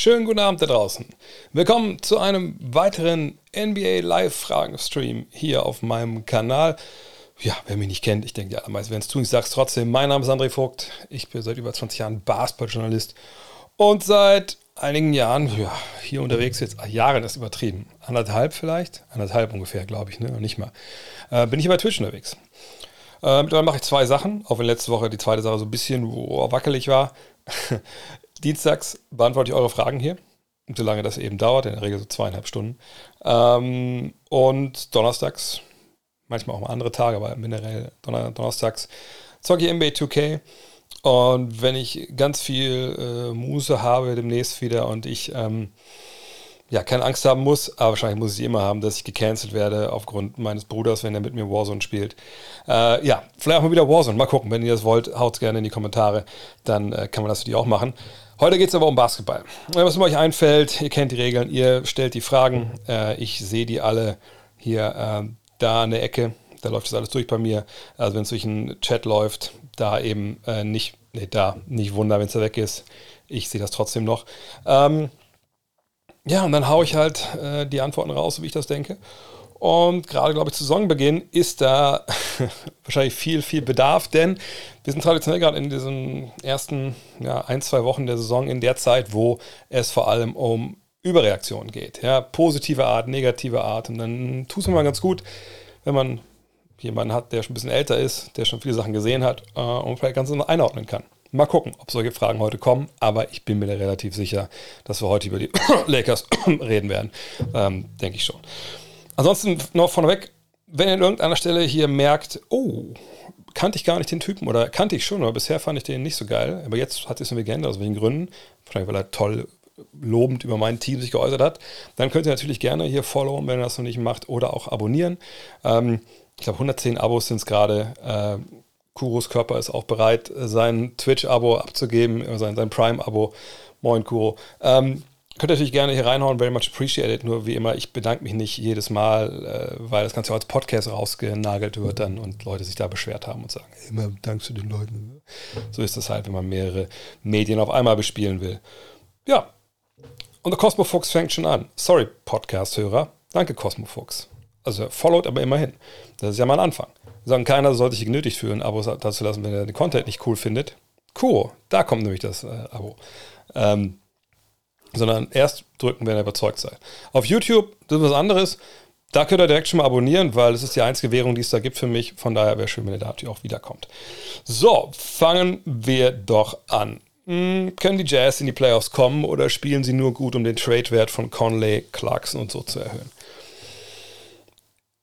Schönen guten Abend da draußen. Willkommen zu einem weiteren NBA Live-Fragen-Stream hier auf meinem Kanal. Ja, wer mich nicht kennt, ich denke, die allermeisten werden es tun. Ich sage es trotzdem. Mein Name ist André Vogt. Ich bin seit über 20 Jahren Basketballjournalist und seit einigen Jahren, ja, hier unterwegs jetzt, Jahren ist übertrieben. Anderthalb vielleicht? Anderthalb ungefähr, glaube ich, ne? Nicht mal. Äh, bin ich hier bei Twitch unterwegs. Äh, mittlerweile mache ich zwei Sachen, auch wenn letzte Woche die zweite Sache so ein bisschen oh, wackelig war. Dienstags beantworte ich eure Fragen hier, solange das eben dauert, in der Regel so zweieinhalb Stunden. Ähm, und donnerstags, manchmal auch mal andere Tage, aber generell Donner donnerstags, zocke ich NBA 2K. Und wenn ich ganz viel äh, Muße habe demnächst wieder und ich ähm, ja, keine Angst haben muss, aber wahrscheinlich muss ich immer haben, dass ich gecancelt werde aufgrund meines Bruders, wenn er mit mir Warzone spielt. Äh, ja, vielleicht auch mal wieder Warzone. Mal gucken, wenn ihr das wollt, haut es gerne in die Kommentare. Dann äh, kann man das für die auch machen. Heute geht es aber um Basketball. Was mir euch einfällt, ihr kennt die Regeln, ihr stellt die Fragen. Äh, ich sehe die alle hier äh, da an der Ecke. Da läuft das alles durch bei mir. Also wenn es durch einen Chat läuft, da eben äh, nicht, nee, da nicht wunder, wenn es da weg ist. Ich sehe das trotzdem noch. Ähm, ja, und dann haue ich halt äh, die Antworten raus, wie ich das denke. Und gerade, glaube ich, zu Saisonbeginn ist da wahrscheinlich viel, viel Bedarf, denn wir sind traditionell gerade in diesen ersten ja, ein, zwei Wochen der Saison in der Zeit, wo es vor allem um Überreaktionen geht. Ja, positive Art, negative Art. Und dann tut es mir mal ganz gut, wenn man jemanden hat, der schon ein bisschen älter ist, der schon viele Sachen gesehen hat äh, und vielleicht ganz einordnen kann. Mal gucken, ob solche Fragen heute kommen, aber ich bin mir da relativ sicher, dass wir heute über die Lakers reden werden. Ähm, Denke ich schon. Ansonsten noch vorneweg, wenn ihr an irgendeiner Stelle hier merkt, oh, kannte ich gar nicht den Typen oder kannte ich schon, aber bisher fand ich den nicht so geil, aber jetzt hat es mir geändert, aus welchen Gründen, wahrscheinlich weil er toll lobend über mein Team sich geäußert hat, dann könnt ihr natürlich gerne hier followen, wenn ihr das noch nicht macht, oder auch abonnieren. Ähm, ich glaube, 110 Abos sind es gerade. Äh, Kuros Körper ist auch bereit, sein Twitch-Abo abzugeben, sein, sein Prime-Abo. Moin, Kuro. Ähm, könnt natürlich gerne hier reinhauen, very much appreciated. Nur wie immer, ich bedanke mich nicht jedes Mal, äh, weil das Ganze als Podcast rausgenagelt wird dann und Leute sich da beschwert haben und sagen, immer dankst du den Leuten. So ist das halt, wenn man mehrere Medien auf einmal bespielen will. Ja. Und der Cosmo Fuchs fängt schon an. Sorry, Podcast-Hörer. Danke, Cosmo Fuchs. Also followed aber immerhin. Das ist ja mal ein Anfang sagen, keiner sollte sich genötigt fühlen, Abos dazu lassen, wenn er den Content nicht cool findet. Cool, da kommt nämlich das äh, Abo. Ähm, sondern erst drücken, wenn ihr überzeugt seid. Auf YouTube, das ist was anderes. Da könnt ihr direkt schon mal abonnieren, weil es ist die einzige Währung, die es da gibt für mich. Von daher wäre schön, wenn ihr da natürlich auch wiederkommt. So, fangen wir doch an. Hm, können die Jazz in die Playoffs kommen oder spielen sie nur gut, um den Trade-Wert von Conley, Clarkson und so zu erhöhen?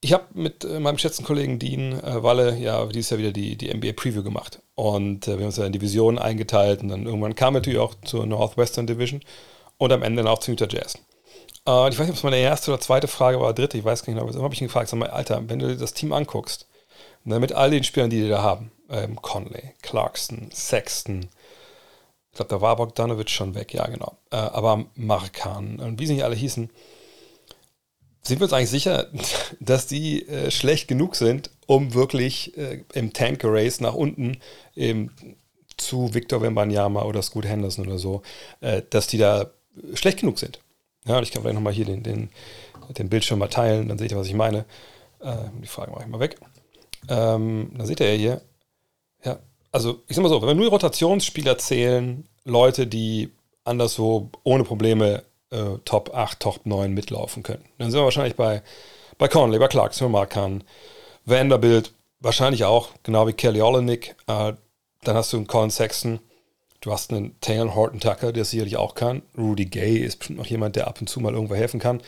ich habe mit äh, meinem geschätzten Kollegen Dean äh, Walle ja dieses Jahr wieder die, die NBA Preview gemacht. Und äh, wir haben uns ja in Divisionen eingeteilt und dann irgendwann kam natürlich auch zur Northwestern Division und am Ende dann auch zu Utah Jazz. Äh, ich weiß nicht, ob es meine erste oder zweite Frage war, dritte, ich weiß gar nicht genau, aber habe ich ihn gefragt, sag mal, Alter, wenn du dir das Team anguckst, ne, mit all den Spielern, die die da haben, ähm, Conley, Clarkson, Sexton, ich glaube, da war Bogdanovic schon weg, ja genau, äh, aber Markan und wie sie nicht alle hießen, sind wir uns eigentlich sicher, dass die äh, schlecht genug sind, um wirklich äh, im Tanker-Race nach unten ähm, zu Victor Wembanyama oder Scoot Henderson oder so, äh, dass die da schlecht genug sind? Ja, ich kann vielleicht nochmal hier den, den, den Bildschirm mal teilen, dann seht ihr, was ich meine. Ähm, die Frage mache ich mal weg. Ähm, dann seht ihr ja hier, ja, also ich sag mal so, wenn wir nur Rotationsspieler zählen, Leute, die anderswo ohne Probleme äh, Top 8, Top 9 mitlaufen können. Dann sind wir wahrscheinlich bei, bei Conley, bei Clarkson, Markan, Vanderbilt, wahrscheinlich auch, genau wie Kelly Olenek. Äh, dann hast du einen Colin Sexton, du hast einen Taylor Horton Tucker, der sicherlich auch kann. Rudy Gay ist bestimmt noch jemand, der ab und zu mal irgendwo helfen kann.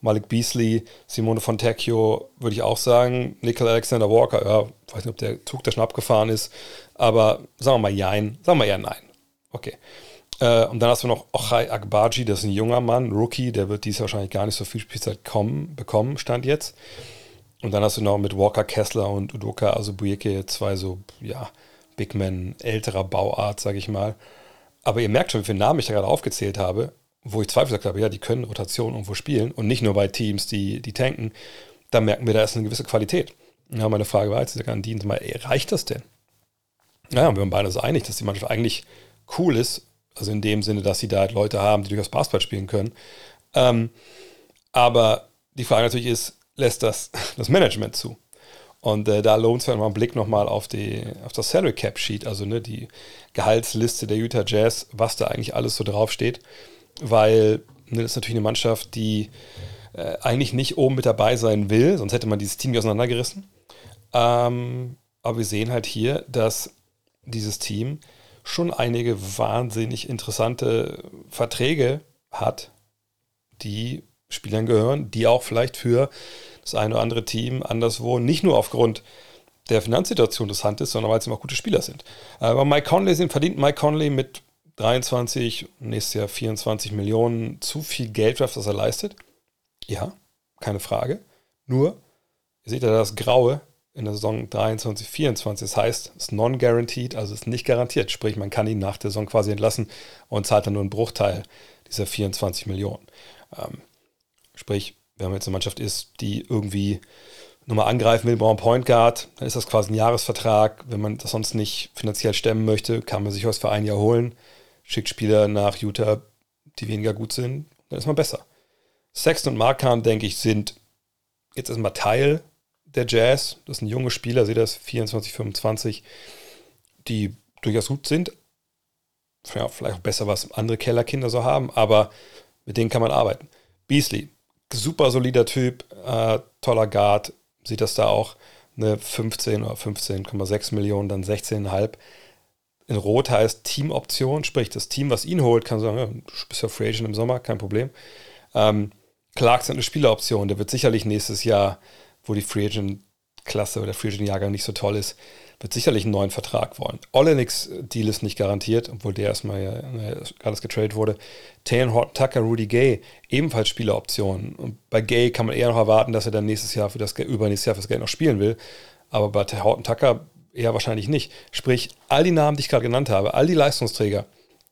Malik Beasley, Simone Fontecchio, würde ich auch sagen. Nickel Alexander Walker, ja, weiß nicht, ob der Zug da schon abgefahren ist, aber sagen wir mal Jein, sagen wir eher Nein. Okay. Äh, und dann hast du noch Ochai Agbaji, das ist ein junger Mann, Rookie, der wird dies wahrscheinlich gar nicht so viel Spielzeit kommen, bekommen, stand jetzt. Und dann hast du noch mit Walker Kessler und Udoka Azubuike zwei so, ja, Big Men älterer Bauart, sage ich mal. Aber ihr merkt schon, wie viele Namen ich da gerade aufgezählt habe, wo ich Zweifel gesagt habe, ja, die können Rotation irgendwo spielen und nicht nur bei Teams, die, die tanken. Da merken wir, da ist eine gewisse Qualität. Ja, meine Frage war jetzt an Dean, mal, ey, reicht das denn? Ja, wir waren beide so einig, dass die Mannschaft eigentlich cool ist, Also in dem Sinne, dass sie da halt Leute haben, die durchaus Basketball spielen können. Ähm, aber die Frage natürlich ist, lässt das das Management zu? Und äh, da lohnt es mal einen Blick nochmal auf, auf das Salary Cap Sheet, also ne, die Gehaltsliste der Utah Jazz, was da eigentlich alles so draufsteht. Weil ne, das ist natürlich eine Mannschaft, die äh, eigentlich nicht oben mit dabei sein will, sonst hätte man dieses Team auseinandergerissen. Ähm, aber wir sehen halt hier, dass dieses Team schon einige wahnsinnig interessante Verträge hat, die Spielern gehören, die auch vielleicht für das eine oder andere Team anderswo nicht nur aufgrund der Finanzsituation interessant ist, sondern weil es immer gute Spieler sind. Aber Mike Conley sind, verdient Mike Conley mit 23, nächstes Jahr 24 Millionen zu viel Geld, was er leistet? Ja, keine Frage. Nur, ihr seht ja das Graue in der Saison 23, 24. Das heißt, es ist non-guaranteed, also es ist nicht garantiert. Sprich, man kann ihn nach der Saison quasi entlassen und zahlt dann nur einen Bruchteil dieser 24 Millionen. Ähm, sprich, wenn man jetzt eine Mannschaft ist, die irgendwie nochmal angreifen will, braucht einen Point Guard, dann ist das quasi ein Jahresvertrag. Wenn man das sonst nicht finanziell stemmen möchte, kann man sich für ein Jahr holen, schickt Spieler nach Utah, die weniger gut sind, dann ist man besser. Sexton und Markan, denke ich, sind jetzt erstmal Teil der Jazz. Das sind junge Spieler, seht das, 24, 25, die durchaus gut sind. Ja, vielleicht auch besser, was andere Kellerkinder so haben, aber mit denen kann man arbeiten. Beasley, super solider Typ, äh, toller Guard, sieht das da auch eine 15 oder 15,6 Millionen, dann 16,5. In Rot heißt Teamoption, sprich das Team, was ihn holt, kann sagen, du bist ja Free Agent im Sommer, kein Problem. Ähm, Clarkson eine Spieleroption, der wird sicherlich nächstes Jahr, wo die Free Agent Klasse oder Free Agent Jahrgang nicht so toll ist, wird sicherlich einen neuen Vertrag wollen. Olenix Deal ist nicht garantiert, obwohl der erstmal ja alles getradet wurde. Taylor Horton Tucker, Rudy Gay, ebenfalls Spieleroptionen. Und bei Gay kann man eher noch erwarten, dass er dann nächstes Jahr für das übernächstes Jahr für das Geld noch spielen will. Aber bei Horton Tucker eher wahrscheinlich nicht. Sprich, all die Namen, die ich gerade genannt habe, all die Leistungsträger,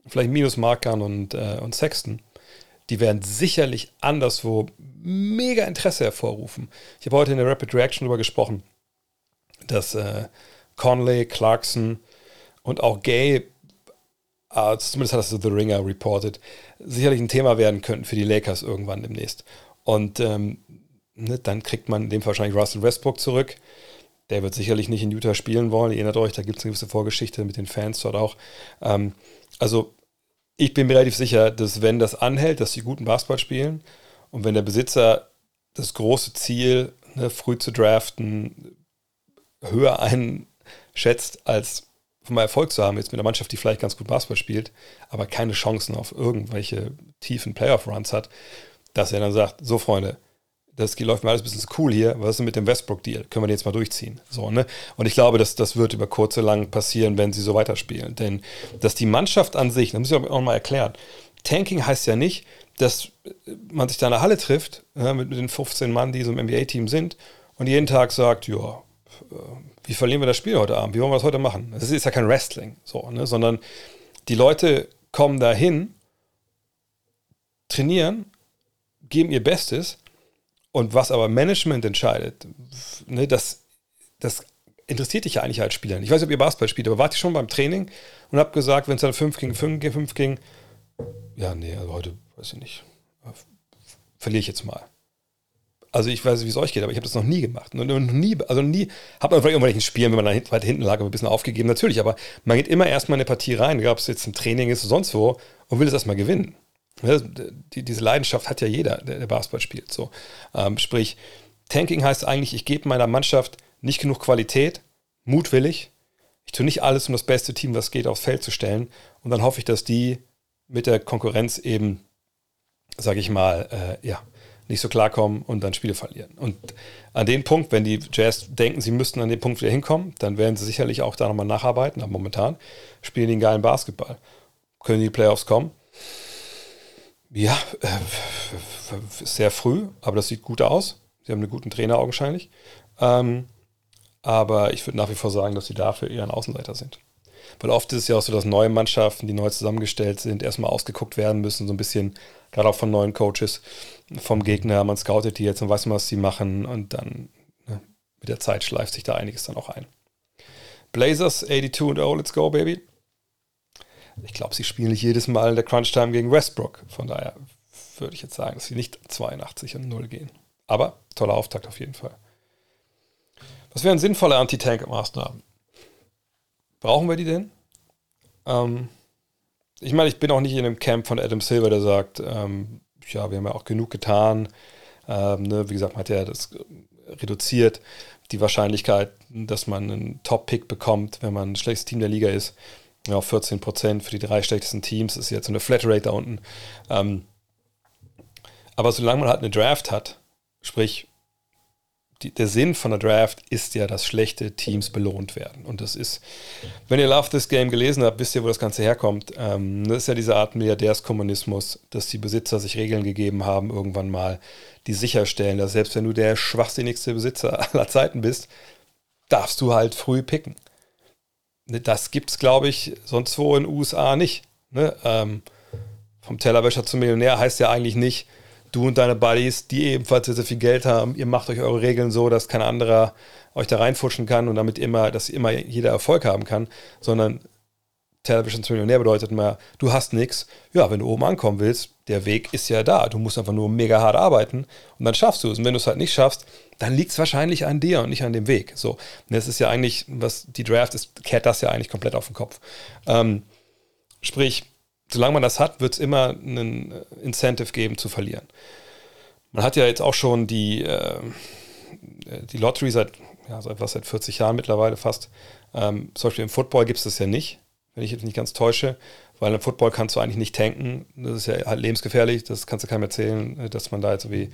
vielleicht minus Markern und, äh, und Sexton, die werden sicherlich anderswo mega Interesse hervorrufen. Ich habe heute in der Rapid Reaction darüber gesprochen, dass äh, Conley, Clarkson und auch Gay, äh, zumindest hat das The Ringer reported, sicherlich ein Thema werden könnten für die Lakers irgendwann demnächst. Und ähm, ne, dann kriegt man in dem Fall wahrscheinlich Russell Westbrook zurück. Der wird sicherlich nicht in Utah spielen wollen. Ihr erinnert euch, da gibt es eine gewisse Vorgeschichte mit den Fans dort auch. Ähm, also ich bin mir relativ sicher, dass wenn das anhält, dass die guten Basketball spielen und wenn der Besitzer das große Ziel, ne, früh zu draften, höher einschätzt, als mal Erfolg zu haben, jetzt mit einer Mannschaft, die vielleicht ganz gut Basketball spielt, aber keine Chancen auf irgendwelche tiefen Playoff-Runs hat, dass er dann sagt, so Freunde, das läuft mir alles ein bisschen zu cool hier, was ist denn mit dem Westbrook-Deal? Können wir den jetzt mal durchziehen? So, ne? Und ich glaube, dass das wird über kurz oder lang passieren, wenn sie so weiterspielen. Denn dass die Mannschaft an sich, das muss ich auch mal erklären, Tanking heißt ja nicht, dass man sich da in der Halle trifft, ja, mit, mit den 15 Mann, die so im NBA-Team sind, und jeden Tag sagt, ja, äh, wie verlieren wir das Spiel heute Abend? Wie wollen wir das heute machen? Das ist ja kein Wrestling, so, ne? sondern die Leute kommen dahin, trainieren, geben ihr Bestes und was aber Management entscheidet, ne, das, das interessiert dich ja eigentlich als Spieler. Ich weiß nicht, ob ihr Basketball spielt, aber wart ihr schon beim Training und habt gesagt, wenn es dann 5 gegen 5, 5 ging, ja, nee, also heute weiß ich nicht, verliere ich jetzt mal. Also ich weiß nicht, wie es euch geht, aber ich habe das noch nie gemacht. Noch nie, also nie, hat man vielleicht irgendwelchen Spielen, wenn man dann weiter hinten lag, ein bisschen aufgegeben, natürlich, aber man geht immer erstmal in eine Partie rein, ob es jetzt ein Training ist oder sonst wo, und will es erstmal gewinnen. Die, diese Leidenschaft hat ja jeder, der, der Basketball spielt. So. Ähm, sprich, Tanking heißt eigentlich, ich gebe meiner Mannschaft nicht genug Qualität, mutwillig. Ich tue nicht alles, um das beste Team, was geht, aufs Feld zu stellen. Und dann hoffe ich, dass die mit der Konkurrenz eben, sage ich mal, äh, ja, nicht so klarkommen und dann Spiele verlieren. Und an den Punkt, wenn die Jazz denken, sie müssten an den Punkt wieder hinkommen, dann werden sie sicherlich auch da nochmal nacharbeiten. Aber momentan spielen die einen geilen Basketball. Können die Playoffs kommen? Ja, äh, sehr früh, aber das sieht gut aus. Sie haben einen guten Trainer augenscheinlich. Ähm, aber ich würde nach wie vor sagen, dass sie dafür eher ein Außenseiter sind. Weil oft ist es ja auch so, dass neue Mannschaften, die neu zusammengestellt sind, erstmal ausgeguckt werden müssen, so ein bisschen, gerade auch von neuen Coaches, vom Gegner. Man scoutet die jetzt und weiß, was sie machen und dann ne, mit der Zeit schleift sich da einiges dann auch ein. Blazers 82 und oh, let's go, baby. ich glaube, sie spielen nicht jedes Mal in der Crunch-Time gegen Westbrook. Von daher würde ich jetzt sagen, dass sie nicht 82 und 0 gehen. Aber toller Auftakt auf jeden Fall. Was wären sinnvolle Anti-Tank-Maßnahmen? Brauchen wir die denn? Ähm, ich meine, ich bin auch nicht in dem Camp von Adam Silver, der sagt, ähm, ja, wir haben ja auch genug getan. Ähm, ne, wie gesagt, man hat ja das reduziert, die Wahrscheinlichkeit, dass man einen Top-Pick bekommt, wenn man ein schlechtes Team der Liga ist. Ja, 14 Prozent für die drei schlechtesten Teams ist jetzt so eine Flatrate da unten. Ähm, aber solange man halt eine Draft hat, sprich die, der Sinn von der Draft ist ja, dass schlechte Teams belohnt werden. Und das ist, wenn ihr Love This Game gelesen habt, wisst ihr, wo das Ganze herkommt. Ähm, das ist ja diese Art Milliardärskommunismus, dass die Besitzer sich Regeln gegeben haben, irgendwann mal, die sicherstellen, dass selbst wenn du der schwachsinnigste Besitzer aller Zeiten bist, darfst du halt früh picken. Ne, das gibt es, glaube ich, sonst wo in den USA nicht. Ne? Ähm, vom Tellerwäscher zum Millionär heißt ja eigentlich nicht, du und deine Buddies, die ebenfalls sehr, sehr viel Geld haben, ihr macht euch eure Regeln so, dass kein anderer euch da reinfutschen kann und damit immer, dass immer jeder Erfolg haben kann, sondern Television zum Millionär bedeutet mal, du hast nichts. Ja, wenn du oben ankommen willst, der Weg ist ja da. Du musst einfach nur mega hart arbeiten und dann schaffst du es. Und wenn du es halt nicht schaffst, dann liegt es wahrscheinlich an dir und nicht an dem Weg. So, und das ist ja eigentlich, was die Draft ist, kehrt das ja eigentlich komplett auf den Kopf. Ähm, sprich, solange man das hat, wird es immer einen äh, Incentive geben zu verlieren. Man hat ja jetzt auch schon die, äh, die Lottery seit, ja, seit was, seit 40 Jahren mittlerweile fast. Ähm, zum Beispiel im Football gibt es das ja nicht, wenn ich jetzt nicht ganz täusche, weil im Football kannst du eigentlich nicht tanken. Das ist ja halt lebensgefährlich, das kannst du keinem erzählen, äh, dass man da jetzt irgendwie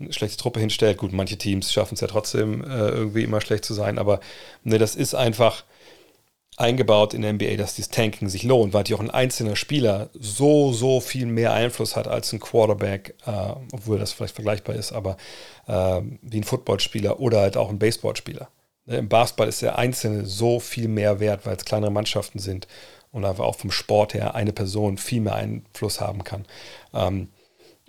eine schlechte Truppe hinstellt. Gut, manche Teams schaffen es ja trotzdem äh, irgendwie immer schlecht zu sein, aber ne, das ist einfach eingebaut in der NBA, dass dieses Tanking sich lohnt, weil auch ein einzelner Spieler so, so viel mehr Einfluss hat als ein Quarterback, äh, obwohl das vielleicht vergleichbar ist, aber äh, wie ein Footballspieler oder halt auch ein Baseballspieler. Ne, Im Basketball ist der Einzelne so viel mehr wert, weil es kleinere Mannschaften sind und einfach auch vom Sport her eine Person viel mehr Einfluss haben kann. Ähm,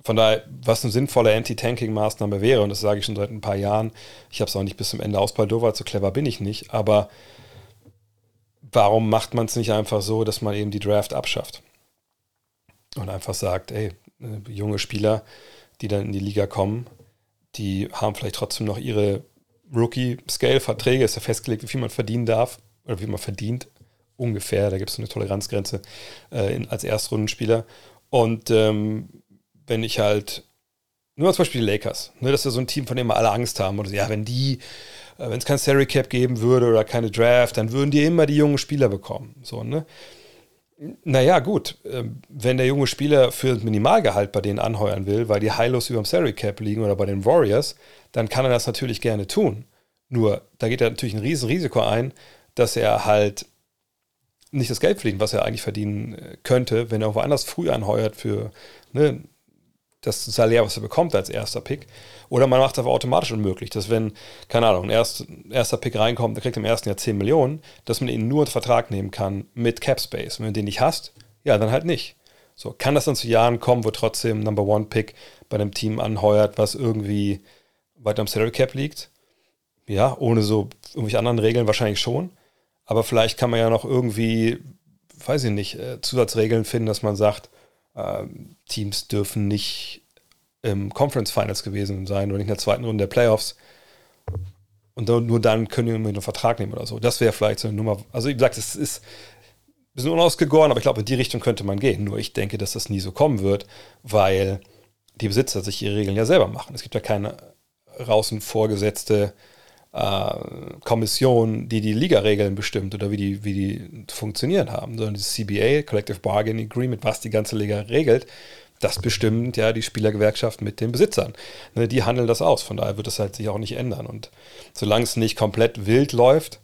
von daher, was eine sinnvolle Anti-Tanking-Maßnahme wäre, und das sage ich schon seit ein paar Jahren, ich habe es auch nicht bis zum Ende ausballt, weil so clever bin ich nicht, aber warum macht man es nicht einfach so, dass man eben die Draft abschafft? Und einfach sagt, ey, äh, junge Spieler, die dann in die Liga kommen, die haben vielleicht trotzdem noch ihre Rookie-Scale-Verträge, ist ja festgelegt, wie viel man verdienen darf oder wie man verdient, ungefähr, da gibt es eine Toleranzgrenze äh, in, als Erstrundenspieler. Und ähm, wenn ich halt, nur zum Beispiel die Lakers, ne, das ist ja so ein Team, von dem wir alle Angst haben, oder so, ja, wenn die wenn es kein Salary Cap geben würde oder keine Draft, dann würden die immer die jungen Spieler bekommen. So, ne? Naja, gut, ähm, wenn der junge Spieler für das Minimalgehalt bei denen anheuern will, weil die heillos über dem Salary Cap liegen oder bei den Warriors, dann kann er das natürlich gerne tun. Nur, da geht er natürlich ein Riesenrisiko ein, dass er halt nicht das Geld verdient, was er eigentlich verdienen äh, könnte, wenn er woanders früh anheuert für ne, das Salär, was er bekommt als erster Pick. Oder man macht es aber automatisch unmöglich, dass wenn, keine Ahnung, ein erst, erster Pick reinkommt, der kriegt im ersten Jahr 10 Millionen, dass man ihn nur unter Vertrag nehmen kann mit Cap Space. wenn du den nicht hast, ja, dann halt nicht. So, kann das dann zu Jahren kommen, wo trotzdem Number One Pick bei einem Team anheuert, was irgendwie weiter am Salary Cap liegt? Ja, ohne so irgendwelche anderen Regeln wahrscheinlich schon. Aber vielleicht kann man ja noch irgendwie, weiß ich nicht, äh, Zusatzregeln finden, dass man sagt, äh, Teams dürfen nicht im Conference Finals gewesen sein oder nicht in der zweiten Runde der Playoffs. Und nur dann können wir einen Vertrag nehmen oder so. Das wäre vielleicht so eine Nummer. Also, wie gesagt, es ist ein bisschen unausgegoren, aber ich glaube, in die Richtung könnte man gehen. Nur ich denke, dass das nie so kommen wird, weil die Besitzer sich ihre Regeln ja selber machen. Es gibt ja keine draußen vorgesetzte äh, Kommission, die die Liga-Regeln bestimmt oder wie die, wie die funktionieren haben, sondern das CBA, Collective Bargaining Agreement, was die ganze Liga regelt, das bestimmt ja die Spielergewerkschaft mit den Besitzern. Ne, die handeln das aus, von daher wird das halt sich auch nicht ändern. Und solange es nicht komplett wild läuft,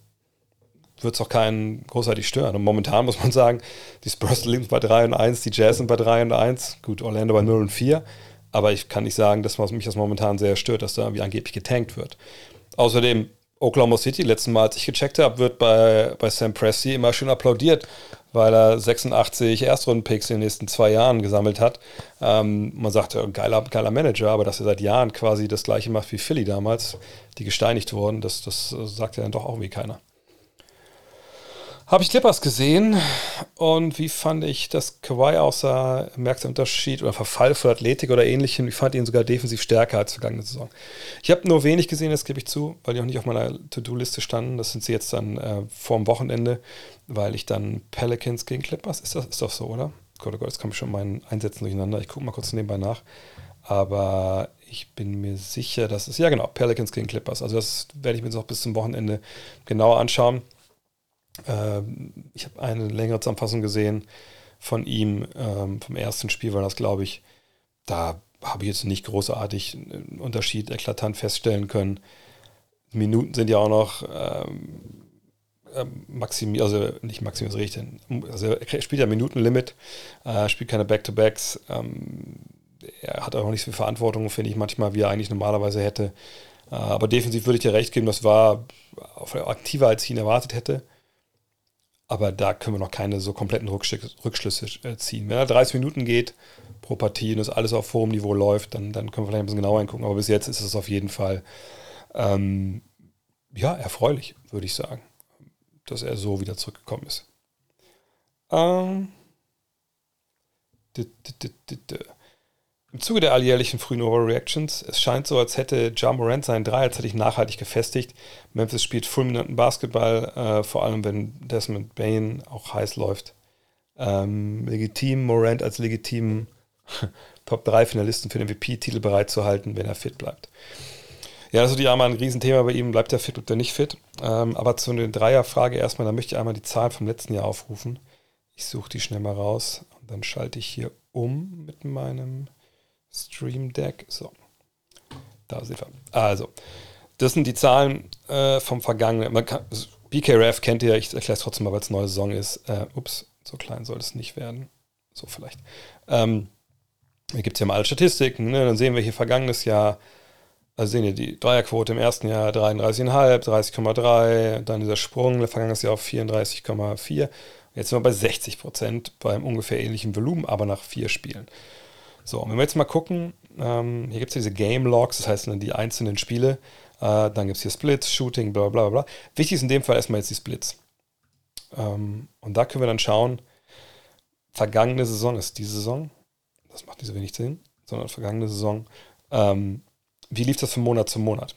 wird es auch keinen großartig stören. Und momentan muss man sagen, die Spurs sind bei 3 und 1, die Jazz sind bei 3 und 1, gut, Orlando bei 0 und 4. Aber ich kann nicht sagen, dass mich das momentan sehr stört, dass da irgendwie angeblich getankt wird. Außerdem, Oklahoma City, letzten Mal, als ich gecheckt habe, wird bei, bei Sam Presti immer schön applaudiert, weil er 86 Erstrunden-Picks in den nächsten zwei Jahren gesammelt hat. Ähm, man sagt, ja, geiler, geiler Manager, aber dass er seit Jahren quasi das gleiche macht wie Philly damals, die gesteinigt wurden, das, das sagt ja dann doch auch wie keiner. Habe ich Clippers gesehen und wie fand ich, dass Kawhi aussah? Merkst Unterschied oder Verfall für Athletik oder ähnlichem? Ich fand ihn sogar defensiv stärker als vergangene Saison. Ich habe nur wenig gesehen, das gebe ich zu, weil die auch nicht auf meiner To-Do-Liste standen. Das sind sie jetzt dann äh, vorm Wochenende, weil ich dann Pelicans gegen Clippers, ist das ist doch so, oder? Gott, oh Gott, jetzt komme ich schon meinen Einsätzen durcheinander. Ich gucke mal kurz nebenbei nach. Aber ich bin mir sicher, dass es, ja genau, Pelicans gegen Clippers. Also das werde ich mir jetzt auch bis zum Wochenende genauer anschauen. Ähm, ich habe eine längere Zusammenfassung gesehen von ihm ähm, vom ersten Spiel, weil das glaube ich, da habe ich jetzt nicht großartig einen Unterschied eklatant feststellen können. Minuten sind ja auch noch ähm, ähm maximiert, also nicht maximiert, richtig. Also er spielt ja Minutenlimit, äh, spielt keine Back-to-Backs. Ähm, er hat auch nicht so viel Verantwortung, finde ich, manchmal, wie er eigentlich normalerweise hätte. Äh, aber defensiv würde ich dir recht geben, das war aktiver, als ich ihn erwartet hätte. Aber da können wir noch keine so kompletten Rückschlüsse äh, ziehen. Wenn er 30 Minuten geht pro Partie und das alles auf hohem Niveau läuft, dann, dann können wir vielleicht ein bisschen genauer hingucken. Aber bis jetzt ist es auf jeden Fall ähm, ja, erfreulich, würde ich sagen, dass er so wieder zurückgekommen ist. Ähm, im Zuge der alljährlichen frühen Overreactions, es scheint so, als hätte Ja Morant seinen Dreier tatsächlich nachhaltig gefestigt. Memphis spielt fulminanten Basketball, äh, vor allem wenn Desmond Bain auch heiß läuft. Ähm, legitim, Morant als legitimen Top 3 Finalisten für den MVP-Titel bereitzuhalten, wenn er fit bleibt. Ja, das ist natürlich einmal ein Riesenthema bei ihm. Bleibt er fit, bleibt er nicht fit? Ähm, aber zu der Dreierfrage erstmal, da möchte ich einmal die Zahl vom letzten Jahr aufrufen. Ich suche die schnell mal raus und dann schalte ich hier um mit meinem Stream Deck. So, da sind wir. Also, das sind die Zahlen äh, vom vergangenen. Man kann, BKRF kennt ihr, ich erkläre es trotzdem mal, weil es neue Saison ist. Äh, ups, so klein soll es nicht werden. So vielleicht. Ähm, hier gibt es ja mal alle Statistiken. Ne? Dann sehen wir hier vergangenes Jahr, also sehen wir die Dreierquote im ersten Jahr 33,5, 30,3, dann dieser Sprung vergangenes Jahr auf 34,4. Jetzt sind wir bei 60 Prozent beim ungefähr ähnlichen Volumen, aber nach vier Spielen. So, wenn wir jetzt mal gucken, ähm, hier gibt es diese Game Logs, das heißt die einzelnen Spiele. Äh, dann gibt es hier Splits, Shooting, bla bla bla. Wichtig ist in dem Fall erstmal jetzt die Splits. Ähm, und da können wir dann schauen, vergangene Saison ist diese Saison, das macht nicht so wenig Sinn, sondern vergangene Saison, ähm, wie lief das von Monat zu Monat?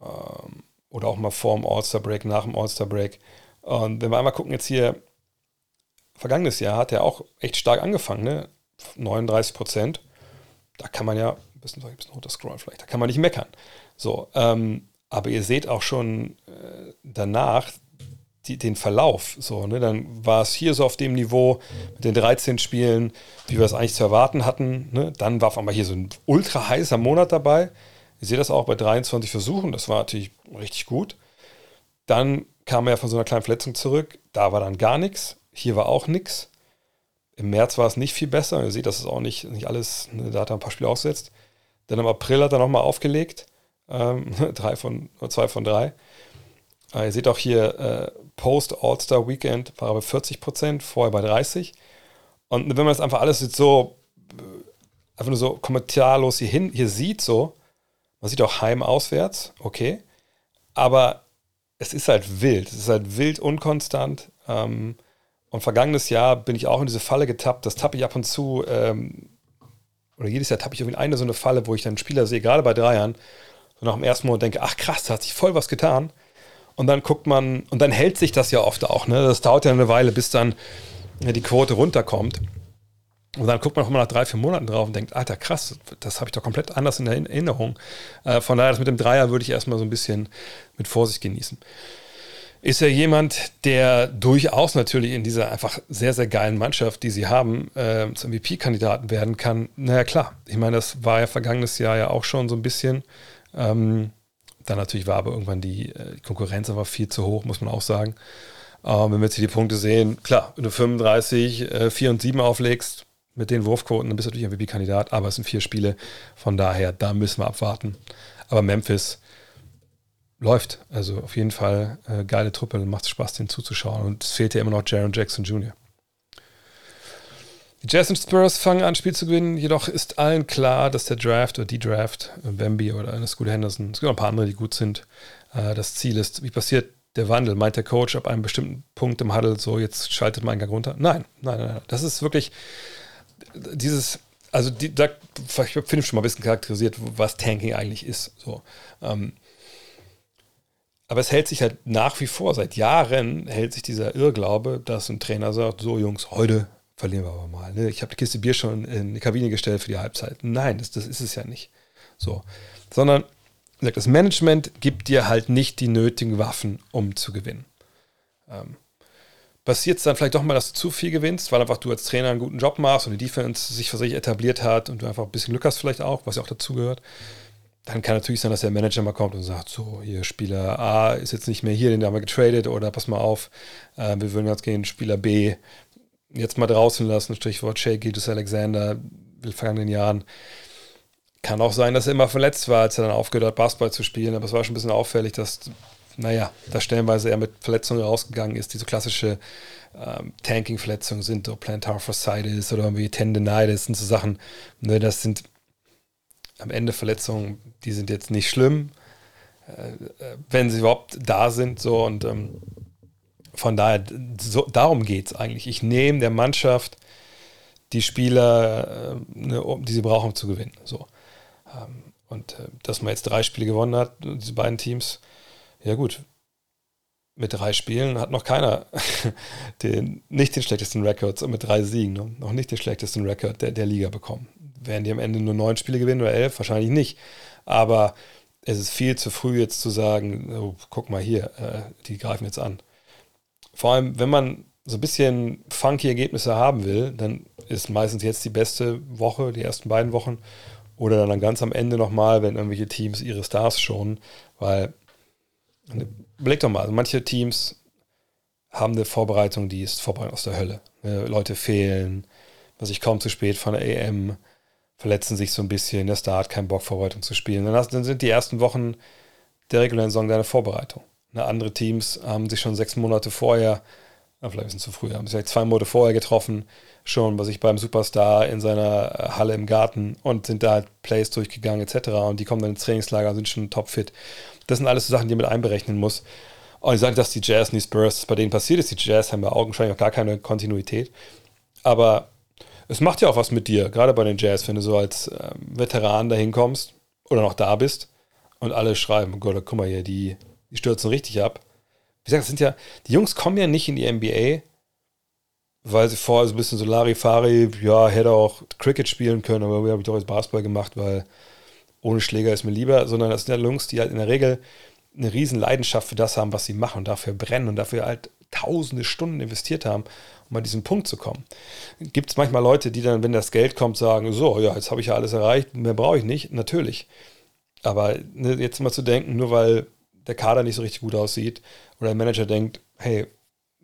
Ähm, oder auch mal vor dem All-Star-Break, nach dem All-Star-Break. Und wenn wir einmal gucken, jetzt hier, vergangenes Jahr hat er auch echt stark angefangen, ne? 39 Prozent. Da kann man ja, ein bisschen, ein bisschen runter scrollen vielleicht, da kann man nicht meckern. So, ähm, aber ihr seht auch schon äh, danach die, den Verlauf. So, ne? Dann war es hier so auf dem Niveau mit den 13 Spielen, wie wir es eigentlich zu erwarten hatten. Ne? Dann war auf einmal hier so ein ultra heißer Monat dabei. Ihr seht das auch bei 23 Versuchen, das war natürlich richtig gut. Dann kam er von so einer kleinen Verletzung zurück, da war dann gar nichts. Hier war auch nichts. Im März war es nicht viel besser. Ihr seht, das ist auch nicht, nicht alles, ne, da hat er ein paar Spiele ausgesetzt. Dann im April hat er nochmal aufgelegt. Ähm, drei von, zwei von drei. Äh, ihr seht auch hier, äh, Post All-Star Weekend war er bei 40 Prozent, vorher bei 30. Und wenn man das einfach alles jetzt so, äh, einfach nur so kommentarlos hier hin, hier sieht, so, man sieht auch heim auswärts, okay. Aber es ist halt wild. Es ist halt wild unkonstant. Ähm, und vergangenes Jahr bin ich auch in diese Falle getappt. Das tappe ich ab und zu, ähm, oder jedes Jahr tappe ich in eine so eine Falle, wo ich dann Spieler sehe, gerade bei Dreiern, so nach dem ersten Monat denke, ach krass, da hat sich voll was getan. Und dann guckt man, und dann hält sich das ja oft auch. Ne? Das dauert ja eine Weile, bis dann ja, die Quote runterkommt. Und dann guckt man auch mal nach drei, vier Monaten drauf und denkt, Alter, krass, das habe ich doch komplett anders in der Erinnerung. Äh, von daher, das mit dem Dreier würde ich erstmal so ein bisschen mit Vorsicht genießen ist er jemand, der durchaus natürlich in dieser einfach sehr, sehr geilen Mannschaft, die sie haben, äh, zum MVP-Kandidaten werden kann. Naja, klar. Ich meine, das war ja vergangenes Jahr ja auch schon so ein bisschen. Ähm, dann natürlich war aber irgendwann die, äh, Konkurrenz aber viel zu hoch, muss man auch sagen. Ähm, wenn wir jetzt hier die Punkte sehen, klar, wenn du 35, äh, 4 und 7 auflegst mit den Wurfquoten, dann bist du natürlich MVP-Kandidat, aber es sind vier Spiele. Von daher, da müssen wir abwarten. Aber Memphis, läuft. Also auf jeden Fall äh, geile Truppe, macht Spaß, den zuzuschauen. Und es fehlt ja immer noch Jaron Jackson Jr. Die Jazz und Spurs fangen an, Spiel zu gewinnen, jedoch ist allen klar, dass der Draft oder die Draft, äh, Bambi oder eine Scooter Henderson, es gibt noch ein paar andere, die gut sind, äh, das Ziel ist. Wie passiert der Wandel? Meint der Coach ab einem bestimmten Punkt im Huddle so, jetzt schaltet man Gang runter? Nein, nein, nein. Das ist wirklich dieses, also die, da, ich finde schon mal ein bisschen charakterisiert, was Tanking eigentlich ist. So. Ähm, aber es hält sich halt nach wie vor, seit Jahren hält sich dieser Irrglaube, dass ein Trainer sagt, so Jungs, heute verlieren wir aber mal. Ne? Ich habe die Kiste Bier schon in die Kabine gestellt für die Halbzeit. Nein, das, das ist es ja nicht. So. Sondern das Management gibt dir halt nicht die nötigen Waffen, um zu gewinnen. Ähm, passiert es dann vielleicht doch mal, dass du zu viel gewinnst, weil einfach du als Trainer einen guten Job machst und die Defense sich für sich etabliert hat und du einfach ein bisschen Glück hast vielleicht auch, was ja auch dazu gehört. Dann kann natürlich sein, dass der Manager mal kommt und sagt, so, hier Spieler A ist jetzt nicht mehr hier, den haben wir getradet oder pass mal auf, äh, wir würden jetzt gehen, Spieler B jetzt mal draußen lassen, Stichwort Shea Gildas Alexander, in den vergangenen Jahren. Kann auch sein, dass er immer verletzt war, als er dann aufgehört hat, Basketball zu spielen. Aber es war schon ein bisschen auffällig, dass, naja, da stellenweise er mit Verletzungen rausgegangen ist. Diese klassische ähm, Tanking-Verletzungen sind so Plantar Fasciitis oder irgendwie Tendinitis sind so Sachen. Ne, das sind am Ende Verletzungen, die sind jetzt nicht schlimm, äh, äh wenn sie überhaupt da sind. So und ähm, von daher, so, darum geht es eigentlich. Ich nehme der Mannschaft die Spieler, äh, ne, die sie brauchen, um zu gewinnen. So. Ähm, und äh, dass man jetzt drei Spiele gewonnen hat, diese beiden Teams, ja gut, mit drei Spielen hat noch keiner den, nicht den schlechtesten Rekord, mit drei Siegen, ne? noch nicht den schlechtesten Rekord der, der Liga bekommen. Werden die am Ende nur neun Spiele gewinnen oder elf? Wahrscheinlich nicht. Aber es ist viel zu früh jetzt zu sagen, oh, guck mal hier, äh, die greifen jetzt an. Vor allem, wenn man so ein bisschen funky Ergebnisse haben will, dann ist meistens jetzt die beste Woche, die ersten beiden Wochen. Oder dann ganz am Ende nochmal, wenn irgendwelche Teams ihre Stars schonen. Weil, überleg doch mal, also manche Teams haben eine Vorbereitung, die ist Vorbereitung aus der Hölle. Ne, Leute fehlen, was ich kaum zu spät von der EM, verletzen sich so ein bisschen, der Start, kein Bock, Vorbereitung zu spielen. Dann, hast, dann sind die ersten Wochen der regulären Saison deine Vorbereitung. Ne, andere Teams haben sich schon sechs Monate vorher, vielleicht ein bisschen zu früh, haben sich vielleicht zwei Monate vorher getroffen, schon, was ich beim Superstar in seiner äh, Halle im Garten und sind da halt Plays durchgegangen etc. Und die kommen dann ins Trainingslager und sind schon topfit. Das sind alles so Sachen, die man mit einberechnen muss. Und ich sage, dass die Jazz und die Spurs bei denen passiert ist. Die Jazz haben ja augenscheinlich auch gar keine Kontinuität. Aber es macht ja auch was mit dir, gerade bei den Jazz, wenn du so als äh, Veteran dahin kommst oder noch da bist und alle schreiben, oh Gott, guck mal hier, die, die stürzen richtig ab. Wie gesagt, sind ja, die Jungs kommen ja nicht in die NBA, weil sie vorher so ein bisschen so Larifari, ja, hätte auch Cricket spielen können, aber wir habe ich doch jetzt Basketball gemacht, weil ohne Schläger ist mir lieber, sondern das sind ja Jungs, die halt in der Regel eine riesen Leidenschaft für das haben, was sie machen und dafür brennen und dafür halt tausende Stunden investiert haben, um an diesen Punkt zu kommen. Gibt es manchmal Leute, die dann, wenn das Geld kommt, sagen, so, ja, jetzt habe ich ja alles erreicht, mehr brauche ich nicht, natürlich. Aber ne, jetzt mal zu denken, nur weil der Kader nicht so richtig gut aussieht oder der Manager denkt, hey,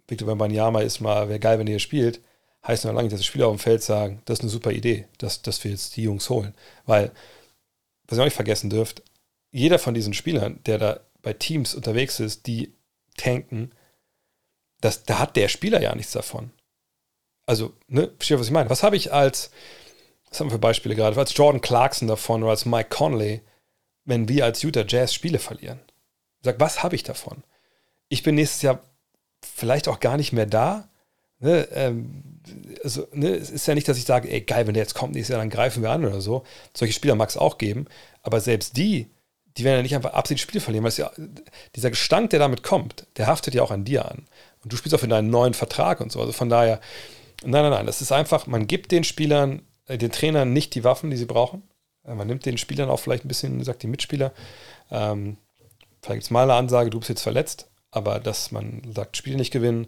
Victor Wembanyama ist mal, wäre geil, wenn ihr spielt, heißt noch lange nicht, dass die Spieler auf dem Feld sagen, das ist eine super Idee, dass, dass wir jetzt die Jungs holen. Weil, was ihr auch nicht vergessen dürft, jeder von diesen Spielern, der da bei Teams unterwegs ist, die tanken, das, da hat der Spieler ja nichts davon. Also, ne, versteht, was ich meine? Was habe ich als, was haben wir für Beispiele gerade, als Jordan Clarkson davon oder als Mike Conley, wenn wir als Utah Jazz Spiele verlieren? Sag, was habe ich davon? Ich bin nächstes Jahr vielleicht auch gar nicht mehr da. Ne, ähm, also, ne, es ist ja nicht, dass ich sage, ey, geil, wenn der jetzt kommt nächstes Jahr, dann greifen wir an oder so. Solche Spieler mag es auch geben. Aber selbst die, die werden ja nicht einfach absichtlich Spiele verlieren, weil ja, dieser Gestank, der damit kommt, der haftet ja auch an dir an. Und du spielst auch in deinen neuen Vertrag und so. Also von daher, nein, nein, nein, das ist einfach, man gibt den Spielern, äh, den Trainern nicht die Waffen, die sie brauchen. Äh, man nimmt den Spielern auch vielleicht ein bisschen, sagt die Mitspieler, ähm, vielleicht gibt es mal eine Ansage, du bist jetzt verletzt, aber dass man sagt, Spiele nicht gewinnen.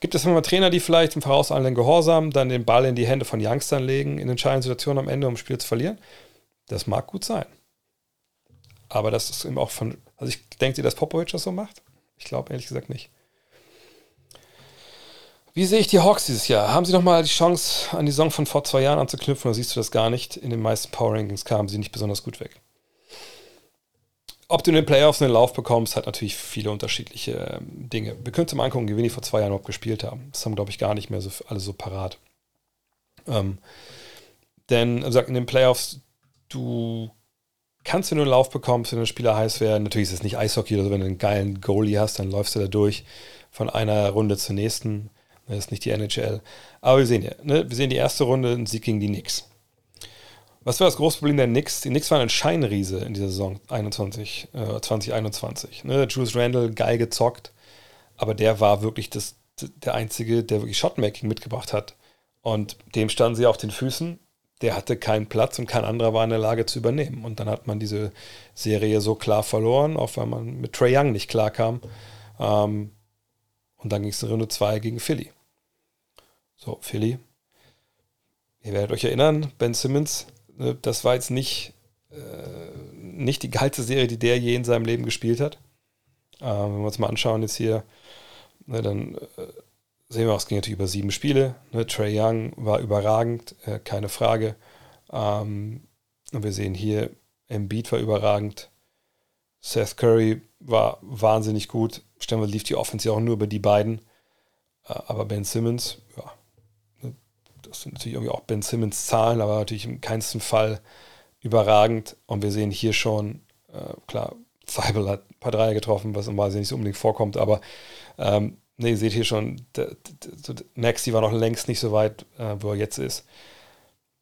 Gibt es immer Trainer, die vielleicht im vorauseilenden Gehorsam dann den Ball in die Hände von Youngstern legen, in entscheidenden Situationen am Ende, um das Spiel zu verlieren? Das mag gut sein. Aber das ist eben auch von, also ich denke, dass Popovic das so macht? Ich glaube ehrlich gesagt nicht. Wie sehe ich die Hawks dieses Jahr? Haben sie nochmal die Chance, an die Saison von vor zwei Jahren anzuknüpfen oder siehst du das gar nicht? In den meisten Power Rankings kamen sie nicht besonders gut weg ob du in den Playoffs einen Lauf bekommst, hat natürlich viele unterschiedliche ähm, Dinge. Wir können mal angucken, wie die vor zwei Jahren überhaupt gespielt haben. Das haben, glaube ich, gar nicht mehr so alle so parat. Ähm, denn, also in den Playoffs, du kannst du nur einen Lauf bekommen, wenn der Spieler heiß wäre. Natürlich ist es nicht Eishockey oder so, wenn du einen geilen Goalie hast, dann läufst du da durch von einer Runde zur nächsten. Das ist nicht die NHL. Aber wir sehen ja, ne? wir sehen die erste Runde, ein Sieg gegen die Knicks. Was war das große Problem der Knicks? Die Knicks waren ein Scheinriese in dieser Saison 21, äh, 2021. Ne? Julius Randle geil gezockt, aber der war wirklich das, der Einzige, der wirklich Shotmaking mitgebracht hat. Und dem standen sie auf den Füßen. Der hatte keinen Platz und kein anderer war in der Lage zu übernehmen. Und dann hat man diese Serie so klar verloren, auch weil man mit Trey Young nicht klar kam. Ähm, und dann ging es in Runde 2 gegen Philly. So, Philly. Ihr werdet euch erinnern, Ben Simmons Ne, das war jetzt nicht, äh, nicht die geilste Serie, die der je in seinem Leben gespielt hat. Äh, wenn wir uns mal anschauen, jetzt hier, ne, dann äh, sehen wir auch, es ging natürlich über sieben Spiele. Ne, Trey Young war überragend, äh, keine Frage. Ähm, und wir sehen hier, Embiid war überragend. Seth Curry war wahnsinnig gut. Stellen lief die Offense ja auch nur über die beiden. Äh, aber Ben Simmons, ja, das sind natürlich irgendwie auch Ben Simmons Zahlen, aber natürlich im keinsten Fall überragend. Und wir sehen hier schon, äh, klar, Zeibel hat ein paar Dreier getroffen, was normalerweise nicht so unbedingt vorkommt, aber ähm, ne, ihr seht hier schon, Maxi war noch längst nicht so weit, äh, wo er jetzt ist.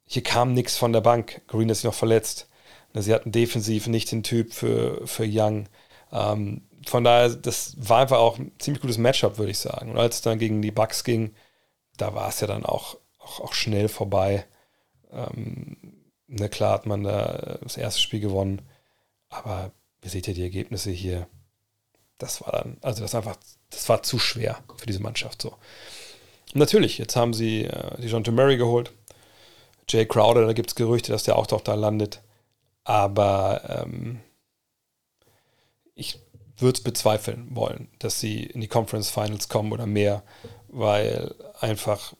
Hier kam nichts von der Bank. Green ist noch verletzt. Ne, sie hatten defensiv nicht den Typ für, für Young. Ähm, von daher, das war einfach auch ein ziemlich gutes Matchup, würde ich sagen. Und als es dann gegen die Bucks ging, da war es ja dann auch auch, auch schnell vorbei. Ähm, ne, klar hat man da das erste Spiel gewonnen, aber ihr seht ja die Ergebnisse hier. Das war dann, also das einfach, das war zu schwer für diese Mannschaft so. Natürlich, jetzt haben sie äh, die John Murray geholt. Jay Crowder, da gibt es Gerüchte, dass der auch doch da landet. Aber ähm, ich würde es bezweifeln wollen, dass sie in die Conference Finals kommen oder mehr, weil einfach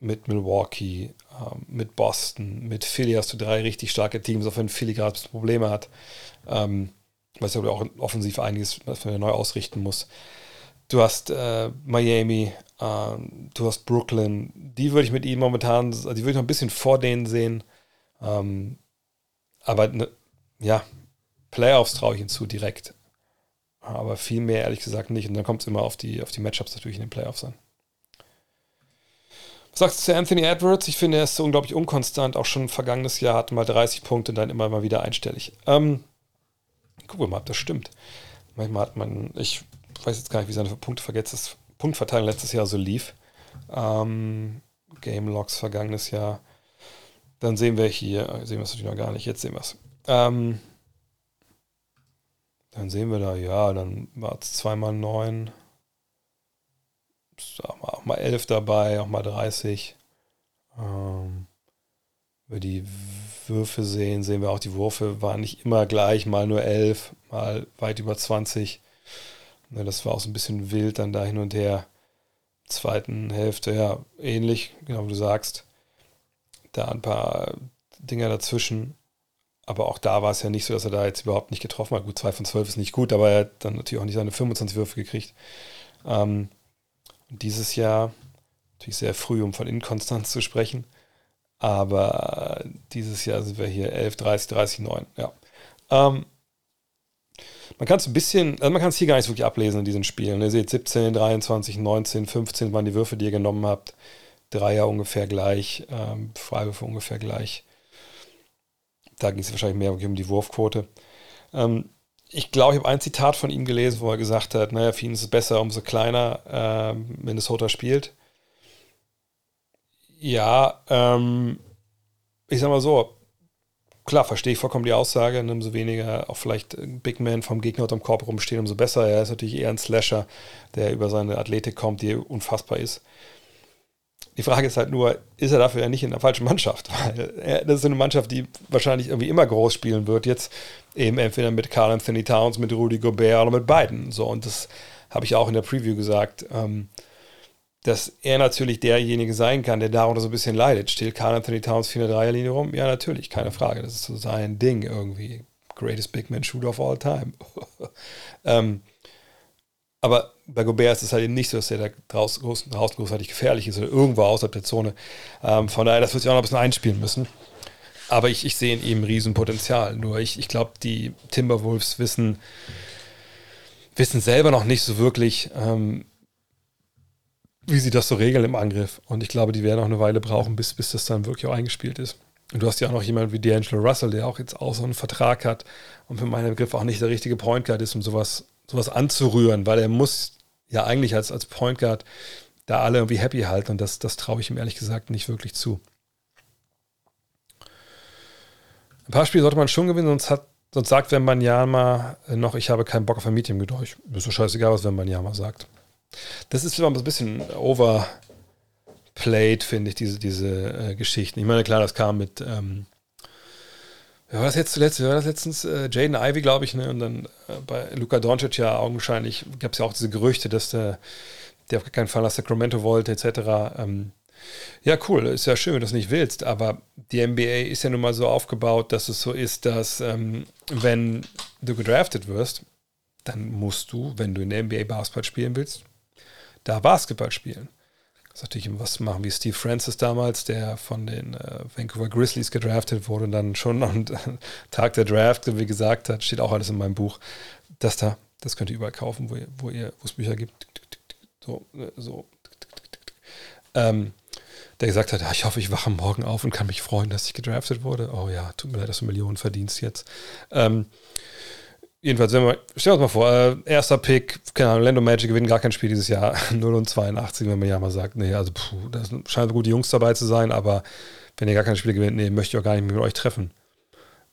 mit Milwaukee, ähm, mit Boston, mit Philly hast du drei richtig starke Teams, auch wenn Philly gerade Probleme hat. Ähm, was ja auch offensiv einiges, was man neu ausrichten muss. Du hast äh, Miami, äh, du hast Brooklyn. Die würde ich mit ihnen momentan, also die würde ich noch ein bisschen vor denen sehen. Ähm, aber ne, ja, Playoffs traue ich hinzu direkt. Aber viel mehr ehrlich gesagt nicht. Und dann kommt es immer auf die, auf die Matchups natürlich in den Playoffs an. Was sagst du zu Anthony Edwards? Ich finde, er ist so unglaublich unkonstant. Auch schon vergangenes Jahr hatte mal 30 Punkte und dann immer mal wieder einstellig. Ähm, gucken wir mal, ob das stimmt. Manchmal hat man, ich weiß jetzt gar nicht, wie seine Punktverteilung letztes Jahr so lief. Ähm, Game Logs vergangenes Jahr. Dann sehen wir hier, sehen wir es natürlich noch gar nicht, jetzt sehen wir es. Ähm, dann sehen wir da, ja, dann war es zweimal neun auch mal 11 dabei, auch mal 30. Ähm, wir die Würfe sehen, sehen wir auch, die Würfe waren nicht immer gleich, mal nur 11, mal weit über 20. Ne, das war auch so ein bisschen wild dann da hin und her. Zweiten Hälfte, ja, ähnlich, genau wie du sagst. Da ein paar Dinger dazwischen. Aber auch da war es ja nicht so, dass er da jetzt überhaupt nicht getroffen hat. Gut, 2 von 12 ist nicht gut, aber er hat dann natürlich auch nicht seine 25 Würfe gekriegt. Ähm, dieses Jahr, natürlich sehr früh, um von Inkonstanz zu sprechen, aber dieses Jahr sind wir hier 11, 30, 30, 9. Ja. Ähm, man kann es ein bisschen, also man kann es hier gar nicht wirklich ablesen in diesen Spielen. Ihr seht 17, 23, 19, 15 waren die Würfe, die ihr genommen habt. Dreier ungefähr gleich, ähm, Freiwürfe ungefähr gleich. Da ging es wahrscheinlich mehr um die Wurfquote. Ähm, ich glaube, ich habe ein Zitat von ihm gelesen, wo er gesagt hat, naja, für ihn ist es besser, umso kleiner äh, Minnesota spielt. Ja, ähm, ich sag mal so, klar, verstehe ich vollkommen die Aussage, ne, umso weniger auch vielleicht Big Man vom Gegner unterm Korb rumstehen, umso besser. Er ist natürlich eher ein Slasher, der über seine Athletik kommt, die unfassbar ist. Die Frage ist halt nur, ist er dafür ja nicht in der falschen Mannschaft? Weil er, das ist eine Mannschaft, die wahrscheinlich irgendwie immer groß spielen wird. Jetzt eben entweder mit Carl Anthony Towns, mit Rudy Gobert oder mit beiden. So, und das habe ich auch in der Preview gesagt, ähm, dass er natürlich derjenige sein kann, der darunter so ein bisschen leidet. Steht Carl Anthony Towns 4 der Dreierlinie rum? Ja, natürlich, keine Frage. Das ist so sein Ding irgendwie. Greatest Big Man Shooter of all time. ähm, aber bei Gobert ist es halt eben nicht so, dass er da draußen, draußen großartig gefährlich ist oder irgendwo außerhalb der Zone. Ähm, von daher, das wird sich auch noch ein bisschen einspielen müssen. Aber ich, ich sehe in ihm Riesenpotenzial. Nur ich, ich glaube, die Timberwolves wissen, wissen selber noch nicht so wirklich, ähm, wie sie das so regeln im Angriff. Und ich glaube, die werden auch eine Weile brauchen, bis, bis das dann wirklich auch eingespielt ist. Und du hast ja auch noch jemanden wie D'Angelo Russell, der auch jetzt auch so einen Vertrag hat und für meinen Begriff auch nicht der richtige Point Guard ist, um sowas, sowas anzurühren, weil er muss ja eigentlich als, als Point Guard da alle irgendwie happy halten und das, das traue ich ihm ehrlich gesagt nicht wirklich zu. Ein paar Spiele sollte man schon gewinnen, sonst, hat, sonst sagt Wembanyama noch, ich habe keinen Bock auf ein Meeting mit. Ist so scheißegal, was Wembanyama sagt. Das ist immer ein bisschen overplayed, finde ich, diese, diese äh, Geschichten. Ich meine, klar, das kam mit, ähm, wer war das jetzt zuletzt? Wer war das letztens? Äh, Jaden Ivy, glaube ich, ne? Und dann äh, bei Luka Doncic ja augenscheinlich gab es ja auch diese Gerüchte, dass der, der auf keinen Fall nach Sacramento wollte, etc. Ähm, ja, cool, ist ja schön, wenn du das nicht willst, aber die NBA ist ja nun mal so aufgebaut, dass es so ist, dass ähm, wenn du gedraftet wirst, dann musst du, wenn du in der NBA Basketball spielen willst, da Basketball spielen. Das ist natürlich was machen wie Steve Francis damals, der von den äh, Vancouver Grizzlies gedraftet wurde und dann schon am Tag der Draft, wie gesagt hat, steht auch alles in meinem Buch, das da, das könnt ihr überall kaufen, wo, ihr, wo, ihr, wo es Bücher gibt. So, äh, so. Ähm, der gesagt hat, ich hoffe, ich wache morgen auf und kann mich freuen, dass ich gedraftet wurde. Oh ja, tut mir leid, dass du Millionen verdienst jetzt. Ähm, Jedenfalls, wenn wir, stellen wir uns mal vor, äh, erster Pick, keine Ahnung, Lando Magic gewinnen gar kein Spiel dieses Jahr, 0 und 82, wenn man ja mal sagt, nee, also puh, da scheinen gute Jungs dabei zu sein, aber wenn ihr gar kein Spiel gewinnt, nee, möchte ich auch gar nicht mit euch treffen.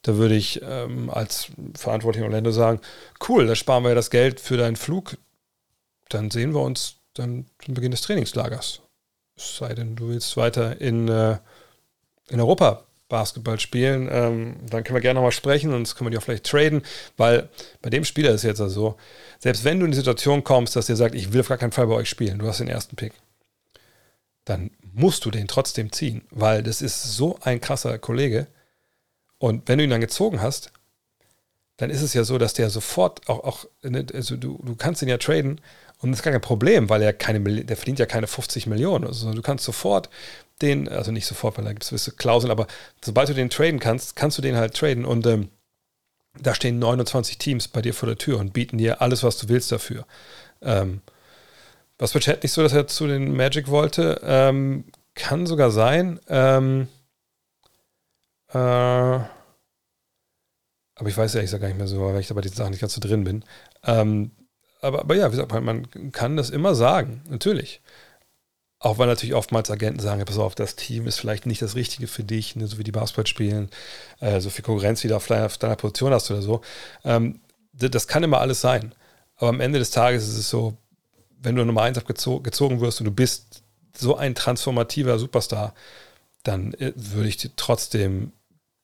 Da würde ich ähm, als Verantwortlicher Orlando sagen, cool, da sparen wir ja das Geld für deinen Flug, dann sehen wir uns dann zum Beginn des Trainingslagers. Es sei denn, du willst weiter in, äh, in Europa Basketball spielen, ähm, dann können wir gerne nochmal sprechen und das können wir dir auch vielleicht traden, weil bei dem Spieler ist jetzt also so, selbst wenn du in die Situation kommst, dass der sagt, ich will auf gar keinen Fall bei euch spielen, du hast den ersten Pick, dann musst du den trotzdem ziehen, weil das ist so ein krasser Kollege und wenn du ihn dann gezogen hast, dann ist es ja so, dass der sofort auch, auch ne, also du, du kannst ihn ja traden und das ist gar kein Problem, weil er keine, der verdient ja keine 50 Millionen. Also du kannst sofort den, also nicht sofort, weil da gibt es gewisse Klauseln, aber sobald du den traden kannst, kannst du den halt traden und ähm, da stehen 29 Teams bei dir vor der Tür und bieten dir alles, was du willst dafür. Ähm, was bei Chat nicht so, dass er zu den Magic wollte, ähm, kann sogar sein. Ähm, äh, aber ich weiß ehrlich gesagt gar nicht mehr so, weil ich da bei diesen Sachen nicht ganz so drin bin. Ähm, aber, aber ja, wie gesagt, man kann das immer sagen, natürlich. Auch weil natürlich oftmals Agenten sagen, pass auf, das Team ist vielleicht nicht das Richtige für dich, ne, so wie die Basketball spielen, äh, so viel Konkurrenz, wie du auf deiner, Position hast oder so. Ähm, das kann immer alles sein. Aber am Ende des Tages ist es so, wenn du Nummer 1 abgezogen gezogen wirst und du bist so ein transformativer Superstar, dann äh, würde ich trotzdem,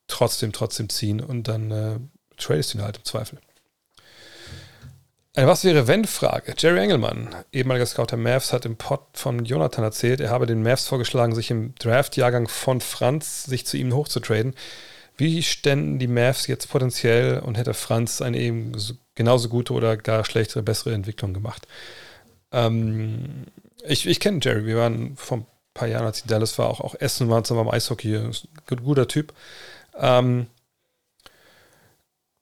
trotzdem, trotzdem ziehen und dann äh, tradest du ihn halt im Zweifel. Eine Was wäre wenn-Frage. Jerry Engelmann, ehemaliger Scout der Mavs, hat im Pod von Jonathan erzählt, er habe den Mavs vorgeschlagen, sich im Draft-Jahrgang von Franz sich zu ihm hochzutraden. Wie ständen die Mavs jetzt potenziell und hätte Franz eine eben genauso gute oder gar schlechtere, bessere Entwicklung gemacht? Ähm, ich ich kenne Jerry, wir waren vor ein paar Jahren, als ich Dallas war, auch, auch Essen waren zusammen beim Eishockey, guter Typ. Ähm,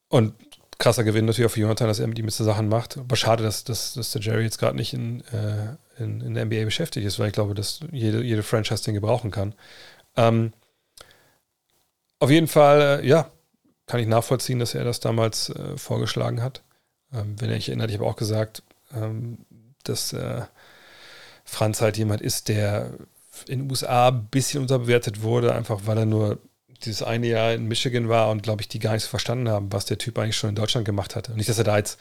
und krasser Gewinn natürlich auch für Jonathan, dass er mit ihm jetzt Sachen macht. Aber schade, dass, dass, dass der Jerry jetzt gerade nicht in, äh, in, in, der NBA beschäftigt ist, weil ich glaube, dass jede, jede Franchise den gebrauchen kann. Ähm, auf jeden Fall, äh, ja, kann ich nachvollziehen, dass er das damals äh, vorgeschlagen hat. Ähm, wenn er sich erinnert, ich habe auch gesagt, ähm, dass äh, Franz halt jemand ist, der in den USA ein bisschen unterbewertet wurde, einfach weil er nur dieses eine Jahr in Michigan war und, glaube ich, die gar nicht so verstanden haben, was der Typ eigentlich schon in Deutschland gemacht hatte. nicht, dass er da jetzt,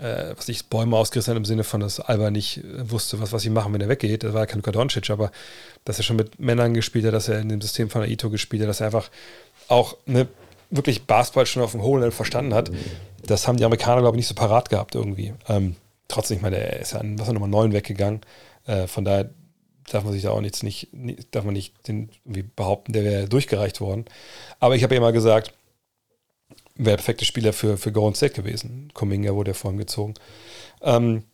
äh, was ich, Bäume ausgerissen hat im Sinne von, dass Alba nicht äh, wusste, was, was sie machen, wenn er weggeht. Das war ja kein Luka Doncic, aber dass er schon mit Männern gespielt hat, dass er in dem System von Aito gespielt hat, dass er einfach auch ne, wirklich Basketball schon auf dem hohen Level verstanden hat. Das haben die Amerikaner, glaube ich, nicht so parat gehabt irgendwie. Ähm, trotzdem, ich meine, er ist ja an was Nummer 9 weggegangen. Äh, von daher darf man sich da auch nichts nicht, darf man nicht den, behaupten, der wäre durchgereicht worden. Aber ich habe ja immer gesagt, wäre der perfekte Spieler für, für Golden State gewesen. Kuminga wurde ja vor ihm gezogen. Ähm,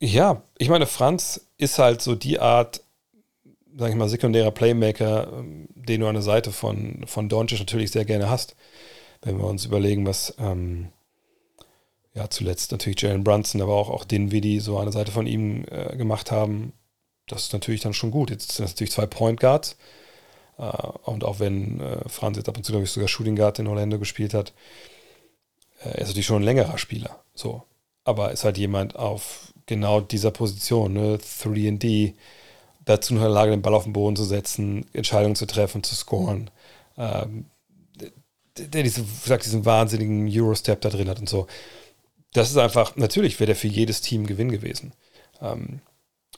ja, ich meine, Franz ist halt so die Art sag ich mal, sekundärer Playmaker, ähm, den du an der Seite von, von Doncic natürlich sehr gerne hast. Wenn wir uns überlegen, was ähm, ja zuletzt natürlich Jalen Brunson, aber auch, auch Dinwiddie so an der Seite von ihm äh, gemacht haben, das ist natürlich dann schon gut. Jetzt sind das natürlich zwei Point Guards. Äh, und auch wenn äh, Franz jetzt ab und zu, glaube ich, sogar Shooting Guard in Orlando gespielt hat, äh, ist natürlich schon ein längerer Spieler. So. Aber ist halt jemand auf genau dieser Position, ne? 3D, dazu in der Lage, den Ball auf den Boden zu setzen, Entscheidungen zu treffen, zu scoren. Ähm, der diese, sagt, diesen wahnsinnigen Eurostep da drin hat und so. Das ist einfach, natürlich wäre der für jedes Team Gewinn gewesen. Ähm,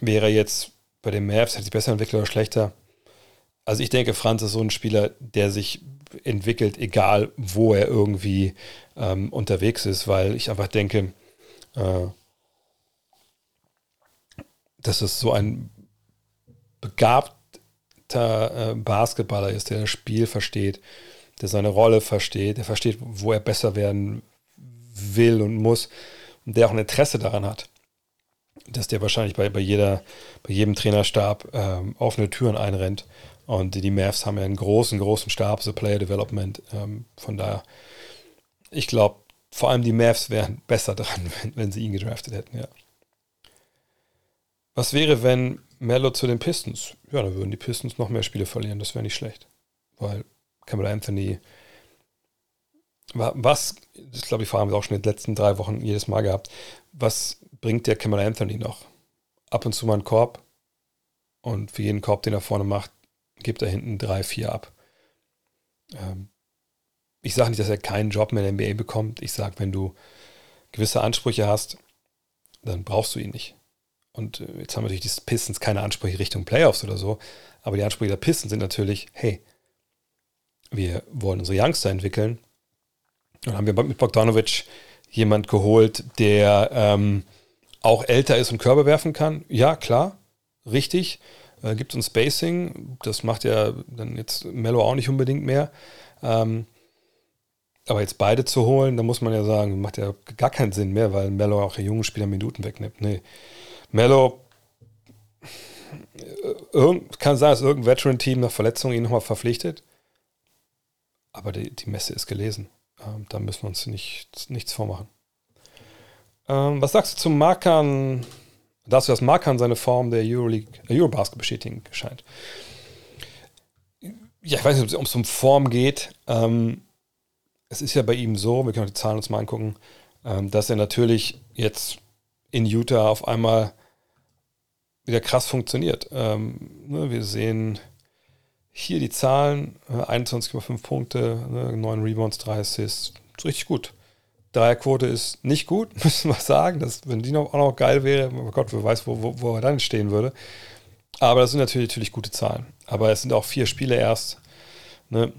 wäre jetzt bei den Mavs, hätte sich besser entwickelt oder schlechter. Also ich denke, Franz ist so ein Spieler, der sich entwickelt, egal wo er irgendwie ähm, unterwegs ist, weil ich einfach denke, äh, dass es so ein begabter äh, Basketballer ist, der das Spiel versteht, der seine Rolle versteht, der versteht, wo er besser werden will und muss und der auch ein Interesse daran hat, dass der wahrscheinlich bei, bei, jeder, bei jedem Trainerstab ähm, offene Türen einrennt. Und die Mavs haben ja einen großen, großen Stab, so Player Development. Ähm, von daher, ich glaube, vor allem die Mavs wären besser dran, wenn, wenn sie ihn gedraftet hätten, ja. Was wäre, wenn Mello zu den Pistons? Ja, dann würden die Pistons noch mehr Spiele verlieren. Das wäre nicht schlecht. Weil Cameron Anthony, was, das glaube ich, haben wir auch schon in den letzten drei Wochen jedes Mal gehabt, was bringt der Cameron Anthony noch? Ab und zu mal einen Korb und für jeden Korb, den er vorne macht, gibt er hinten drei, vier ab. Ähm, ich sage nicht, dass er keinen Job mehr in der NBA bekommt. Ich sage, wenn du gewisse Ansprüche hast, dann brauchst du ihn nicht. Und äh, jetzt haben natürlich die Pistons keine Ansprüche Richtung Playoffs oder so, aber die Ansprüche der Pistons sind natürlich, hey, wir wollen unsere Youngster entwickeln. Dann haben wir mit Bogdanovic jemand geholt, der ähm, auch älter ist und Körbe werfen kann. Ja, klar, richtig. Äh, gibt uns Spacing, das macht ja dann jetzt Mello auch nicht unbedingt mehr. Ähm, aber jetzt beide zu holen, da muss man ja sagen, macht ja gar keinen Sinn mehr, weil Mello auch der jungen Spieler Minuten wegnimmt. Nee, Mello kann sein, dass irgendein Veteran-Team nach Verletzung ihn nochmal verpflichtet. Aber die, die Messe ist gelesen. Ähm, da müssen wir uns nicht, nichts vormachen. Ähm, was sagst du zum Markern? Darfst du das Markern seine Form der Euroleague, Eurobasket bestätigen scheint? Ja, ich weiß nicht, ob es um Form geht. Ähm, es ist ja bei ihm so, wir können auch die Zahlen uns mal angucken, ähm, dass er natürlich jetzt in Utah auf einmal wieder krass funktioniert. Ähm, ne, wir sehen hier die Zahlen: 21,5 äh, Punkte, ne, 9 Rebounds, 3 Assists. Ist richtig gut. Dreierquote ist nicht gut, müssen wir sagen. Das, wenn die noch, auch noch geil wäre, oh Gott, wer weiß, wo, wo, wo er dann stehen würde. Aber das sind natürlich, natürlich gute Zahlen. Aber es sind auch vier Spiele erst. Ne?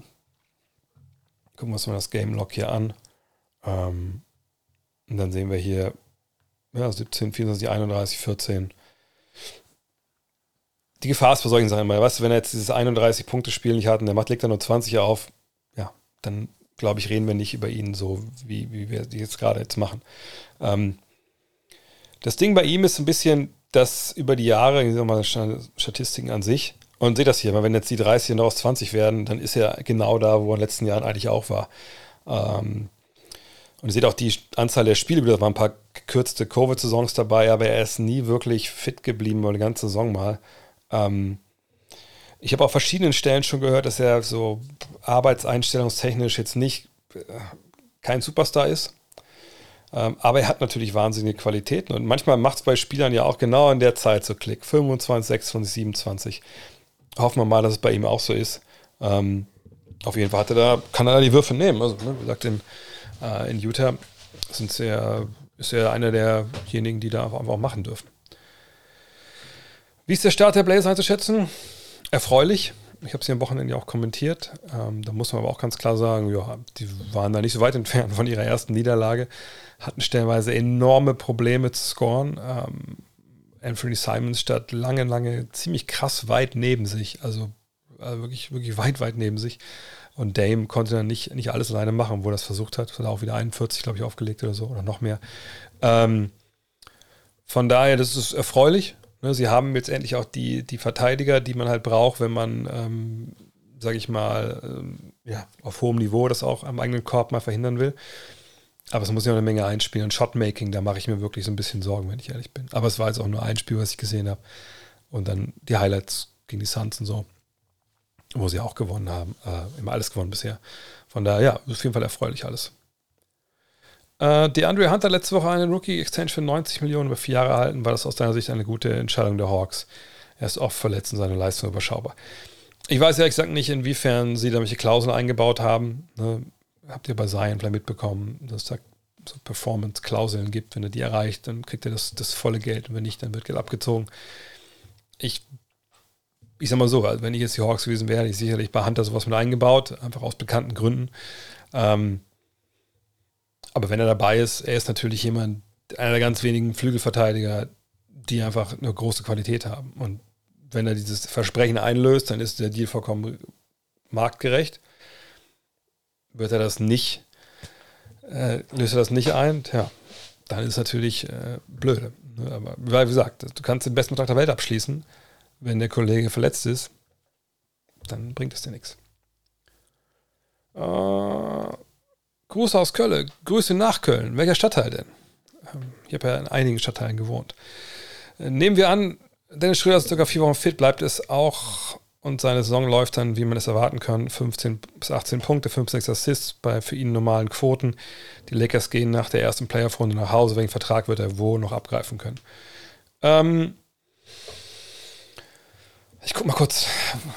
Gucken wir uns mal das Game Log hier an. Ähm, und dann sehen wir hier ja, 17, 24, 31, 14 die Gefahr ist bei solchen Sachen immer, weißt du, wenn er jetzt dieses 31-Punkte-Spiel nicht hat und der macht, legt er nur 20 auf, ja, dann glaube ich, reden wir nicht über ihn so, wie, wie wir jetzt gerade jetzt machen. Ähm, das Ding bei ihm ist ein bisschen, dass über die Jahre, ich sag mal, Statistiken an sich, und seht das hier, wenn jetzt die 30 noch aus 20 werden, dann ist er genau da, wo er in den letzten Jahren eigentlich auch war. Ähm, und ihr seht auch die Anzahl der Spiele, da waren ein paar gekürzte Covid-Saisons dabei, aber er ist nie wirklich fit geblieben, über die ganze Saison mal. Ähm, ich habe auf verschiedenen Stellen schon gehört, dass er so arbeitseinstellungstechnisch jetzt nicht äh, kein Superstar ist. Ähm, aber er hat natürlich wahnsinnige Qualitäten und manchmal macht es bei Spielern ja auch genau in der Zeit so Klick. 25, 26, 27. Hoffen wir mal, dass es bei ihm auch so ist. Ähm, auf jeden Fall hat er da, kann er da die Würfe nehmen. Also, ne, wie gesagt, in, äh, in Utah sind sehr, ist er einer derjenigen, die da einfach machen dürfen. Wie ist der Start der Blazers einzuschätzen? Erfreulich. Ich habe es hier am Wochenende auch kommentiert. Ähm, da muss man aber auch ganz klar sagen, ja, die waren da nicht so weit entfernt von ihrer ersten Niederlage, hatten stellenweise enorme Probleme zu scoren. Ähm, Anthony Simons stand lange, lange ziemlich krass weit neben sich, also, also, wirklich, wirklich weit, weit neben sich. Und Dame konnte dann nicht, nicht alles alleine machen, wo er das versucht hat. Hat auch wieder 41, glaube ich, aufgelegt oder so, oder noch mehr. Ähm, von daher, das ist erfreulich. Ne, sie haben jetzt endlich auch die, die Verteidiger, die man halt braucht, wenn man, ähm, sage ich mal, ähm, ja, auf hohem Niveau das auch am eigenen Korb mal verhindern will. Aber es muss ja auch eine Menge einspielen. Und Shotmaking, da mache ich mir wirklich so ein bisschen Sorgen, wenn ich ehrlich bin. Aber es war jetzt auch nur ein Spiel, was ich gesehen habe. Und dann die Highlights gegen die Suns und so, wo sie auch gewonnen haben. Äh, immer alles gewonnen bisher. Von daher, ja, auf jeden Fall erfreulich alles. Äh, DeAndre Hunter letzte Woche einen Rookie-Exchange für 90 Millionen über vier Jahre erhalten. War das aus deiner Sicht eine gute Entscheidung der Hawks? Er ist oft verletzt und seine Leistung überschaubar. Ich weiß ehrlich gesagt nicht, inwiefern sie da welche Klauseln eingebaut haben. Ne? Habt ihr bei Zion vielleicht mitbekommen, dass da so Performance-Klauseln gibt. Wenn er die erreicht, dann kriegt er das, das volle Geld und wenn nicht, dann wird Geld abgezogen. Ich, ich sag mal so, also wenn ich jetzt die Hawks gewesen wäre, hätte ich sicherlich bei Hunter sowas mit eingebaut, einfach aus bekannten Gründen. Ähm, aber wenn er dabei ist, er ist natürlich jemand, einer der ganz wenigen Flügelverteidiger, die einfach eine große Qualität haben. Und wenn er dieses Versprechen einlöst, dann ist der Deal vollkommen marktgerecht. Wird er das nicht, äh, löst er das nicht ein, tja, dann ist es natürlich äh, blöde. Ne? Aber wie gesagt, du kannst den besten Vertrag der Welt abschließen. Wenn der Kollege verletzt ist, dann bringt es dir nichts. Äh, Gruß aus Köln, Grüße nach Köln. Welcher Stadtteil denn? Ähm, ich habe ja in einigen Stadtteilen gewohnt. Äh, nehmen wir an, Dennis Schröder ist sogar vier Wochen fit, bleibt es auch und seine Saison läuft dann, wie man es erwarten kann, 15 bis 18 Punkte, 5, 6 Assists bei für ihn normalen Quoten. Die Lakers gehen nach der ersten Playoff-Runde nach Hause, wegen Vertrag wird er wo noch abgreifen können. Ähm ich gucke mal kurz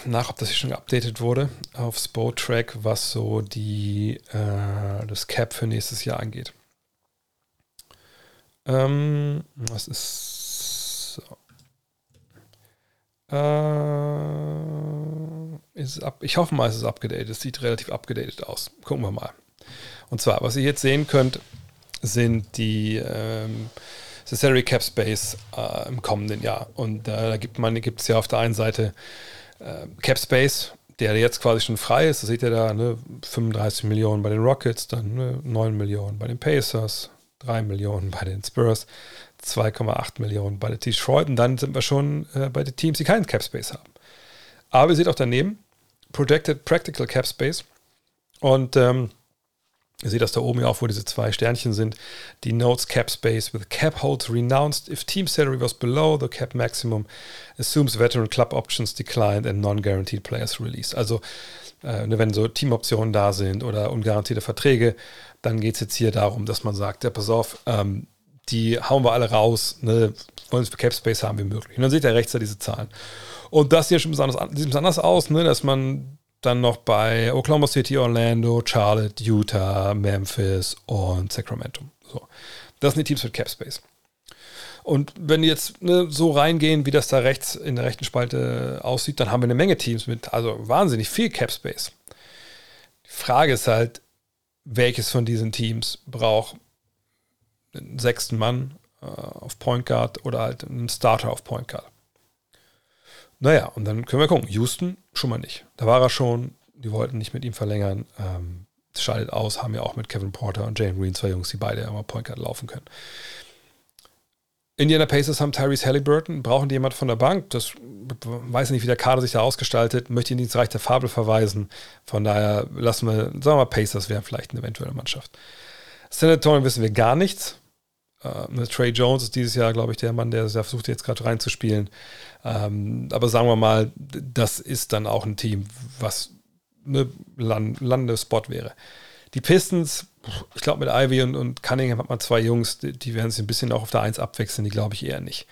nach, ob das hier schon geupdatet wurde auf Spotrack, was so die, äh, das Cap für nächstes Jahr angeht. Ähm, was ist so. Äh, ist ab, ich hoffe mal, es ist abgedatet. Es sieht relativ abgedatet aus. Gucken wir mal. Und zwar, was ihr jetzt sehen könnt, sind die ähm, Salary Cap Space äh, im kommenden Jahr. Und äh, da gibt man, gibt es ja auf der einen Seite äh, Cap Space, der jetzt quasi schon frei ist. Da seht ihr da ne, 35 Millionen bei den Rockets, dann ne, 9 Millionen bei den Pacers, 3 Millionen bei den Spurs, 2,8 Millionen bei den Detroit und dann sind wir schon äh, bei den Teams, die keinen Cap Space haben. Aber ihr seht auch daneben Projected Practical Cap Space und ähm, ihr seht das da oben ja auch, wo diese zwei Sternchen sind. Die Notes Cap Space with Cap Holds renounced if team salary was below the cap maximum assumes veteran club options declined and non-guaranteed players released. Also äh, ne, wenn so Teamoptionen da sind oder ungarantierte Verträge, dann geht es jetzt hier darum, dass man sagt, ja, pass auf, ähm, die hauen wir alle raus, ne, wollen es für Cap Space haben wie möglich. Und dann seht ihr rechts da diese Zahlen. Und das hier sieht anders, sieht anders aus, ne, dass man dann noch bei Oklahoma City, Orlando, Charlotte, Utah, Memphis und Sacramento. So. Das sind die Teams mit Cap Space. Und wenn die jetzt ne, so reingehen, wie das da rechts in der rechten Spalte aussieht, dann haben wir eine Menge Teams mit, also wahnsinnig viel Cap Space. Die Frage ist halt, welches von diesen Teams braucht einen sechsten Mann äh, auf Point Guard oder halt einen Starter auf Point Guard. Naja, und dann können wir gucken. Houston schon mal nicht. Da war er schon. Die wollten nicht mit ihm verlängern. Ähm, scheidet aus, haben ja auch mit Kevin Porter und Jalen Green zwei Jungs, die beide immer Point Guard laufen können. Indiana Pacers haben Tyrese Halliburton, brauchen die jemand von der Bank? Das weiß nicht, wie der Kader sich da ausgestaltet, möchte ihn ins Reich der Fabel verweisen. Von daher lassen wir, sagen wir mal, Pacers wären vielleicht eine eventuelle Mannschaft. San wissen wir gar nichts. Äh, Trey Jones ist dieses Jahr, glaube ich, der Mann, der, der versucht jetzt gerade reinzuspielen. Ähm, aber sagen wir mal, das ist dann auch ein Team, was eine Land Landespot wäre. Die Pistons, ich glaube, mit Ivy und, und Cunningham hat man zwei Jungs, die, die werden sich ein bisschen auch auf der Eins abwechseln, die glaube ich eher nicht.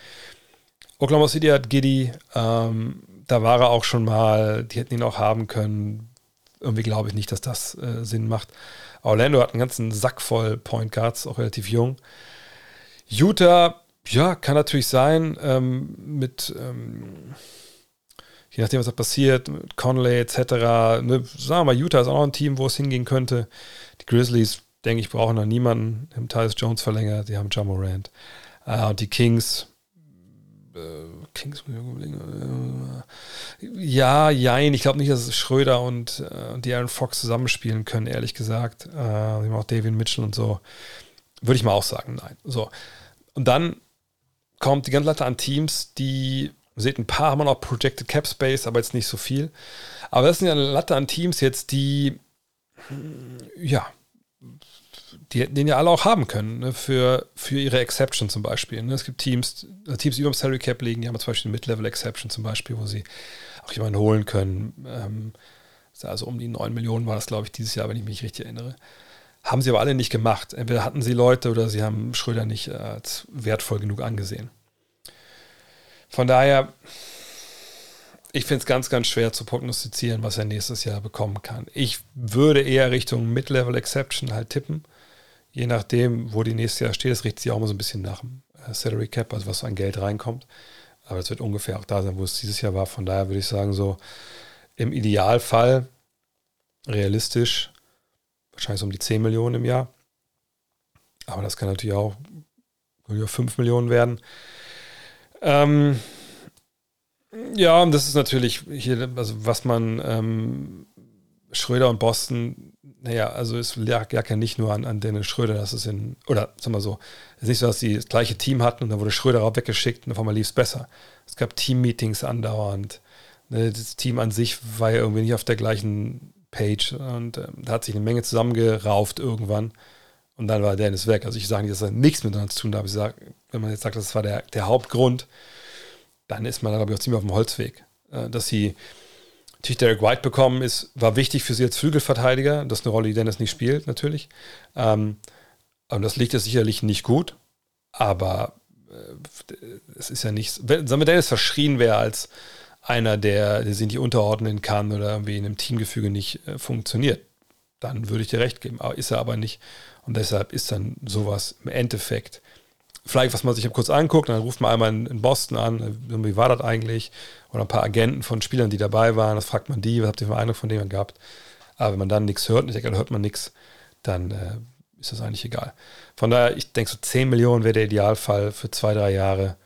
Oklahoma City hat Giddy, ähm, da war er auch schon mal, die hätten ihn auch haben können. Irgendwie glaube ich nicht, dass das äh, Sinn macht. Orlando hat einen ganzen Sack voll Point Guards, auch relativ jung. Utah, ja, kann natürlich sein, ähm, mit, ähm, je nachdem, was da passiert, mit Conley etc. Ne, sagen wir mal, Utah ist auch noch ein Team, wo es hingehen könnte. Die Grizzlies, denke ich, brauchen noch niemanden. Im Tyus Jones verlängert, die haben John Morant. Äh, und die Kings, äh, Kings, ja, jein. Ich glaube nicht, dass Schröder und, äh, die Aaron Fox zusammenspielen können, ehrlich gesagt. Äh, auch David Mitchell und so. Würde ich mal auch sagen, nein. So. Und dann kommt die ganze Latte an Teams, die, seht, ein paar haben noch Projected Cap Space, aber jetzt nicht so viel. Aber das sind ja eine Latte an Teams jetzt, die, ja, die den ja alle auch haben können, ne, für, für ihre Exception zum Beispiel. Ne. Es gibt Teams, also Teams, die über dem Salary Cap liegen, die haben zum Beispiel eine Mid-Level Exception zum Beispiel, wo sie auch jemanden holen können. Ähm, also um die 9 Millionen war das, glaube ich, dieses Jahr, wenn ich mich richtig erinnere. Haben sie aber alle nicht gemacht. Entweder hatten sie Leute oder sie haben Schröder nicht als wertvoll genug angesehen. Von daher, ich finde es ganz, ganz schwer zu prognostizieren, was er nächstes Jahr bekommen kann. Ich würde eher Richtung Mid-Level Exception halt tippen. Je nachdem, wo die nächstes Jahr steht, das richtet sich auch immer so ein bisschen nach dem äh, Salary Cap, also was an Geld reinkommt. Aber es wird ungefähr auch da sein, wo es dieses Jahr war. Von daher würde ich sagen, so im Idealfall realistisch wahrscheinlich so um die 10 Millionen im Jahr. Aber das kann natürlich auch über 5 Millionen werden. Ähm, ja, und das ist natürlich hier, also was man ähm, Schröder und Boston, naja, also es lag ja nicht nur an, an Dennis Schröder, das ist in, oder sagen wir so, es ist nicht so, dass sie das gleiche Team hatten und dann wurde Schröder auch weggeschickt und auf einmal lief es besser. Es gab Team-Meetings andauernd. Ne, das Team an sich war ja irgendwie nicht auf der gleichen Page und äh, da hat sich eine Menge zusammengerauft irgendwann und dann war Dennis weg. Also ich sage nicht, dass er nichts miteinander zu tun hat, ich sage, wenn man jetzt sagt, das war der, der Hauptgrund, dann ist man, glaube ich, auch ziemlich auf dem Holzweg. Äh, dass sie natürlich Derek White bekommen ist, war wichtig für sie als Flügelverteidiger. Das ist eine Rolle, die Dennis nicht spielt, natürlich. Ähm, und das liegt ja sicherlich nicht gut, aber äh, es ist ja nicht, wenn, sagen Dennis verschrien wäre als einer, der, der sich nicht unterordnen kann oder irgendwie in einem Teamgefüge nicht äh, funktioniert, dann würde ich dir recht geben. Aber ist er aber nicht. Und deshalb ist dann sowas im Endeffekt vielleicht, was man sich kurz anguckt, dann ruft man einmal in, Boston an, wie war das eigentlich? Oder ein paar Agenten von Spielern, die dabei waren, das fragt man die, was habt ihr für einen Eindruck von denen gehabt? Aber wenn man dann nichts hört, ich denke, da hört man nichts, dann äh, ist das eigentlich egal. Von daher, ich denke, so 10 Millionen wäre der Idealfall für zwei, drei Jahre.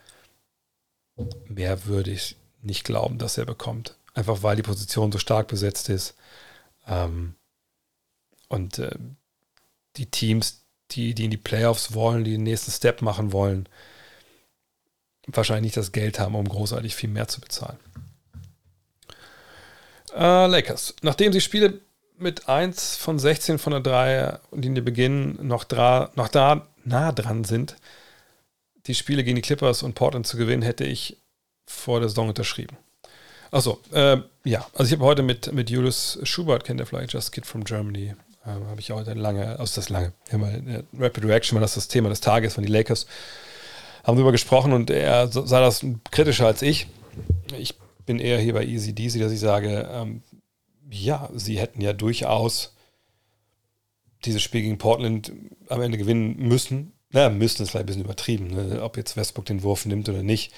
Mehr würde ich nicht glauben, dass er bekommt. Einfach weil die Position so stark besetzt ist. Ähm, und äh, die Teams, die, die in die Playoffs wollen, die den nächsten Step machen wollen, wahrscheinlich nicht das Geld haben, um großartig viel mehr zu bezahlen. Äh, Lakers. Nachdem sie Spiele mit 1 von 16 von der 3 Linie beginnen, noch, noch da nah dran sind, die Spiele gegen die Clippers und Portland zu gewinnen, hätte ich vor der Saison unterschrieben. Achso, äh, ja, also ich habe heute mit, mit Julius Schubert, kennt ihr vielleicht, Just Kid from Germany, äh, habe ich heute lange, also das lange, immer Rapid Reaction, weil das das Thema des Tages von die Lakers, haben darüber gesprochen und er sah das kritischer als ich. Ich bin eher hier bei Easy Deasy, dass ich sage, ähm, ja, sie hätten ja durchaus dieses Spiel gegen Portland am Ende gewinnen müssen. Na, müssen ist vielleicht ein bisschen übertrieben, ne? ob jetzt Westbrook den Wurf nimmt oder nicht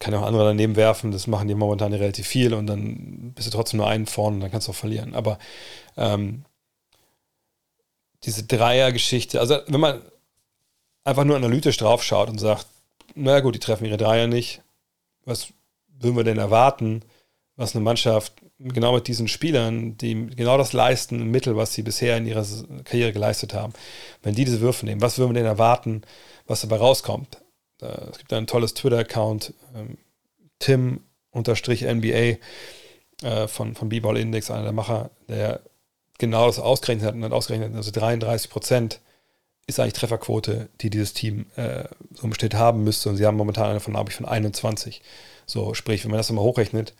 kann auch andere daneben werfen, das machen die momentan relativ viel und dann bist du trotzdem nur einen vorne und dann kannst du auch verlieren. Aber ähm, diese Dreier-Geschichte, also wenn man einfach nur analytisch drauf schaut und sagt, na gut, die treffen ihre Dreier nicht, was würden wir denn erwarten, was eine Mannschaft genau mit diesen Spielern, die genau das leisten im Mittel, was sie bisher in ihrer Karriere geleistet haben, wenn die diese Würfe nehmen, was würden wir denn erwarten, was dabei rauskommt? Es gibt ein tolles Twitter-Account, ähm, Tim-NBA äh, von, von B-Ball Index, einer der Macher, der genau das ausgerechnet hat und hat ausgerechnet, also 33 Prozent ist eigentlich Trefferquote, die dieses Team äh, so im Schnitt haben müsste. Und sie haben momentan eine von, habe ich, von 21. So, sprich, wenn man das mal hochrechnet,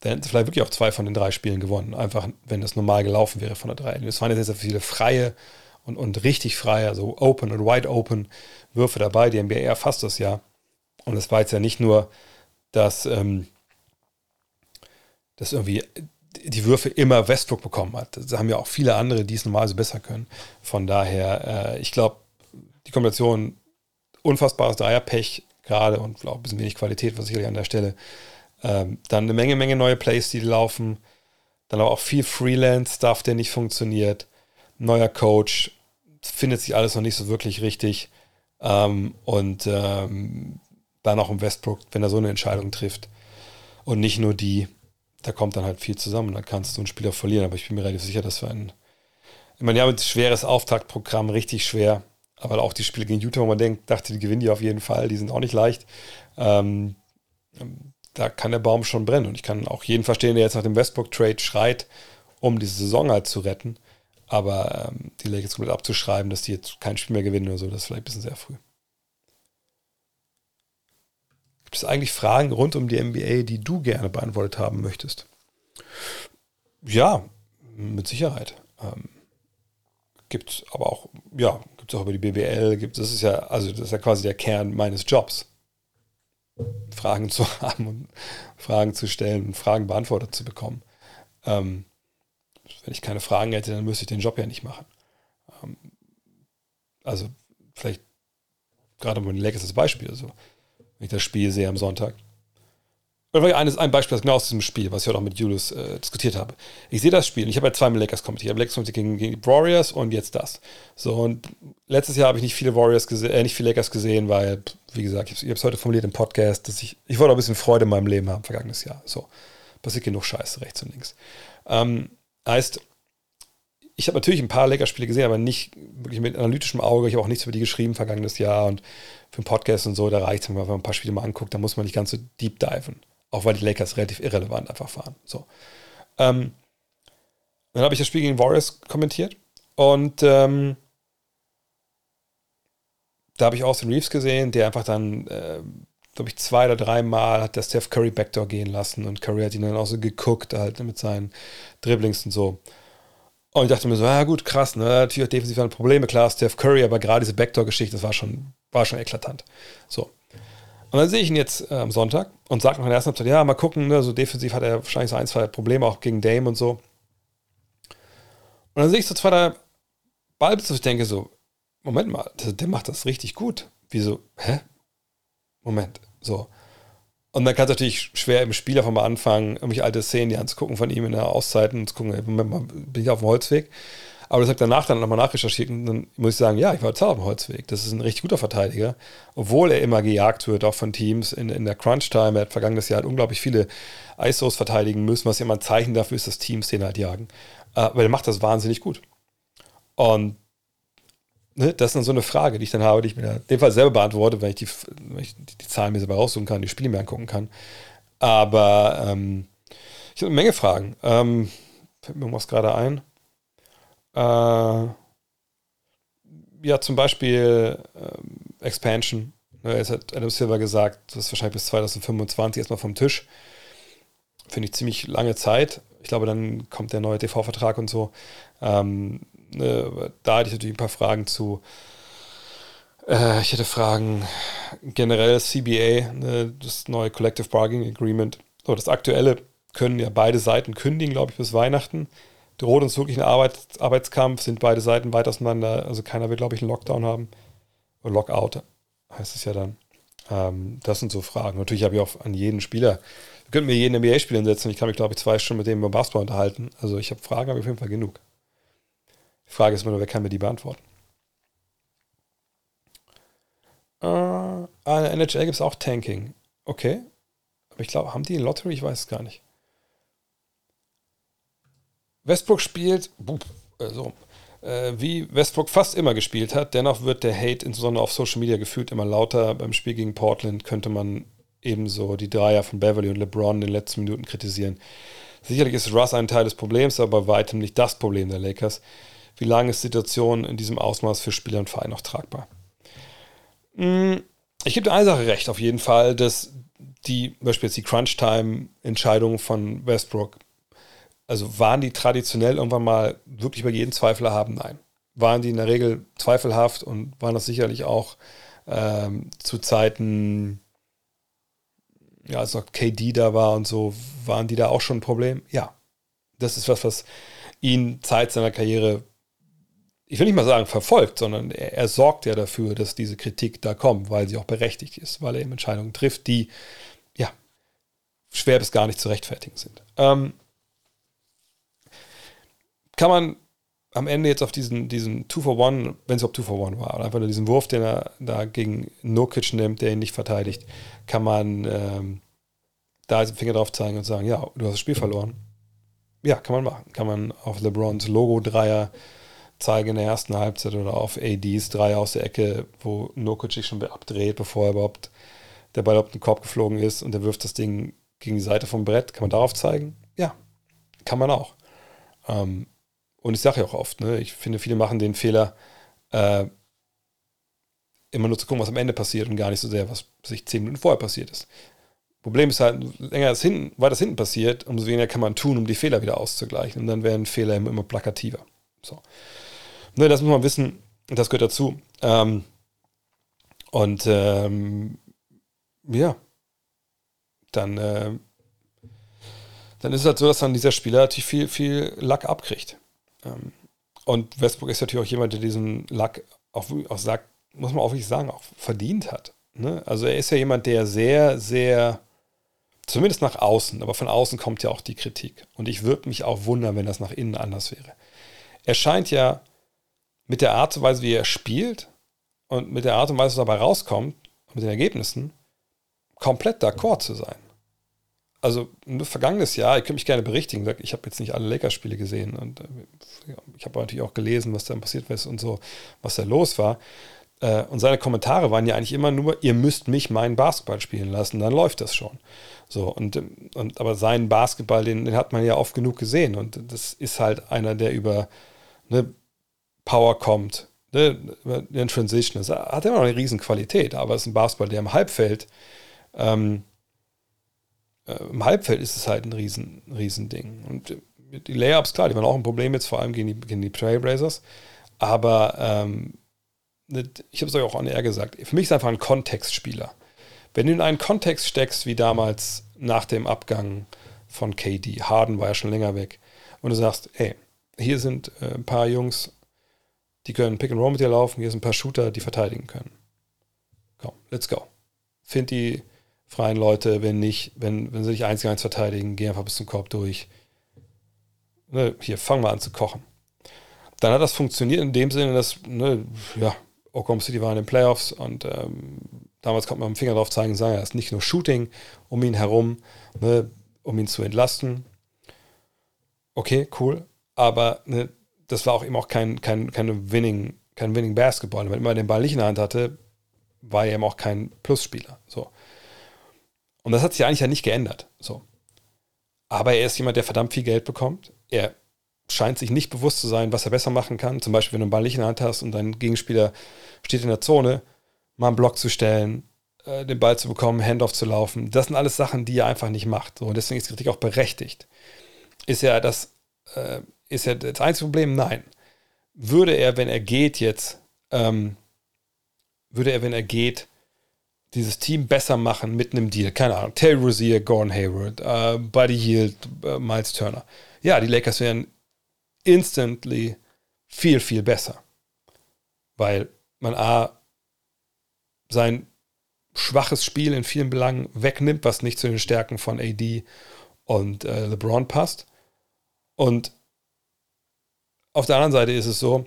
dann hätten sie vielleicht wirklich auch zwei von den drei Spielen gewonnen. Einfach, wenn das normal gelaufen wäre von der drei. Es waren jetzt sehr viele freie und, und richtig freie, also open und wide open Würfe dabei. Die NBA erfasst das ja. Und es war jetzt ja nicht nur, dass, ähm, dass irgendwie die Würfe immer Westbrook bekommen hat. Das haben ja auch viele andere, die es normalerweise besser können. Von daher, äh, ich glaube, die Kombination unfassbares Dreierpech gerade und auch ein bisschen wenig Qualität, was sicherlich an der Stelle. Ähm, dann eine Menge, Menge neue Plays, die laufen. Dann aber auch viel Freelance-Stuff, der nicht funktioniert. Neuer Coach. Findet sich alles noch nicht so wirklich richtig. Ähm, und ähm, dann auch im Westbrook, wenn er so eine Entscheidung trifft. Und nicht nur die, da kommt dann halt viel zusammen. Dann kannst du ein Spiel auch verlieren. Aber ich bin mir relativ sicher, dass wir ein. Ich meine, ja, mit schweres Auftaktprogramm, richtig schwer. Aber auch die Spiele gegen Utah, wo man denkt, dachte, die gewinnen die auf jeden Fall, die sind auch nicht leicht. Ähm, da kann der Baum schon brennen. Und ich kann auch jeden verstehen, der jetzt nach dem Westbrook-Trade schreit, um diese Saison halt zu retten. Aber ähm, die Lakers komplett abzuschreiben, dass die jetzt kein Spiel mehr gewinnen oder so, das ist vielleicht ein bisschen sehr früh. Gibt es eigentlich Fragen rund um die NBA, die du gerne beantwortet haben möchtest? Ja, mit Sicherheit. Ähm, gibt es aber auch, ja, gibt es auch über die BBL, gibt das ist ja, also das ist ja quasi der Kern meines Jobs. Fragen zu haben und Fragen zu stellen und Fragen beantwortet zu bekommen. Ähm, wenn ich keine Fragen hätte, dann müsste ich den Job ja nicht machen. Ähm, also vielleicht gerade mal ein leckeres Beispiel. Also, wenn ich das Spiel sehe am Sonntag, eines, ein Beispiel genau aus diesem Spiel, was ich heute auch mit Julius äh, diskutiert habe. Ich sehe das Spiel und ich habe ja zweimal Lakers kommentiert. Ich habe Lakers kommentiert gegen, gegen, die Warriors und jetzt das. So, und letztes Jahr habe ich nicht viele Warriors gesehen, äh, nicht viele Lakers gesehen, weil, wie gesagt, ich habe es heute formuliert im Podcast, dass ich, ich wollte auch ein bisschen Freude in meinem Leben haben, vergangenes Jahr. So, passiert genug Scheiße rechts und links. Ähm, heißt, ich habe natürlich ein paar Lakers-Spiele gesehen, aber nicht wirklich mit analytischem Auge. Ich habe auch nichts über die geschrieben vergangenes Jahr und für einen Podcast und so, da reicht es, wenn man ein paar Spiele mal anguckt, da muss man nicht ganz so deep diven. Auch weil die Lakers relativ irrelevant einfach waren. So. Ähm, dann habe ich das Spiel gegen Warriors kommentiert und ähm, da habe ich Austin Reeves gesehen, der einfach dann, äh, glaube ich, zwei oder dreimal hat der Steph Curry Backdoor gehen lassen und Curry hat ihn dann auch so geguckt, halt mit seinen Dribblings und so. Und ich dachte mir so, ja gut, krass, ne? natürlich auch defensiv waren Probleme, klar, Steph Curry, aber gerade diese Backdoor-Geschichte, das war schon, war schon eklatant. So. Und dann sehe ich ihn jetzt äh, am Sonntag und sage nach der ersten Halbzeit, ja, mal gucken, ne, so defensiv hat er wahrscheinlich so ein, zwei Probleme, auch gegen Dame und so. Und dann sehe ich so zwei, drei Ballbesitz, ich denke so, Moment mal, der macht das richtig gut. Wieso, hä? Moment, so. Und dann kann es natürlich schwer im Spiel einfach mal anfangen, irgendwelche alte Szenen die anzugucken von ihm in der Auszeit und zu gucken, bin ich auf dem Holzweg? Aber das habe ich danach dann nochmal nachrecherchiert und dann muss ich sagen, ja, ich war total auf dem Holzweg. Das ist ein richtig guter Verteidiger, obwohl er immer gejagt wird, auch von Teams in, in der Crunch-Time. Er hat vergangenes Jahr halt unglaublich viele ISOs verteidigen müssen, was ja immer ein Zeichen dafür ist, dass Teams den halt jagen. Äh, aber er macht das wahnsinnig gut. Und ne, das ist dann so eine Frage, die ich dann habe, die ich mir in dem Fall selber beantworte, wenn ich die, wenn ich die, die Zahlen mir selber raussuchen kann, die Spiele mir angucken kann. Aber ähm, ich habe eine Menge Fragen. Ähm, fällt mir irgendwas gerade ein. Äh, ja, zum Beispiel äh, Expansion. Ne, jetzt hat Adam Silver gesagt, das ist wahrscheinlich bis 2025 erstmal vom Tisch. Finde ich ziemlich lange Zeit. Ich glaube, dann kommt der neue TV-Vertrag und so. Ähm, da hatte ich natürlich ein paar Fragen zu. Äh, ich hätte Fragen generell CBA, ne, das neue Collective Bargaining Agreement. So, das aktuelle können ja beide Seiten kündigen, glaube ich, bis Weihnachten droht uns wirklich ein Arbeits Arbeitskampf, sind beide Seiten weit auseinander. Also keiner wird, glaube ich, einen Lockdown haben. Oder Lockout heißt es ja dann. Ähm, das sind so Fragen. Natürlich habe ich auch an jeden Spieler, wir könnten mir jeden NBA-Spieler setzen. Ich kann mich, glaube ich, zwei Stunden mit dem über Basketball unterhalten. Also ich habe Fragen, habe ich auf jeden Fall genug. Die Frage ist immer nur, wer kann mir die beantworten? Äh, in der NHL gibt es auch Tanking. Okay. Aber ich glaube, haben die Lottery? Ich weiß es gar nicht. Westbrook spielt, also, äh, wie Westbrook fast immer gespielt hat. Dennoch wird der Hate insbesondere auf Social Media gefühlt immer lauter. Beim Spiel gegen Portland könnte man ebenso die Dreier von Beverly und LeBron in den letzten Minuten kritisieren. Sicherlich ist Russ ein Teil des Problems, aber bei weitem nicht das Problem der Lakers. Wie lange ist die Situation in diesem Ausmaß für Spieler und Verein noch tragbar? Hm, ich gebe dir eine Sache recht, auf jeden Fall, dass die, zum Beispiel jetzt die Crunch-Time-Entscheidung von Westbrook also waren die traditionell irgendwann mal wirklich bei jedem Zweifel haben? Nein. Waren die in der Regel zweifelhaft und waren das sicherlich auch ähm, zu Zeiten, ja, als noch KD da war und so, waren die da auch schon ein Problem? Ja. Das ist was, was ihn Zeit seiner Karriere, ich will nicht mal sagen verfolgt, sondern er, er sorgt ja dafür, dass diese Kritik da kommt, weil sie auch berechtigt ist, weil er eben Entscheidungen trifft, die ja schwer bis gar nicht zu rechtfertigen sind. Ähm, kann man am Ende jetzt auf diesen, diesen Two for One, wenn es überhaupt Two for One war, oder einfach nur diesen Wurf, den er da gegen Nokic nimmt, der ihn nicht verteidigt, kann man ähm, da den Finger drauf zeigen und sagen, ja, du hast das Spiel verloren. Ja, kann man machen. Kann man auf LeBrons Logo-Dreier zeige in der ersten Halbzeit oder auf ADs drei aus der Ecke, wo Nurkic sich schon abdreht, bevor er überhaupt der Ball auf den Korb geflogen ist und er wirft das Ding gegen die Seite vom Brett. Kann man darauf zeigen? Ja, kann man auch. Ähm, und ich sage ja auch oft, ne, ich finde, viele machen den Fehler, äh, immer nur zu gucken, was am Ende passiert und gar nicht so sehr, was sich zehn Minuten vorher passiert ist. Problem ist halt, länger das hinten, weiter hinten passiert, umso weniger kann man tun, um die Fehler wieder auszugleichen. Und dann werden Fehler immer, immer plakativer. So. Ne, das muss man wissen, das gehört dazu. Ähm, und ähm, ja, dann, äh, dann ist es halt so, dass dann dieser Spieler natürlich viel, viel Lack abkriegt. Ähm, und Westbrook ist natürlich auch jemand, der diesen Lack auch, auch sagt, muss man auch wirklich sagen, auch verdient hat. Ne? Also er ist ja jemand, der sehr, sehr, zumindest nach außen, aber von außen kommt ja auch die Kritik. Und ich würde mich auch wundern, wenn das nach innen anders wäre. Er scheint ja mit der Art und Weise, wie er spielt und mit der Art und Weise, was dabei rauskommt, mit den Ergebnissen, komplett d'accord zu sein. Also nur vergangenes Jahr, ich könnte mich gerne berichtigen, ich habe jetzt nicht alle Lakers-Spiele gesehen und äh, ich habe natürlich auch gelesen, was da passiert ist und so, was da los war. Äh, und seine Kommentare waren ja eigentlich immer nur, ihr müsst mich meinen Basketball spielen lassen, dann läuft das schon. So, und, und aber seinen Basketball, den, den hat man ja oft genug gesehen. Und das ist halt einer, der über ne, Power kommt, ne, in Transition. Das hat immer noch eine riesen Qualität, aber es ist ein Basketball, der im Halbfeld, ähm, äh, im Halbfeld ist es halt ein riesen, riesen. Und die Layups, klar, die waren auch ein Problem jetzt, vor allem gegen die, gegen die Trailblazers. Aber ähm, ich habe es euch auch an R gesagt, für mich ist einfach ein Kontextspieler. Wenn du in einen Kontext steckst, wie damals nach dem Abgang von KD, Harden war ja schon länger weg, und du sagst, ey, hier sind äh, ein paar Jungs, die können Pick and Roll mit dir laufen, hier sind ein paar Shooter, die verteidigen können. Komm, let's go. Find die freien Leute, wenn nicht, wenn, wenn sie dich eins gegen eins verteidigen, geh einfach bis zum Korb durch. Ne, hier, fang mal an zu kochen. Dann hat das funktioniert in dem Sinne, dass, ne, ja, Oklahoma City war in den Playoffs und ähm, damals konnte man mit dem Finger drauf zeigen und sagen, er ist nicht nur Shooting um ihn herum, ne, um ihn zu entlasten. Okay, cool. Aber ne, das war auch eben auch kein, kein, keine Winning, kein Winning Basketball. Wenn man den Ball nicht in der Hand hatte, war er eben auch kein Plusspieler. So. Und das hat sich eigentlich ja nicht geändert. So. Aber er ist jemand, der verdammt viel Geld bekommt. Er scheint sich nicht bewusst zu sein, was er besser machen kann. Zum Beispiel, wenn du einen Ball nicht in der Hand hast und dein Gegenspieler steht in der Zone, mal einen Block zu stellen, äh, den Ball zu bekommen, Handoff zu laufen. Das sind alles Sachen, die er einfach nicht macht. So, und deswegen ist die Kritik auch berechtigt. Ist ja das, äh, ist ja das einzige Problem? Nein. Würde er, wenn er geht jetzt, ähm, würde er, wenn er geht, dieses Team besser machen mit einem Deal. Keine Ahnung. Terry Rozier, Gordon Hayward, äh, Buddy Hield, äh, Miles Turner. Ja, die Lakers wären instantly viel, viel besser. Weil man A, sein schwaches Spiel in vielen Belangen wegnimmt, was nicht zu den Stärken von AD und äh, LeBron passt. Und auf der anderen Seite ist es so,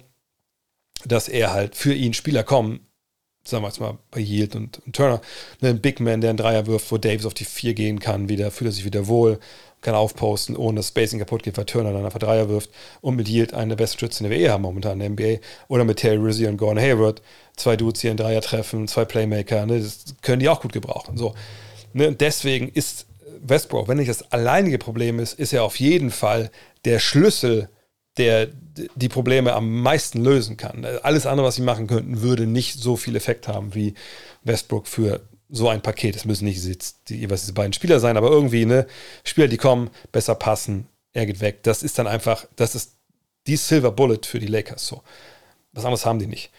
dass er halt für ihn Spieler kommen, sagen wir jetzt mal bei Yield und, und Turner, ne, ein Big Man, der einen Dreier wirft, wo Davis auf die Vier gehen kann, wieder, fühlt er sich wieder wohl, kann aufposten, ohne dass Spacing kaputt geht, weil Turner dann einfach Dreier wirft und mit Yield einen der besten Schützen der WE haben momentan in der NBA. Oder mit Terry Rizzi und Gordon Hayward, zwei Dudes hier in Dreier treffen, zwei Playmaker, ne, das können die auch gut gebrauchen. So. Ne, und deswegen ist Westbrook, wenn nicht das alleinige Problem ist, ist er auf jeden Fall der Schlüssel, der die Probleme am meisten lösen kann. Alles andere, was sie machen könnten, würde nicht so viel Effekt haben wie Westbrook für so ein Paket. Es müssen nicht die, jeweils diese beiden Spieler sein, aber irgendwie, ne, Spieler, die kommen, besser passen, er geht weg. Das ist dann einfach, das ist die Silver Bullet für die Lakers. So. Was anderes haben die nicht.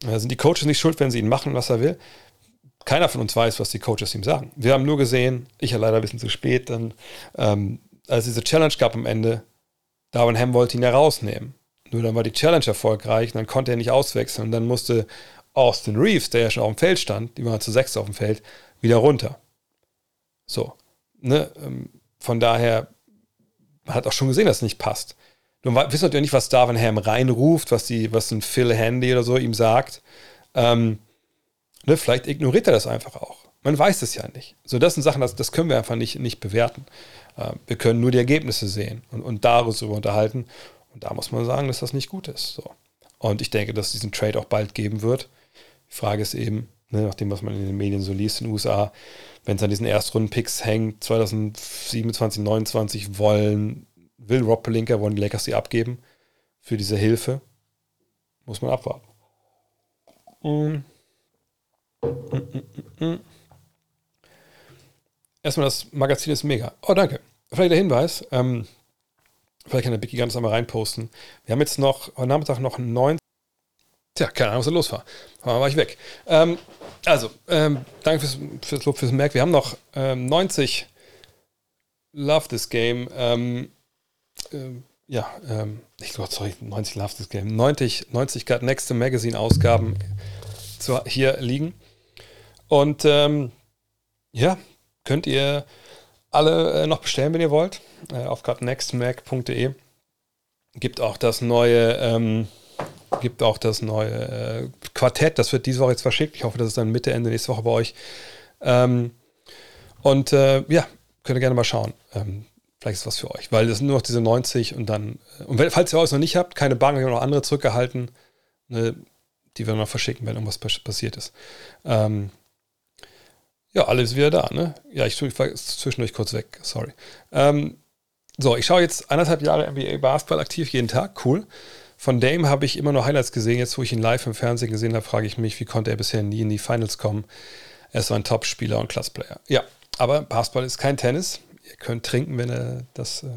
Da sind die Coaches nicht schuld, wenn sie ihn machen, was er will. Keiner von uns weiß, was die Coaches ihm sagen. Wir haben nur gesehen, ich ja leider ein bisschen zu spät, dann, ähm, als diese Challenge gab am Ende, Darwin Ham wollte ihn ja rausnehmen. Nur dann war die Challenge erfolgreich und dann konnte er nicht auswechseln. Und dann musste Austin Reeves, der ja schon auf dem Feld stand, die waren zu sechs auf dem Feld, wieder runter. So. Ne? Ähm, von daher, hat auch schon gesehen, dass es nicht passt. Nun wissen natürlich nicht, was Darwin Ham reinruft, was, die, was ein Phil Handy oder so ihm sagt. Ähm, ne? Vielleicht ignoriert er das einfach auch. Man weiß es ja nicht. So, das sind Sachen, das, das können wir einfach nicht, nicht bewerten. Äh, wir können nur die Ergebnisse sehen und, und darüber unterhalten. Und da muss man sagen, dass das nicht gut ist. So. Und ich denke, dass es diesen Trade auch bald geben wird. Die Frage ist eben, ne, nach dem, was man in den Medien so liest in den USA, wenn es an diesen Erstrunden-Picks hängt, 2027, 2029 wollen, will Rob Pelinka, wollen die Lakers sie abgeben für diese Hilfe. Muss man abwarten. Mm. Mm, mm, Erstmal, das Magazin ist mega. Oh, danke. Vielleicht der Hinweis. Ähm, vielleicht kann der Biggie ganz einmal reinposten. Wir haben jetzt noch, heute Nachmittag noch neun. Tja, keine Ahnung, was da los war. Aber war ich weg. Ähm, also, ähm, danke fürs, fürs Lob, fürs Merk. Wir haben noch ähm, 90 Love This Game. Ähm, ähm, ja, ähm, ich glaube, sorry, 90 Love This Game. 90, 90 Got Next Magazine Ausgaben zu, hier liegen. Und ja, könnt ihr alle äh, noch bestellen, wenn ihr wollt. Äh, auf gotnextmac.de gibt auch das neue, ähm, gibt auch das neue äh, Quartett. Das wird diese Woche jetzt verschickt. Ich hoffe, das ist dann Mitte, Ende nächste Woche bei euch. Ähm, und äh, ja, könnt ihr gerne mal schauen. Ähm, vielleicht ist was für euch, weil das sind nur noch diese 90 und dann. Äh, und wenn, falls ihr euch noch nicht habt, keine Bank, wir haben noch andere zurückgehalten, ne, die wir noch verschicken, wenn irgendwas passiert ist. Ähm, ja, alles wieder da, ne? Ja, ich, ich war zwischendurch kurz weg, sorry. Ähm, so, ich schaue jetzt anderthalb Jahre NBA Basketball aktiv jeden Tag, cool. Von Dame habe ich immer nur Highlights gesehen. Jetzt, wo ich ihn live im Fernsehen gesehen habe, frage ich mich, wie konnte er bisher nie in die Finals kommen? Er ist so ein Top-Spieler und Klassplayer. Ja, aber Basketball ist kein Tennis. Ihr könnt trinken, wenn er das, äh,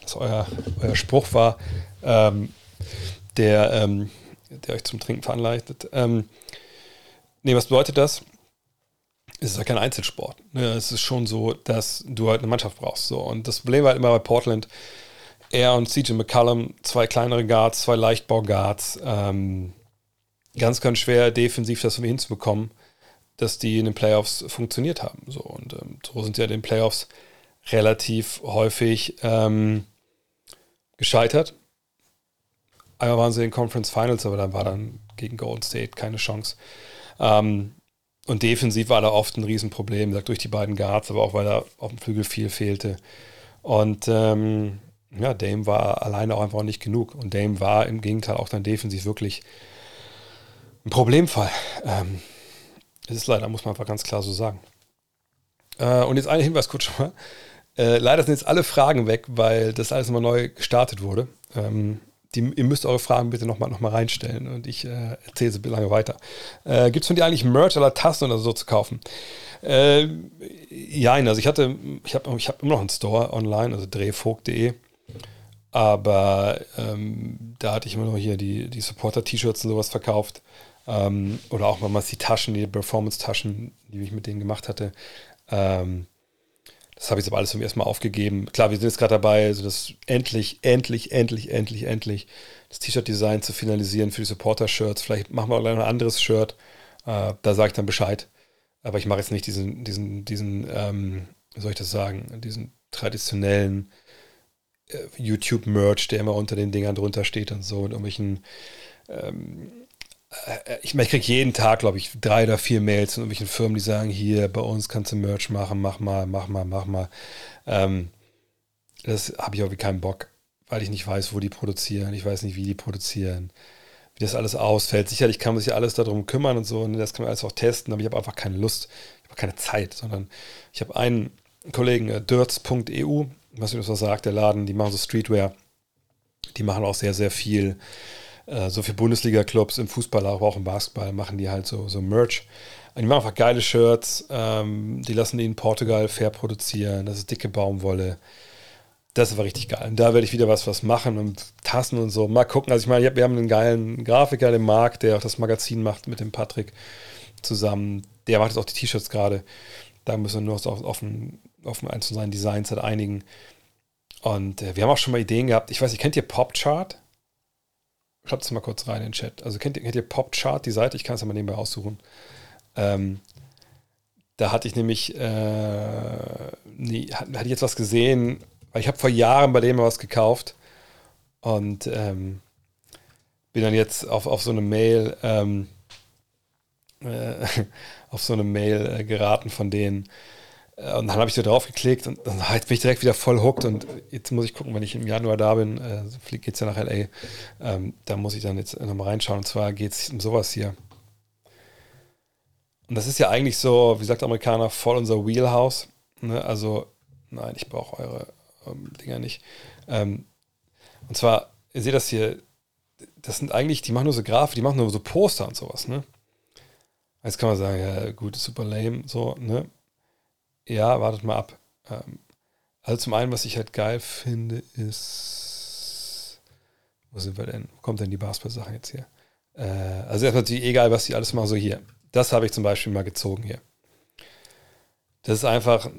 das euer, euer Spruch war, ähm, der, ähm, der euch zum Trinken veranleitet. Ähm, nee, was bedeutet das? Es ist ja kein Einzelsport. Ne? Es ist schon so, dass du halt eine Mannschaft brauchst. So. Und das Problem war halt immer bei Portland, er und CJ McCallum, zwei kleinere Guards, zwei Leichtbau-Guards, ähm, ganz, ganz schwer defensiv das hinzubekommen, dass die in den Playoffs funktioniert haben. So. Und ähm, so sind sie ja in den Playoffs relativ häufig ähm, gescheitert. Einmal waren sie in den Conference Finals, aber dann war dann gegen Golden State keine Chance. Ähm, und defensiv war da oft ein Riesenproblem, sagt durch die beiden Guards, aber auch weil da auf dem Flügel viel fehlte. Und ähm, ja, Dame war alleine auch einfach nicht genug. Und Dame war im Gegenteil auch dann defensiv wirklich ein Problemfall. Ähm, das ist leider, muss man einfach ganz klar so sagen. Äh, und jetzt ein Hinweis kurz schon mal. Äh, leider sind jetzt alle Fragen weg, weil das alles nochmal neu gestartet wurde. Ähm, die, ihr müsst eure Fragen bitte nochmal noch mal reinstellen und ich äh, erzähle sie lange weiter. Äh, Gibt es von dir eigentlich Merch oder Tassen oder so zu kaufen? Äh, ja, also ich hatte, ich habe ich hab immer noch einen Store online, also drehvogt.de. Aber ähm, da hatte ich immer noch hier die, die Supporter-T-Shirts und sowas verkauft. Ähm, oder auch mal die Taschen, die Performance-Taschen, die ich mit denen gemacht hatte. Ähm, das habe ich jetzt aber alles zum ersten Mal aufgegeben. Klar, wir sind jetzt gerade dabei, so das endlich, endlich, endlich, endlich, endlich das T-Shirt-Design zu finalisieren für die Supporter-Shirts. Vielleicht machen wir auch ein anderes Shirt. Äh, da sage ich dann Bescheid. Aber ich mache jetzt nicht diesen, diesen, diesen, ähm, wie soll ich das sagen, diesen traditionellen äh, YouTube-Merch, der immer unter den Dingern drunter steht und so, und irgendwelchen ähm, äh, ich, ich kriege jeden Tag, glaube ich, drei oder vier Mails von irgendwelchen Firmen, die sagen, hier, bei uns kannst du Merch machen, mach mal, mach mal, mach mal. Ähm, das habe ich irgendwie keinen Bock, weil ich nicht weiß, wo die produzieren, ich weiß nicht, wie die produzieren, wie das alles ausfällt. Sicherlich kann man sich alles darum kümmern und so, und das kann man alles auch testen, aber ich habe einfach keine Lust, ich habe keine Zeit, sondern ich habe einen Kollegen, äh, dirts.eu, was mir das was sagt, der Laden, die machen so Streetwear, die machen auch sehr, sehr viel äh, so für Bundesliga-Clubs im Fußball, aber auch im Basketball machen die halt so, so Merch. Und die machen einfach geile Shirts, ähm, die lassen die in Portugal fair produzieren, das ist dicke Baumwolle. Das war richtig geil. Und da werde ich wieder was, was machen und Tassen und so. Mal gucken. Also ich meine, wir haben einen geilen Grafiker, den Marc, der auch das Magazin macht mit dem Patrick zusammen. Der macht jetzt auch die T-Shirts gerade. Da müssen wir nur auf, auf, ein, auf ein zu seinen Designs halt einigen. Und äh, wir haben auch schon mal Ideen gehabt. Ich weiß nicht, kennt ihr Popchart? Schreibt es mal kurz rein in den Chat. Also kennt ihr, kennt ihr Popchart, die Seite? Ich kann es ja mal nebenbei aussuchen. Ähm, da hatte ich nämlich, äh, nie, hatte ich jetzt was gesehen, weil ich habe vor Jahren bei dem was gekauft und ähm, bin dann jetzt auf, auf so eine Mail, ähm, äh, auf so eine Mail äh, geraten von denen. Äh, und dann habe ich so drauf geklickt und dann bin ich direkt wieder voll hooked und jetzt muss ich gucken, wenn ich im Januar da bin, äh, geht es ja nach LA, ähm, da muss ich dann jetzt nochmal reinschauen und zwar geht es um sowas hier. Und das ist ja eigentlich so, wie sagt der Amerikaner, voll unser Wheelhouse. Ne? Also, nein, ich brauche eure ähm, Dinger nicht. Ähm, und zwar, ihr seht das hier, das sind eigentlich, die machen nur so Grafik, die machen nur so Poster und sowas, ne? Jetzt kann man sagen, ja, gut, super lame, so, ne? Ja, wartet mal ab. Ähm, also zum einen, was ich halt geil finde, ist, wo sind wir denn? Wo kommt denn die Basketball-Sache jetzt hier? Äh, also erstmal natürlich egal, was die alles machen, so hier. Das habe ich zum Beispiel mal gezogen hier. Das ist einfach,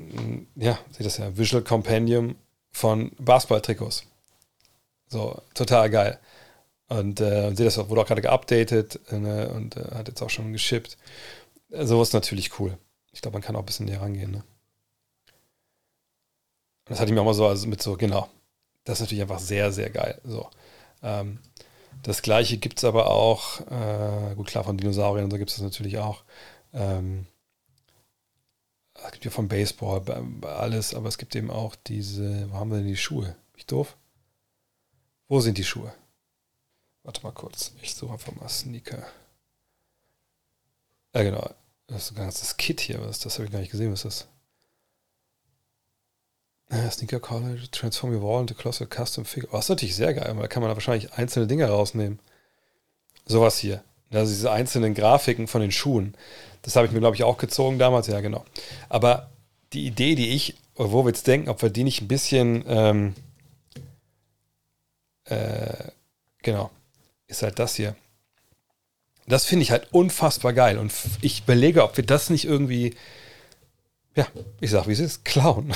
ja, seht das ja, Visual Compendium von Basketball-Trikots. So, total geil. Und äh, seht das, wurde auch gerade geupdatet äh, und äh, hat jetzt auch schon geschippt. So ist natürlich cool. Ich glaube, man kann auch ein bisschen näher rangehen. Ne? Das hatte ich mir auch mal so also mit so, genau. Das ist natürlich einfach sehr, sehr geil. So. Ähm, das gleiche gibt es aber auch, äh, gut klar, von Dinosauriern und so gibt es das natürlich auch. Ähm, es gibt ja vom Baseball alles, aber es gibt eben auch diese, wo haben wir denn die Schuhe? Bin ich doof? Wo sind die Schuhe? Warte mal kurz, ich suche einfach mal Sneaker. Ja, genau. Das ist ein ganzes Kit hier. Was, das habe ich gar nicht gesehen. Was ist das? Sneaker College, Transform Your Wall into Closet Custom Figure. Oh, natürlich sehr geil, weil da kann man da wahrscheinlich einzelne Dinge rausnehmen. Sowas hier. Also diese einzelnen Grafiken von den Schuhen. Das habe ich mir, glaube ich, auch gezogen damals. Ja, genau. Aber die Idee, die ich, wo wir jetzt denken, ob wir die nicht ein bisschen, ähm, äh, genau, ist halt das hier. Das finde ich halt unfassbar geil. Und ich überlege, ob wir das nicht irgendwie, ja, ich sag, wie es ist, klauen.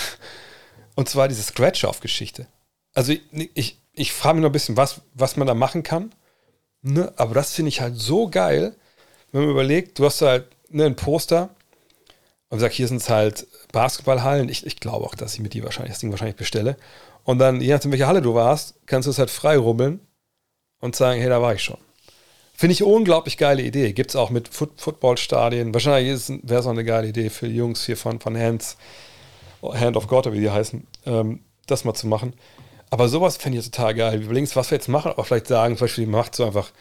Und zwar diese Scratch-Off-Geschichte. Also ich, ich, ich frage mich noch ein bisschen, was, was man da machen kann. Ne? Aber das finde ich halt so geil, wenn man überlegt, du hast halt ne, ein Poster und sagt, hier sind es halt Basketballhallen. Ich, ich glaube auch, dass ich mit dir wahrscheinlich das Ding wahrscheinlich bestelle. Und dann, je nachdem, welche Halle du warst, kannst du es halt frei rubbeln und sagen, hey, da war ich schon. Finde ich unglaublich geile Idee. Gibt es auch mit Foot Footballstadien. Wahrscheinlich wäre es auch eine geile Idee für die Jungs hier von, von Hands, Hand of God, wie die heißen, ähm, das mal zu machen. Aber sowas fände ich total geil. Überlegen was wir jetzt machen, auch vielleicht sagen, zum Beispiel, macht so einfach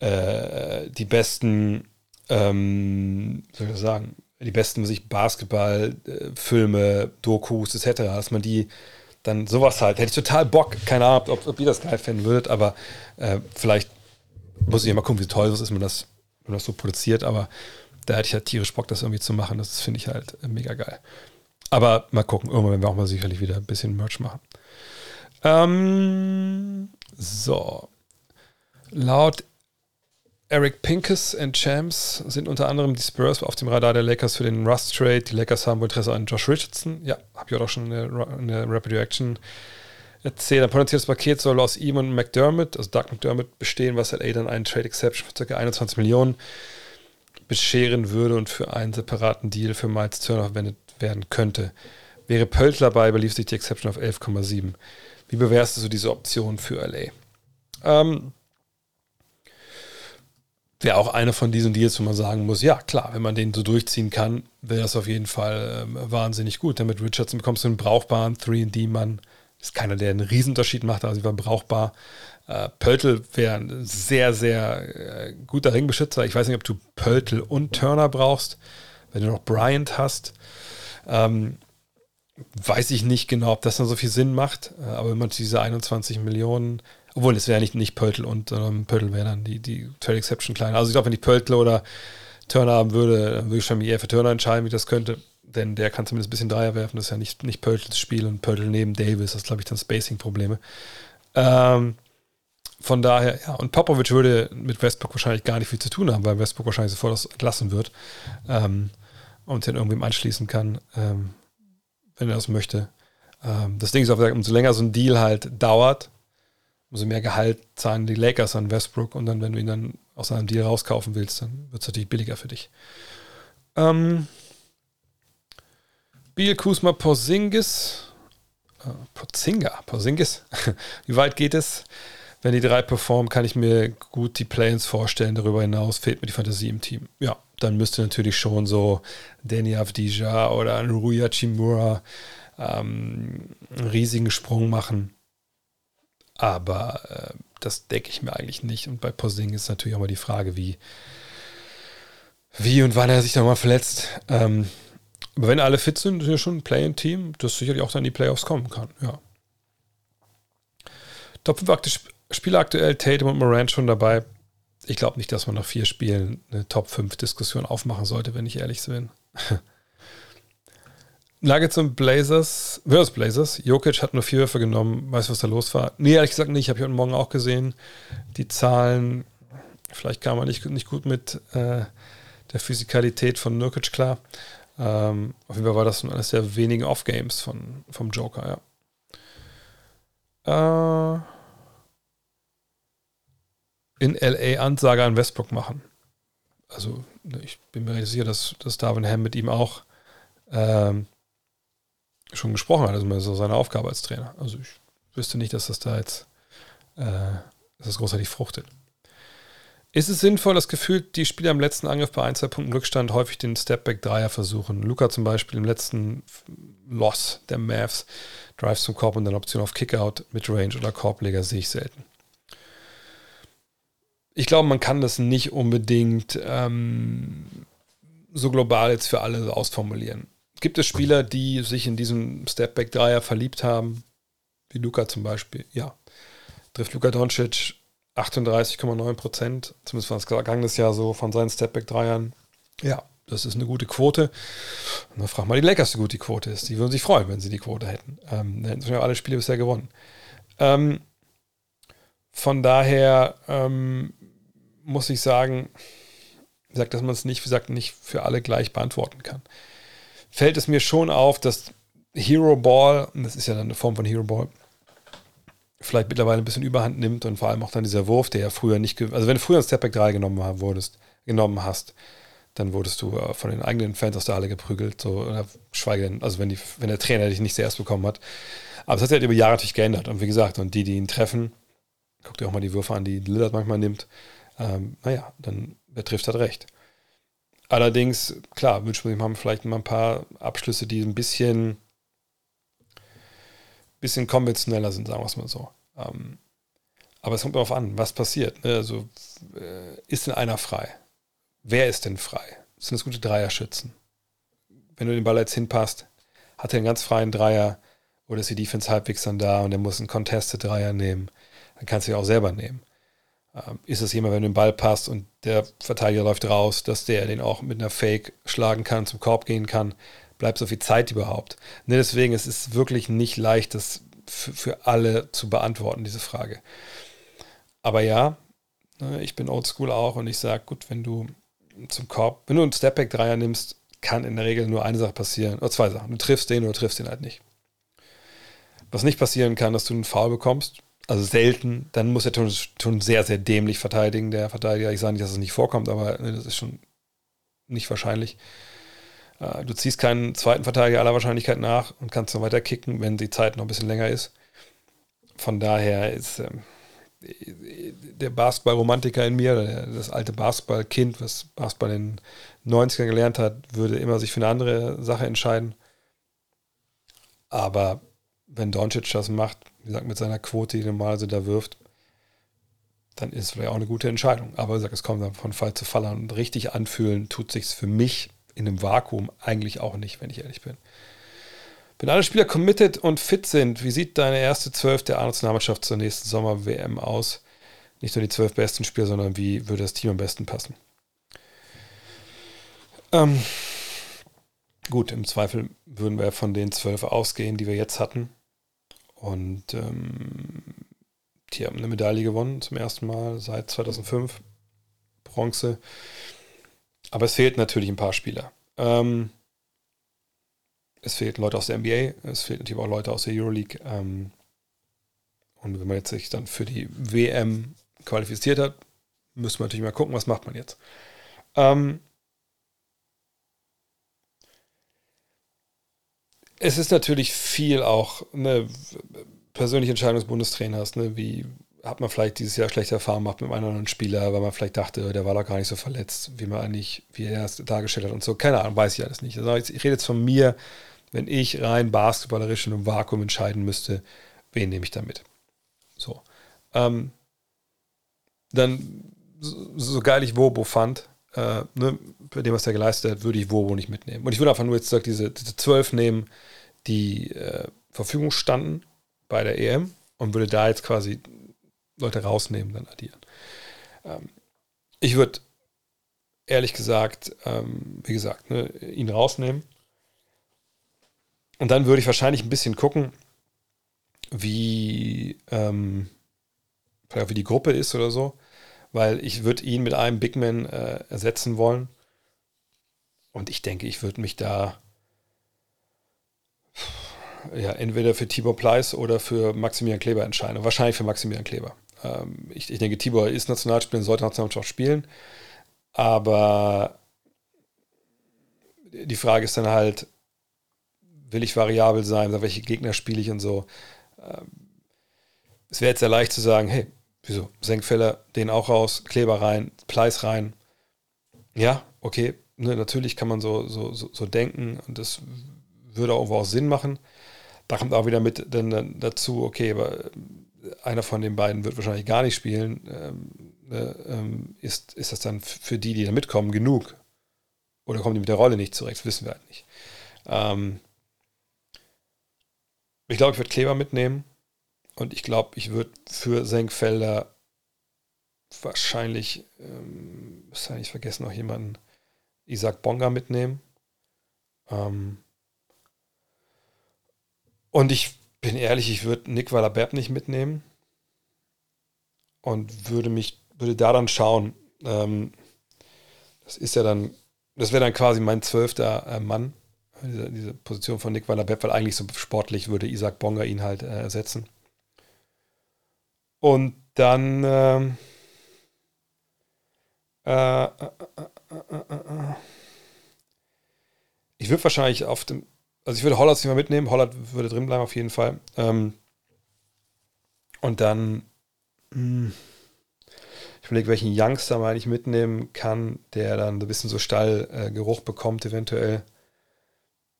äh, die besten, ähm, soll ich das sagen, die besten sich Basketball, äh, Filme, Dokus etc., dass man die dann sowas halt. Hätte ich total Bock. Keine Ahnung, ob, ob ihr das geil finden würdet, aber äh, vielleicht muss ich ja mal gucken, wie toll das ist, wenn man das, wenn das so produziert. Aber da hätte ich halt tierisch Bock, das irgendwie zu machen. Das finde ich halt äh, mega geil. Aber mal gucken, irgendwann werden wir auch mal sicherlich wieder ein bisschen Merch machen. Ähm, so. Laut Eric Pincus und Champs sind unter anderem die Spurs auf dem Radar der Lakers für den Rust Trade. Die Lakers haben wohl Interesse an Josh Richardson. Ja, habe ich auch schon in der, Rapid Reaction erzählt. Ein potenzieelles Paket soll aus ihm und McDermott, also Doug McDermott, bestehen, was LA dann einen Trade Exception von ca. 21 Millionen bescheren würde und für einen separaten Deal für Miles Turner verwendet werden könnte. Wäre Pöltl dabei, belief sich die Exception auf 11,7. Wie bewertest du diese Option für LA? Ähm, wäre auch eine von diesen Deals, wo man sagen muss, ja klar, wenn man den so durchziehen kann, wäre das auf jeden Fall äh, wahnsinnig gut. Damit Richardson bekommst du einen brauchbaren 3D-Mann. Ist keiner, der einen Riesenunterschied macht, aber sie war brauchbar. Äh, Pöltl wäre ein sehr, sehr äh, guter Ringbeschützer. Ich weiß nicht, ob du Pöltl und Turner brauchst, wenn du noch Bryant hast. Ähm, weiß ich nicht genau, ob das dann so viel Sinn macht. Äh, aber man diese 21 Millionen obwohl, es wäre nicht, nicht Pöltl und ähm, Pöltl wäre dann die, die Trade Exception kleiner. Also ich glaube, wenn ich Pöltl oder Turner haben würde, dann würde ich schon eher für Turner entscheiden, wie das könnte. Denn der kann zumindest ein bisschen Dreier werfen. Das ist ja nicht, nicht Pöltls Spiel und Pöltl neben Davis. Das glaube ich, dann Spacing-Probleme. Ähm, von daher, ja, und Popovic würde mit Westbrook wahrscheinlich gar nicht viel zu tun haben, weil Westbrook wahrscheinlich sofort das entlassen wird ähm, und den irgendwem anschließen kann, ähm, wenn er das möchte. Ähm, das Ding ist, umso länger so ein Deal halt dauert, umso mehr Gehalt zahlen die Lakers an Westbrook und dann, wenn du ihn dann aus einem Deal rauskaufen willst, dann wird es natürlich billiger für dich. Ähm, Biel Kusma Porzingis, äh, Porzinga, Porzingis, wie weit geht es? Wenn die drei performen, kann ich mir gut die Play-ins vorstellen. Darüber hinaus fehlt mir die Fantasie im Team. Ja, dann müsste natürlich schon so Danny Avdija oder ein Ruya Chimura ähm, einen riesigen Sprung machen. Aber äh, das denke ich mir eigentlich nicht. Und bei Posing ist natürlich auch mal die Frage, wie, wie und wann er sich nochmal verletzt. Ähm, aber wenn alle fit sind, ist ja schon ein Play-in-Team, das sicherlich auch dann in die Playoffs kommen kann. Ja. Top 5 Spieler aktuell, Tatum und Morant schon dabei. Ich glaube nicht, dass man nach vier Spielen eine Top 5 Diskussion aufmachen sollte, wenn ich ehrlich bin. Nuggets und Blazers, versus Blazers. Jokic hat nur vier Würfe genommen. Weißt du, was da los war? Nee, ehrlich gesagt nicht. Habe ich heute Morgen auch gesehen. Die Zahlen, vielleicht kam man nicht, nicht gut mit äh, der Physikalität von Nurkic klar. Ähm, auf jeden Fall war das eines der wenigen Off-Games vom Joker, ja. Äh, in LA Ansage an Westbrook machen. Also, ne, ich bin mir sicher, dass, dass Darwin Ham mit ihm auch ähm, schon gesprochen hat. Also, so seine Aufgabe als Trainer. Also, ich wüsste nicht, dass das da jetzt äh, dass das großartig fruchtet. Ist es sinnvoll, dass gefühlt die Spieler im letzten Angriff bei ein, zwei Punkten Rückstand häufig den Stepback-Dreier versuchen? Luca zum Beispiel im letzten Loss der Mavs, Drives zum Korb und dann Option auf Kickout, Midrange oder Korbleger sehe ich selten. Ich glaube, man kann das nicht unbedingt ähm, so global jetzt für alle ausformulieren. Gibt es Spieler, die sich in diesem Stepback-Dreier verliebt haben? Wie Luca zum Beispiel? Ja. Trifft Luca Doncic 38,9 Prozent, zumindest war es vergangenes Jahr so, von seinen Stepback-Dreiern. Ja, das ist eine gute Quote. Und dann frag mal die Lakers, wie gut die Quote ist. Die würden sich freuen, wenn sie die Quote hätten. Ähm, dann hätten sie ja alle Spiele bisher gewonnen. Ähm, von daher ähm, muss ich sagen, gesagt, dass man es nicht, wie nicht für alle gleich beantworten kann. Fällt es mir schon auf, dass Hero Ball, das ist ja dann eine Form von Hero Ball, vielleicht mittlerweile ein bisschen Überhand nimmt und vor allem auch dann dieser Wurf, der ja früher nicht, also wenn du früher ein Stepback 3 genommen wurdest, genommen hast, dann wurdest du äh, von den eigenen Fans aus der Halle geprügelt, so, oder schweige denn, also wenn, die, wenn der Trainer dich nicht zuerst bekommen hat. Aber es hat sich halt über Jahre natürlich geändert und wie gesagt, und die, die ihn treffen, guck dir auch mal die Würfe an, die Lillard manchmal nimmt, ähm, naja, dann wer trifft, hat recht. Allerdings, klar, wünscht man sich vielleicht mal ein paar Abschlüsse, die ein bisschen bisschen konventioneller sind, sagen wir es mal so. Ähm, aber es kommt darauf an, was passiert. Ne? Also äh, ist denn einer frei? Wer ist denn frei? Sind das gute Dreierschützen? Wenn du den Ball jetzt hinpasst, hat er einen ganz freien Dreier oder ist die Defense halbwegs dann da und er muss einen Contested Dreier nehmen, dann kannst du ihn auch selber nehmen. Ähm, ist es jemand, wenn du den Ball passt und der Verteidiger läuft raus, dass der den auch mit einer Fake schlagen kann, zum Korb gehen kann, bleibt so viel Zeit überhaupt? Ne, deswegen, es ist wirklich nicht leicht, das für, alle zu beantworten, diese Frage. Aber ja, ne, ich bin oldschool auch und ich sage, gut, wenn du zum Korb, wenn du einen Stepback-Dreier nimmst, kann in der Regel nur eine Sache passieren, oder zwei Sachen. Du triffst den oder triffst den halt nicht. Was nicht passieren kann, dass du einen Foul bekommst, also selten, dann muss er schon, schon sehr, sehr dämlich verteidigen, der Verteidiger. Ich sage nicht, dass es nicht vorkommt, aber ne, das ist schon nicht wahrscheinlich. Äh, du ziehst keinen zweiten Verteidiger aller Wahrscheinlichkeit nach und kannst dann weiter kicken, wenn die Zeit noch ein bisschen länger ist. Von daher ist ähm, der Basketball-Romantiker in mir, das alte Basketball-Kind, was Basketball in den 90ern gelernt hat, würde immer sich für eine andere Sache entscheiden. Aber wenn Doncic das macht, wie gesagt, mit seiner Quote, die normalerweise da wirft, dann ist es vielleicht auch eine gute Entscheidung. Aber wie gesagt, es kommt dann von Fall zu Fall an und richtig anfühlen tut sich für mich in einem Vakuum eigentlich auch nicht, wenn ich ehrlich bin. Wenn alle Spieler committed und fit sind, wie sieht deine erste Zwölf der A-Nationalmannschaft zur nächsten Sommer-WM aus? Nicht nur die zwölf besten Spieler, sondern wie würde das Team am besten passen? Ähm, gut, im Zweifel würden wir von den zwölf ausgehen, die wir jetzt hatten. Und ähm, die haben eine Medaille gewonnen zum ersten Mal seit 2005. Bronze. Aber es fehlt natürlich ein paar Spieler. Ähm, es fehlen Leute aus der NBA, es fehlen natürlich auch Leute aus der Euroleague. Ähm, und wenn man jetzt sich dann für die WM qualifiziert hat, müssen wir natürlich mal gucken, was macht man jetzt. Ähm, es ist natürlich viel auch eine persönliche Entscheidung des Bundestrainers, ne, wie hat man vielleicht dieses Jahr schlechte Erfahrungen gemacht mit einem anderen Spieler, weil man vielleicht dachte, der war doch gar nicht so verletzt, wie man eigentlich, wie er es dargestellt hat und so. Keine Ahnung, weiß ich alles nicht. Also ich rede jetzt von mir, wenn ich rein basketballerisch in einem Vakuum entscheiden müsste, wen nehme ich da mit? So. Ähm, dann, so, so geil ich Wobo fand, äh, ne, bei dem, was er geleistet hat, würde ich Wobo nicht mitnehmen. Und ich würde einfach nur jetzt diese, diese zwölf nehmen, die äh, Verfügung standen bei der EM und würde da jetzt quasi Leute rausnehmen, dann addieren. Ähm, ich würde ehrlich gesagt, ähm, wie gesagt, ne, ihn rausnehmen. Und dann würde ich wahrscheinlich ein bisschen gucken, wie, ähm, wie die Gruppe ist oder so, weil ich würde ihn mit einem Big Man äh, ersetzen wollen. Und ich denke, ich würde mich da ja, entweder für Tibor Pleiss oder für Maximilian Kleber entscheiden. Wahrscheinlich für Maximilian Kleber. Ähm, ich, ich, denke, Tibor ist Nationalspieler, sollte Nationalmannschaft spielen. Aber die Frage ist dann halt, will ich variabel sein, welche Gegner spiele ich und so. Ähm, es wäre jetzt sehr leicht zu sagen, hey, wieso, Senkfeller, den auch raus, Kleber rein, Pleiss rein. Ja, okay, ne, natürlich kann man so, so, so, so denken und das würde auch irgendwo auch Sinn machen. Da kommt auch wieder mit dann dazu, okay, aber einer von den beiden wird wahrscheinlich gar nicht spielen. Ähm, ne, ähm, ist, ist das dann für die, die da mitkommen, genug? Oder kommen die mit der Rolle nicht zurecht? Das wissen wir halt nicht. Ähm, ich glaube, ich würde Kleber mitnehmen. Und ich glaube, ich würde für Senkfelder wahrscheinlich, ähm, wahrscheinlich vergessen noch jemanden, Isaac Bonga mitnehmen. Ähm, und ich bin ehrlich, ich würde Nick Waller-Bepp nicht mitnehmen und würde mich, würde da dann schauen. Ähm, das ist ja dann, das wäre dann quasi mein zwölfter äh, Mann, diese, diese, Position von Nick Waller-Bepp, weil eigentlich so sportlich würde Isaac Bonga ihn halt äh, ersetzen. Und dann ähm, äh, äh, äh, äh ich würde wahrscheinlich auf dem also ich würde Hollard nicht mal mitnehmen. Hollard würde drin bleiben auf jeden Fall. Ähm, und dann, mh, hm, ich überlege, welchen Youngster man eigentlich mitnehmen kann, der dann ein bisschen so Stallgeruch äh, bekommt, eventuell.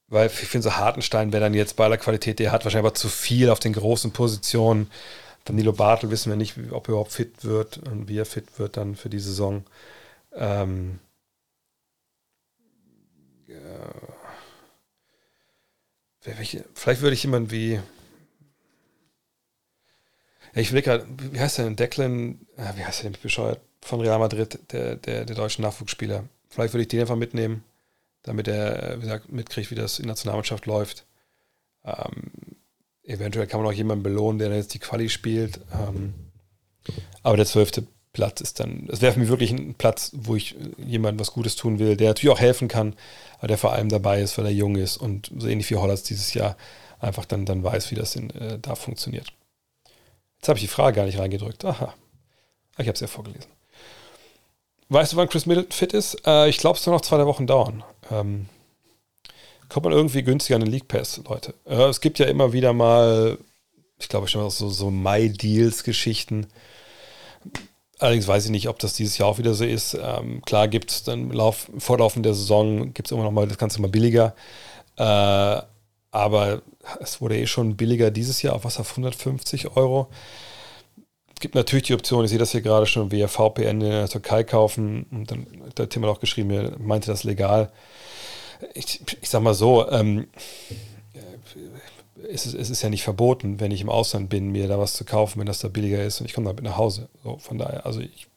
Weil ich finde, so Hartenstein wäre dann jetzt bei der Qualität, der hat wahrscheinlich aber zu viel auf den großen Positionen. Danilo Bartel wissen wir nicht, ob er überhaupt fit wird und wie er fit wird dann für die Saison. Ähm, ja welche, vielleicht würde ich jemanden wie. Ja, ich will gerade, wie heißt der denn? Declan, äh, wie heißt der denn bescheuert? Von Real Madrid, der, der, der deutsche Nachwuchsspieler. Vielleicht würde ich den einfach mitnehmen, damit er, wie gesagt, mitkriegt, wie das in der Nationalmannschaft läuft. Ähm, eventuell kann man auch jemanden belohnen, der jetzt die Quali spielt. Ähm, aber der zwölfte Platz ist dann, es wäre für mich wirklich ein Platz, wo ich jemandem was Gutes tun will, der natürlich auch helfen kann, aber der vor allem dabei ist, weil er jung ist und so ähnlich wie Hollands dieses Jahr einfach dann, dann weiß, wie das in, äh, da funktioniert. Jetzt habe ich die Frage gar nicht reingedrückt. Aha. Ich habe es ja vorgelesen. Weißt du, wann Chris Middleton fit ist? Äh, ich glaube, es soll noch zwei Wochen dauern. Ähm, kommt man irgendwie günstiger an den League Pass, Leute. Äh, es gibt ja immer wieder mal, ich glaube schon so, so My-Deals-Geschichten Allerdings weiß ich nicht, ob das dieses Jahr auch wieder so ist. Ähm, klar gibt es dann Lauf, Vorlaufen der Saison, gibt es immer noch mal das Ganze mal billiger. Äh, aber es wurde eh schon billiger dieses Jahr auf was auf 150 Euro. Es gibt natürlich die Option, ich sehe das hier gerade schon, via VPN in der Türkei kaufen. Und dann hat der Tim auch geschrieben, er meinte das legal. Ich, ich sag mal so, ähm, es ist, es ist ja nicht verboten, wenn ich im Ausland bin, mir da was zu kaufen, wenn das da billiger ist und ich komme damit nach Hause. So, von daher, also ich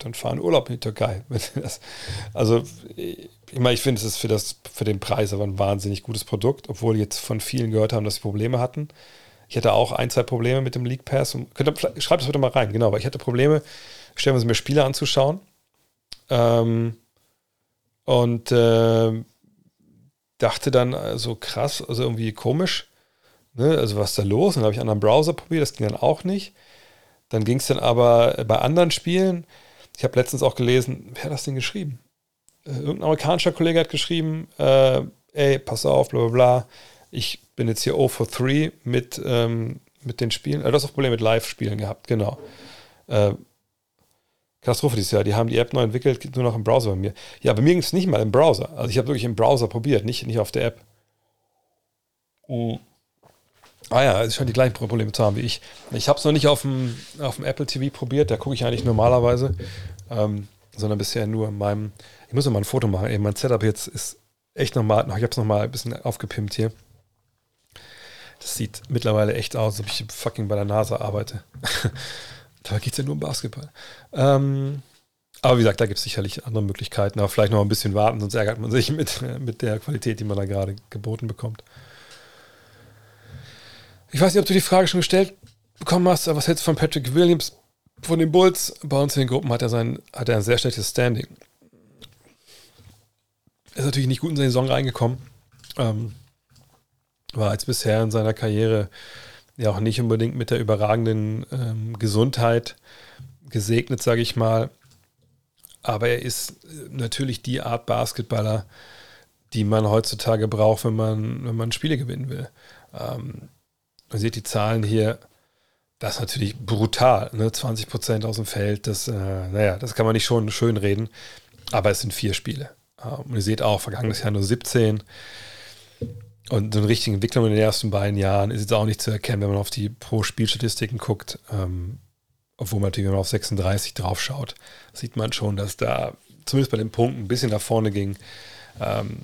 dann fahren Urlaub in die Türkei. also ich meine, ich finde, es ist für, das, für den Preis aber ein wahnsinnig gutes Produkt, obwohl jetzt von vielen gehört haben, dass sie Probleme hatten. Ich hatte auch ein, zwei Probleme mit dem League Pass. Schreibt das bitte mal rein, genau, weil ich hatte Probleme, stellen wir mir Spiele anzuschauen. Ähm, und äh, dachte dann, also krass, also irgendwie komisch. Ne, also was ist da los? Dann habe ich einen anderen Browser probiert, das ging dann auch nicht. Dann ging es dann aber bei anderen Spielen. Ich habe letztens auch gelesen, wer hat das denn geschrieben? Äh, irgendein amerikanischer Kollege hat geschrieben, äh, ey, pass auf, bla bla bla. Ich bin jetzt hier 0 for 3 mit, ähm, mit den Spielen. Äh, du hast auch Probleme mit Live-Spielen gehabt, genau. Äh, Katastrophe dieses Jahr. Die haben die App neu entwickelt, geht nur noch im Browser bei mir. Ja, bei mir ging es nicht mal im Browser. Also ich habe wirklich im Browser probiert, nicht, nicht auf der App. Mhm. Ah ja, es scheint die gleichen Probleme zu haben wie ich. Ich habe es noch nicht auf dem, auf dem Apple TV probiert, da gucke ich eigentlich normalerweise, ähm, sondern bisher nur in meinem. Ich muss noch mal ein Foto machen. Ey, mein Setup jetzt ist echt nochmal, ich habe es nochmal ein bisschen aufgepimpt hier. Das sieht mittlerweile echt aus, als ob ich fucking bei der NASA arbeite. da geht es ja nur um Basketball. Ähm, aber wie gesagt, da gibt es sicherlich andere Möglichkeiten. Aber vielleicht noch ein bisschen warten, sonst ärgert man sich mit, mit der Qualität, die man da gerade geboten bekommt. Ich weiß nicht, ob du die Frage schon gestellt bekommen hast, aber was hältst du von Patrick Williams von den Bulls? Bei uns in den Gruppen hat er, sein, hat er ein sehr schlechtes Standing. Er ist natürlich nicht gut in seine Saison reingekommen. Ähm, war als bisher in seiner Karriere ja auch nicht unbedingt mit der überragenden ähm, Gesundheit gesegnet, sage ich mal. Aber er ist äh, natürlich die Art Basketballer, die man heutzutage braucht, wenn man, wenn man Spiele gewinnen will. Ähm, man sieht die Zahlen hier, das ist natürlich brutal. Ne? 20 Prozent aus dem Feld, das, äh, naja, das kann man nicht schon schön reden. Aber es sind vier Spiele. Ähm, und ihr seht auch, vergangenes Jahr nur 17. Und so eine richtige Entwicklung in den ersten beiden Jahren ist jetzt auch nicht zu erkennen, wenn man auf die Pro-Spielstatistiken guckt. Ähm, obwohl man natürlich, wenn man auf 36 drauf schaut, sieht man schon, dass da zumindest bei den Punkten ein bisschen nach vorne ging. Ähm,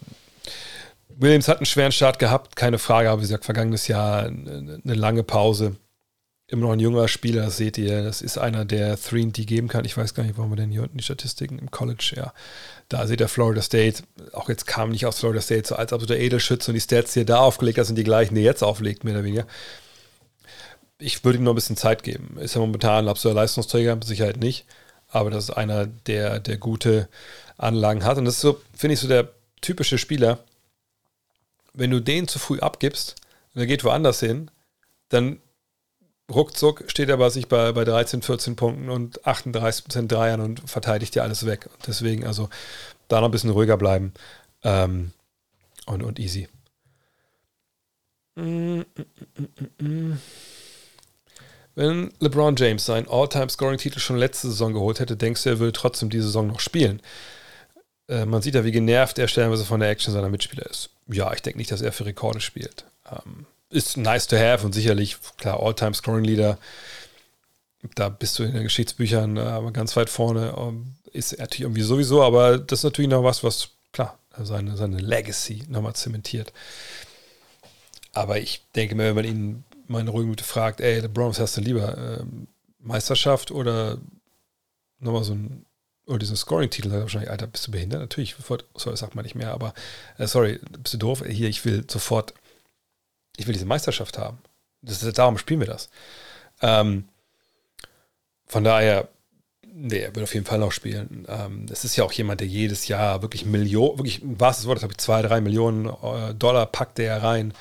Williams hat einen schweren Start gehabt, keine Frage, aber wie gesagt, vergangenes Jahr eine lange Pause. Immer noch ein junger Spieler, das seht ihr. Das ist einer, der 3D geben kann. Ich weiß gar nicht, warum wir denn hier unten die Statistiken im College, ja. Da seht ihr Florida State, auch jetzt kam nicht aus Florida State so als absoluter Edelschütze und die Stats, die er da aufgelegt hat, sind die gleichen, die jetzt auflegt, mehr oder weniger. Ich würde ihm noch ein bisschen Zeit geben. Ist ja momentan ein absoluter Leistungsträger, mit Sicherheit nicht. Aber das ist einer, der, der gute Anlagen hat. Und das ist so, finde ich, so der typische Spieler, wenn du den zu früh abgibst und er geht woanders hin, dann ruckzuck steht er bei sich bei, bei 13, 14 Punkten und 38% Dreiern und verteidigt dir alles weg. Deswegen also da noch ein bisschen ruhiger bleiben ähm, und, und easy. Wenn LeBron James seinen All-Time-Scoring-Titel schon letzte Saison geholt hätte, denkst du, er würde trotzdem diese Saison noch spielen? Äh, man sieht ja, wie genervt er stellenweise von der Action seiner Mitspieler ist. Ja, ich denke nicht, dass er für Rekorde spielt. Ähm, ist nice to have und sicherlich, klar, All-Time-Scoring-Leader. Da bist du in den Geschichtsbüchern äh, ganz weit vorne. Ähm, ist er natürlich irgendwie sowieso, aber das ist natürlich noch was, was, klar, seine, seine Legacy nochmal zementiert. Aber ich denke mir, wenn man ihn meine ruhige Minute fragt, ey, LeBron, was hast du lieber? Ähm, Meisterschaft oder nochmal so ein oder diesen Scoring-Titel, wahrscheinlich, Alter, bist du behindert? Natürlich, sofort, sorry, sagt man nicht mehr, aber äh, sorry, bist du doof? Hier, ich will sofort, ich will diese Meisterschaft haben. Das darum spielen wir das. Ähm, von daher, nee, er wird auf jeden Fall noch spielen. Ähm, das ist ja auch jemand, der jedes Jahr wirklich Millionen, wirklich, was das Wort, glaube ich, zwei, drei Millionen äh, Dollar packt der rein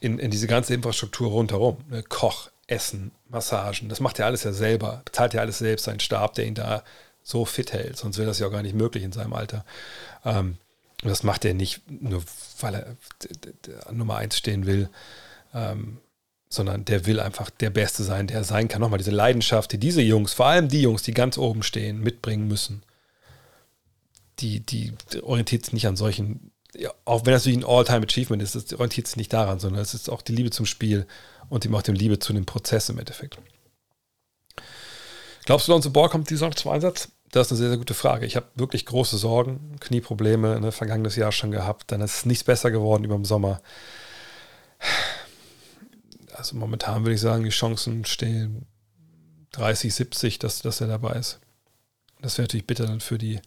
in, in diese ganze Infrastruktur rundherum. Ne? Koch, Essen, Massagen, das macht er alles ja selber, bezahlt ja alles selbst, seinen Stab, der ihn da so fit hält. Sonst wäre das ja auch gar nicht möglich in seinem Alter. Ähm, das macht er nicht nur, weil er Nummer eins stehen will, ähm, sondern der will einfach der Beste sein, der er sein kann. Nochmal diese Leidenschaft, die diese Jungs, vor allem die Jungs, die ganz oben stehen, mitbringen müssen. Die, die orientiert sich nicht an solchen, auch wenn das natürlich ein All-Time-Achievement ist, das orientiert sich nicht daran, sondern es ist auch die Liebe zum Spiel und eben auch die Liebe zu dem Prozess im Endeffekt. Glaubst du, Lonzo Ball kommt die Saison zum Einsatz? Das ist eine sehr, sehr gute Frage. Ich habe wirklich große Sorgen, Knieprobleme ne, vergangenes Jahr schon gehabt. Dann ist es nichts besser geworden über den Sommer. Also momentan würde ich sagen, die Chancen stehen 30, 70, dass, dass er dabei ist. Das wäre natürlich bitter dann für die,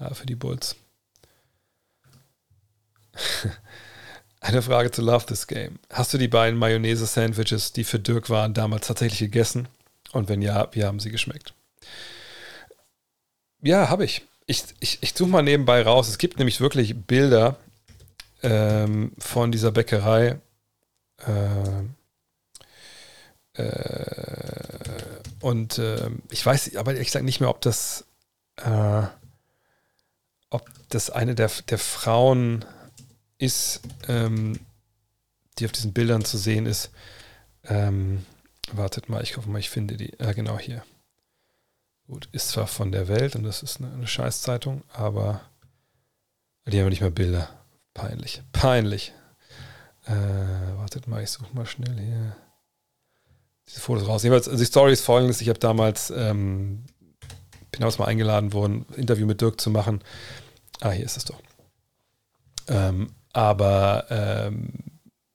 äh, für die Bulls. Eine Frage zu Love This Game. Hast du die beiden Mayonnaise-Sandwiches, die für Dirk waren, damals tatsächlich gegessen? Und wenn ja, wie haben sie geschmeckt? Ja, habe ich. Ich, ich, ich suche mal nebenbei raus. Es gibt nämlich wirklich Bilder ähm, von dieser Bäckerei. Äh, äh, und äh, ich weiß aber ehrlich gesagt nicht mehr, ob das, äh, ob das eine der, der Frauen ist, ähm, die auf diesen Bildern zu sehen ist. Ähm, Wartet mal, ich hoffe mal, ich finde die. Ja, genau hier. Gut, ist zwar von der Welt und das ist eine, eine Scheißzeitung, aber die haben nicht mehr Bilder. Peinlich. Peinlich. Äh, wartet mal, ich suche mal schnell hier diese Fotos raus. Jedenfalls, also die Story ist folgendes: Ich habe damals, ähm, bin damals mal eingeladen worden, ein Interview mit Dirk zu machen. Ah, hier ist es doch. Ähm, aber ähm,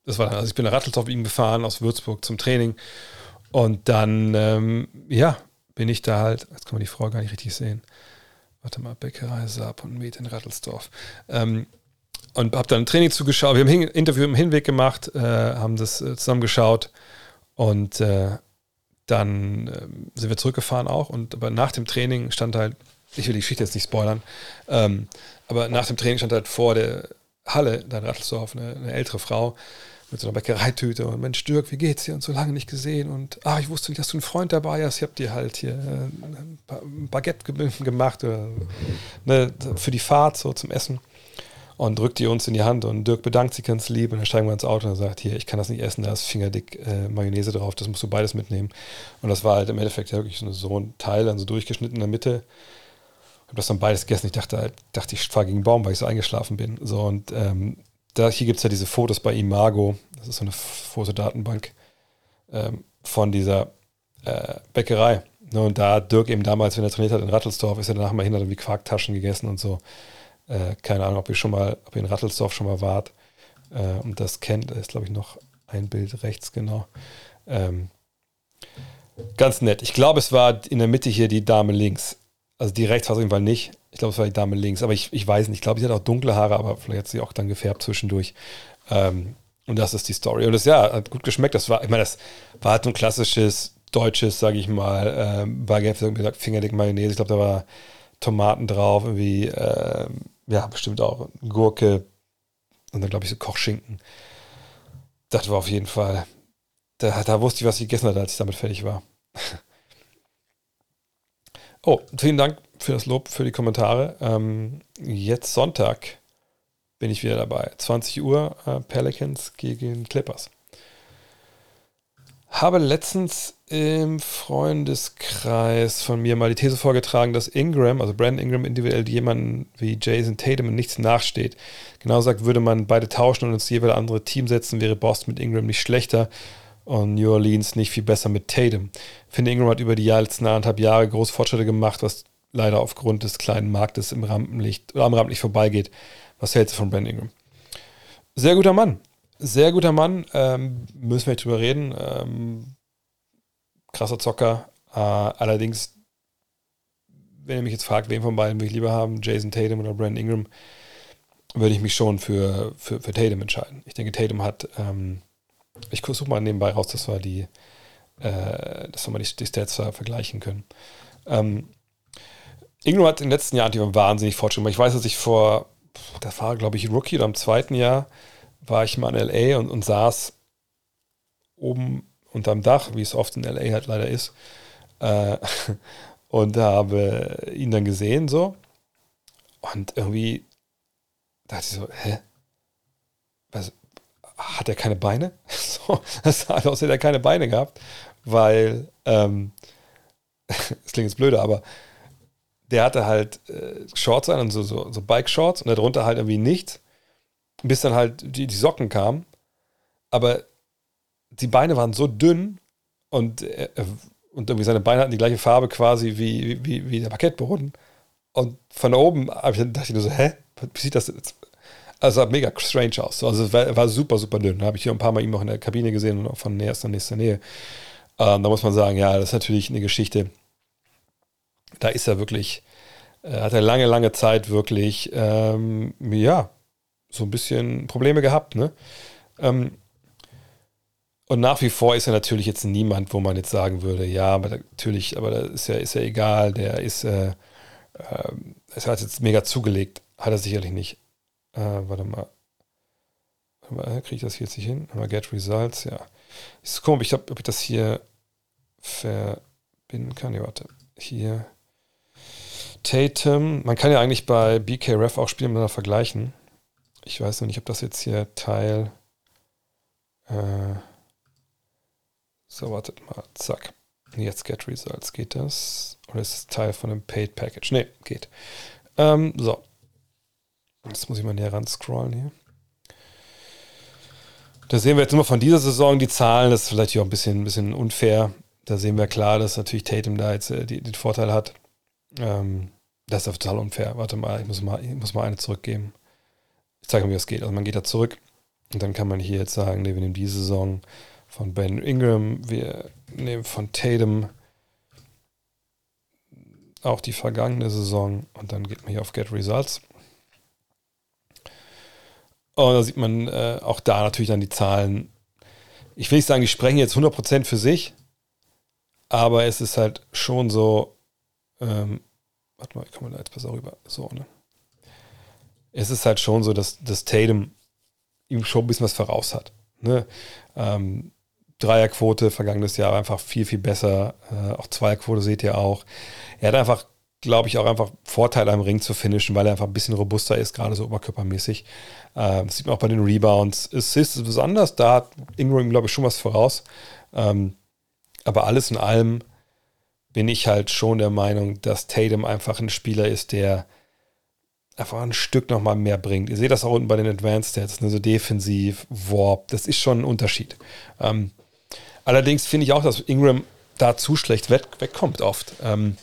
das war dann, also ich bin mit ihm gefahren aus Würzburg zum Training und dann, ähm, ja, bin ich da halt, jetzt kann man die Frau gar nicht richtig sehen. Warte mal, Bäckerei Saab und Met in Rattelsdorf. Ähm, und habe dann ein Training zugeschaut. Wir haben ein Interview im Hinweg gemacht, äh, haben das äh, zusammengeschaut und äh, dann äh, sind wir zurückgefahren auch. Und aber nach dem Training stand halt, ich will die Geschichte jetzt nicht spoilern, ähm, aber nach dem Training stand halt vor der Halle, da in Rattelsdorf, eine, eine ältere Frau mit so einer Bäckereitüte und Mensch, Dirk, wie geht's dir? Und so lange nicht gesehen. Und ah, ich wusste nicht, dass du einen Freund dabei hast. Ich habe dir halt hier äh, ein Baguette gemacht oder, ne, für die Fahrt so zum Essen und drückt die uns in die Hand und Dirk bedankt sich ganz lieb und dann steigen wir ins Auto und sagt, hier, ich kann das nicht essen, da ist fingerdick äh, Mayonnaise drauf, das musst du beides mitnehmen. Und das war halt im Endeffekt ja wirklich so ein Teil, dann so durchgeschnitten in der Mitte. Ich habe das dann beides gegessen. Ich dachte halt, dachte, ich fahre gegen einen Baum, weil ich so eingeschlafen bin. So und ähm, da, hier gibt es ja diese Fotos bei Imago, das ist so eine Fotodatenbank ähm, von dieser äh, Bäckerei. Ne, und da Dirk eben damals, wenn er trainiert hat in Rattelsdorf, ist er danach mal hin, hat irgendwie Quarktaschen gegessen und so. Äh, keine Ahnung, ob ihr schon mal, ob ihr in Rattelsdorf schon mal wart äh, und das kennt. Da ist, glaube ich, noch ein Bild rechts, genau. Ähm, ganz nett. Ich glaube, es war in der Mitte hier die Dame links. Also die rechts war es auf jeden Fall nicht. Ich glaube, es war die Dame links. Aber ich, ich weiß nicht. Ich glaube, sie hat auch dunkle Haare, aber vielleicht hat sie auch dann gefärbt zwischendurch. Ähm, und das ist die Story. Und das ja, hat gut geschmeckt. Das war, ich meine, das war halt so ein klassisches deutsches, sage ich mal, ähm, Baguette mit Fingerdick Mayonnaise. Ich glaube, da war Tomaten drauf, irgendwie ähm, ja, bestimmt auch Gurke und dann glaube ich so Kochschinken. Das war auf jeden Fall, da, da wusste ich, was ich gegessen hatte, als ich damit fertig war. oh, vielen Dank für das Lob, für die Kommentare. Ähm, jetzt Sonntag bin ich wieder dabei. 20 Uhr äh, Pelicans gegen Clippers habe letztens im Freundeskreis von mir mal die These vorgetragen, dass Ingram, also Brandon Ingram, individuell jemanden wie Jason Tatum in nichts nachsteht. Genau gesagt, würde man beide tauschen und ins jeweilige andere Team setzen, wäre Boston mit Ingram nicht schlechter und New Orleans nicht viel besser mit Tatum. Finde, Ingram hat über die letzten anderthalb Jahre große Fortschritte gemacht, was leider aufgrund des kleinen Marktes im Rampenlicht am Rampenlicht vorbeigeht. Was hältst du von Brandon Ingram? Sehr guter Mann. Sehr guter Mann, ähm, müssen wir nicht drüber reden. Ähm, krasser Zocker. Äh, allerdings, wenn ihr mich jetzt fragt, wen von beiden will ich lieber haben, Jason Tatum oder Brandon Ingram, würde ich mich schon für, für, für Tatum entscheiden. Ich denke, Tatum hat, ähm, ich suche mal nebenbei raus, dass wir die, äh, dass wir mal die, die Stats vergleichen können. Ähm, Ingram hat in den letzten Jahren die wahnsinnig Fortschritt Ich weiß, dass ich vor, das war glaube ich Rookie oder im zweiten Jahr, war ich mal in LA und, und saß oben unterm Dach, wie es oft in LA halt leider ist, äh, und habe ihn dann gesehen so. Und irgendwie dachte ich so, hä? Hat er keine Beine? so, das sah aus, hätte er keine Beine gehabt, weil, ähm, das klingt jetzt blöde, aber der hatte halt äh, Shorts an, so, so, so Bike-Shorts und darunter halt irgendwie nichts bis dann halt die, die Socken kamen. Aber die Beine waren so dünn und, äh, und irgendwie seine Beine hatten die gleiche Farbe quasi wie, wie, wie der Parkettboden. Und von oben dachte ich nur so, hä? Wie sieht das jetzt? Also sah mega strange aus. Also es war, war super, super dünn. Da habe ich hier ein paar Mal ihn auch in der Kabine gesehen und auch von näherster, nächster Nähe. Ähm, da muss man sagen, ja, das ist natürlich eine Geschichte. Da ist er wirklich, äh, hat er lange, lange Zeit wirklich, ähm, ja, so ein bisschen Probleme gehabt. Ne? Ähm, und nach wie vor ist er natürlich jetzt niemand, wo man jetzt sagen würde, ja, aber natürlich, aber das ist ja, ist ja egal, der ist, äh, äh, es hat jetzt mega zugelegt, hat er sicherlich nicht. Äh, warte mal. Kriege ich das hier jetzt nicht hin? Mal Get Results, ja. Ist komisch, ich glaube, ob ich das hier verbinden kann. Ja, warte. Hier. Tatum, man kann ja eigentlich bei BKRF auch Spiele miteinander vergleichen. Ich weiß noch nicht, ob das jetzt hier Teil. Äh, So, wartet mal. Zack. Jetzt Get Results. Geht das? Oder ist es Teil von einem Paid Package? Ne, geht. Ähm, so. Jetzt muss ich mal näher ran scrollen hier. Da sehen wir jetzt immer von dieser Saison die Zahlen. Das ist vielleicht auch ein bisschen, ein bisschen unfair. Da sehen wir klar, dass natürlich Tatum da jetzt äh, die, den Vorteil hat. Ähm, das ist total unfair. Warte mal, ich muss mal, ich muss mal eine zurückgeben. Ich zeige mal, wie das geht. Also man geht da zurück und dann kann man hier jetzt sagen, nee, wir nehmen diese Saison von Ben Ingram, wir nehmen von Tatum auch die vergangene Saison und dann geht man hier auf Get Results. Und da sieht man äh, auch da natürlich dann die Zahlen. Ich will nicht sagen, die sprechen jetzt 100% für sich, aber es ist halt schon so, ähm, warte mal, ich komme da jetzt besser rüber. So, ne? Es ist halt schon so, dass, dass Tatum ihm schon ein bisschen was voraus hat. Ne? Ähm, Dreierquote vergangenes Jahr einfach viel, viel besser. Äh, auch Zweierquote seht ihr auch. Er hat einfach, glaube ich, auch einfach Vorteile am Ring zu finishen, weil er einfach ein bisschen robuster ist, gerade so oberkörpermäßig. Äh, das sieht man auch bei den Rebounds. Assists ist besonders, da hat Ingram, glaube ich, schon was voraus. Ähm, aber alles in allem bin ich halt schon der Meinung, dass Tatum einfach ein Spieler ist, der einfach ein Stück nochmal mehr bringt. Ihr seht das auch unten bei den Advanced Stats, ne, so defensiv, Warp, das ist schon ein Unterschied. Ähm, allerdings finde ich auch, dass Ingram da zu schlecht weg, wegkommt oft. Ähm,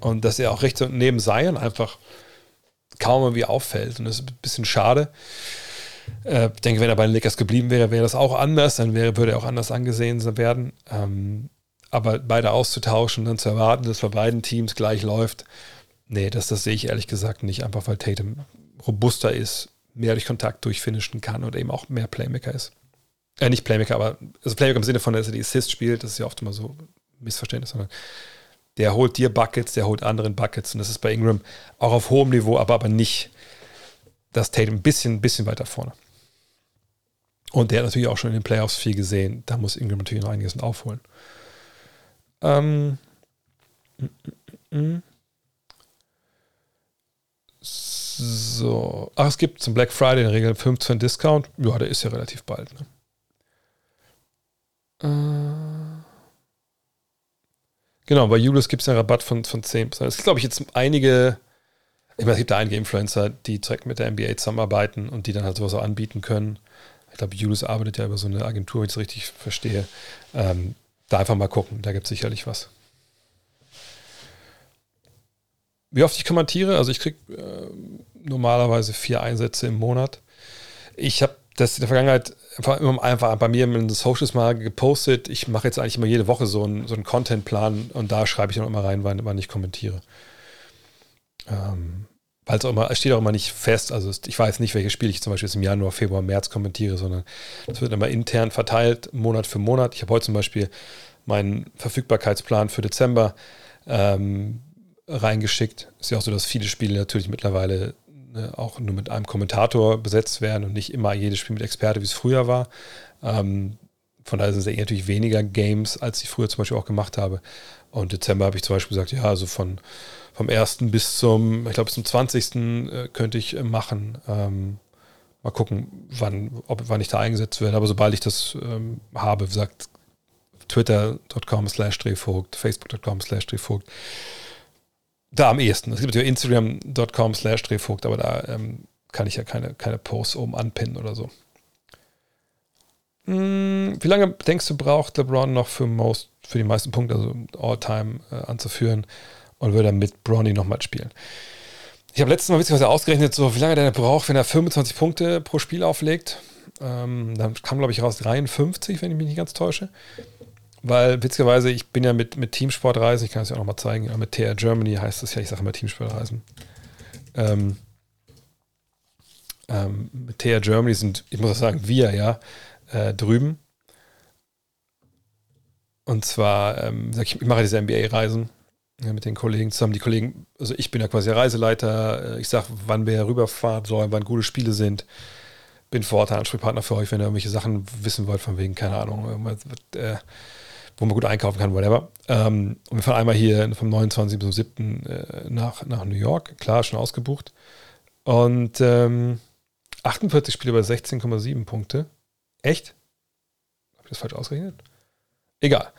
und dass er auch rechts und neben Zion einfach kaum irgendwie auffällt. Und das ist ein bisschen schade. Äh, ich denke, wenn er bei den Lakers geblieben wäre, wäre das auch anders. Dann wäre, würde er auch anders angesehen werden. Ähm, aber beide auszutauschen und dann zu erwarten, dass bei beiden Teams gleich läuft, nee, das, das sehe ich ehrlich gesagt nicht. Einfach weil Tatum robuster ist, mehr durch Kontakt durchfinishen kann und eben auch mehr Playmaker ist. Äh, nicht Playmaker, aber also Playmaker im Sinne von, dass er die Assist spielt, das ist ja oft immer so Missverständnis, sondern der holt dir Buckets, der holt anderen Buckets und das ist bei Ingram auch auf hohem Niveau, aber, aber nicht das Tatum ein bisschen, bisschen weiter vorne. Und der hat natürlich auch schon in den Playoffs viel gesehen. Da muss Ingram natürlich noch einiges aufholen. Ähm, so. Ach, es gibt zum Black Friday in der Regel 15 Discount. Ja, der ist ja relativ bald. Ne? Äh, genau, bei Julius gibt es einen Rabatt von, von 10%. Es gibt, glaube ich, jetzt einige, ich meine, es gibt da einige Influencer, die direkt mit der NBA zusammenarbeiten und die dann halt sowas auch anbieten können. Ich glaube, Julius arbeitet ja über so eine Agentur, wenn ich es richtig verstehe. Ähm, da einfach mal gucken, da gibt es sicherlich was. Wie oft ich kommentiere, also ich kriege äh, normalerweise vier Einsätze im Monat. Ich habe das in der Vergangenheit einfach, immer einfach bei mir in den Socials mal gepostet. Ich mache jetzt eigentlich immer jede Woche so einen, so einen Content-Plan und da schreibe ich dann immer rein, wann, wann ich kommentiere. Ähm, weil es auch immer, steht auch immer nicht fest. Also ich weiß nicht, welches Spiel ich zum Beispiel im Januar, Februar, März kommentiere, sondern das wird immer intern verteilt, Monat für Monat. Ich habe heute zum Beispiel meinen Verfügbarkeitsplan für Dezember ähm, reingeschickt. Ist ja auch so, dass viele Spiele natürlich mittlerweile auch nur mit einem Kommentator besetzt werden und nicht immer jedes Spiel mit Experte, wie es früher war. Ähm, von daher sind es natürlich weniger Games, als ich früher zum Beispiel auch gemacht habe. Und Dezember habe ich zum Beispiel gesagt, ja, also von vom 1. bis zum, ich glaube, bis zum 20. Äh, könnte ich äh, machen. Ähm, mal gucken, wann, ob, wann ich da eingesetzt werde. Aber sobald ich das ähm, habe, gesagt, twitter.com slash drehvogt, facebook.com slash drehvogt, da am ehesten. Es gibt ja instagram.com slash drehvogt, aber da ähm, kann ich ja keine, keine Posts oben anpinnen oder so. Hm, wie lange denkst du, braucht LeBron noch für, most, für die meisten Punkte, also All-Time äh, anzuführen? und würde dann mit Bronny nochmal spielen. Ich habe letztes Mal ein bisschen ausgerechnet, so wie lange der braucht, wenn er 25 Punkte pro Spiel auflegt. Ähm, dann kam, glaube ich, raus 53, wenn ich mich nicht ganz täusche. Weil witzigerweise, ich bin ja mit, mit Teamsportreisen, ich kann es ja auch nochmal zeigen, mit TR Germany heißt das ja, ich sage immer Teamsportreisen. Ähm, ähm, mit TR Germany sind, ich muss auch sagen, wir ja äh, drüben. Und zwar, ähm, ich mache diese NBA-Reisen ja, mit den Kollegen zusammen. Die Kollegen, also ich bin ja quasi Reiseleiter. Ich sage, wann wir rüberfahren sollen, wann gute Spiele sind. Bin vor Ort Ansprechpartner für euch, wenn ihr irgendwelche Sachen wissen wollt, von wegen, keine Ahnung, äh, wo man gut einkaufen kann, whatever. Ähm, und wir fahren einmal hier vom 29. bis zum 7. Äh, nach, nach New York. Klar, schon ausgebucht. Und ähm, 48 Spiele bei 16,7 Punkte. Echt? Habe ich das falsch ausgerechnet? Egal.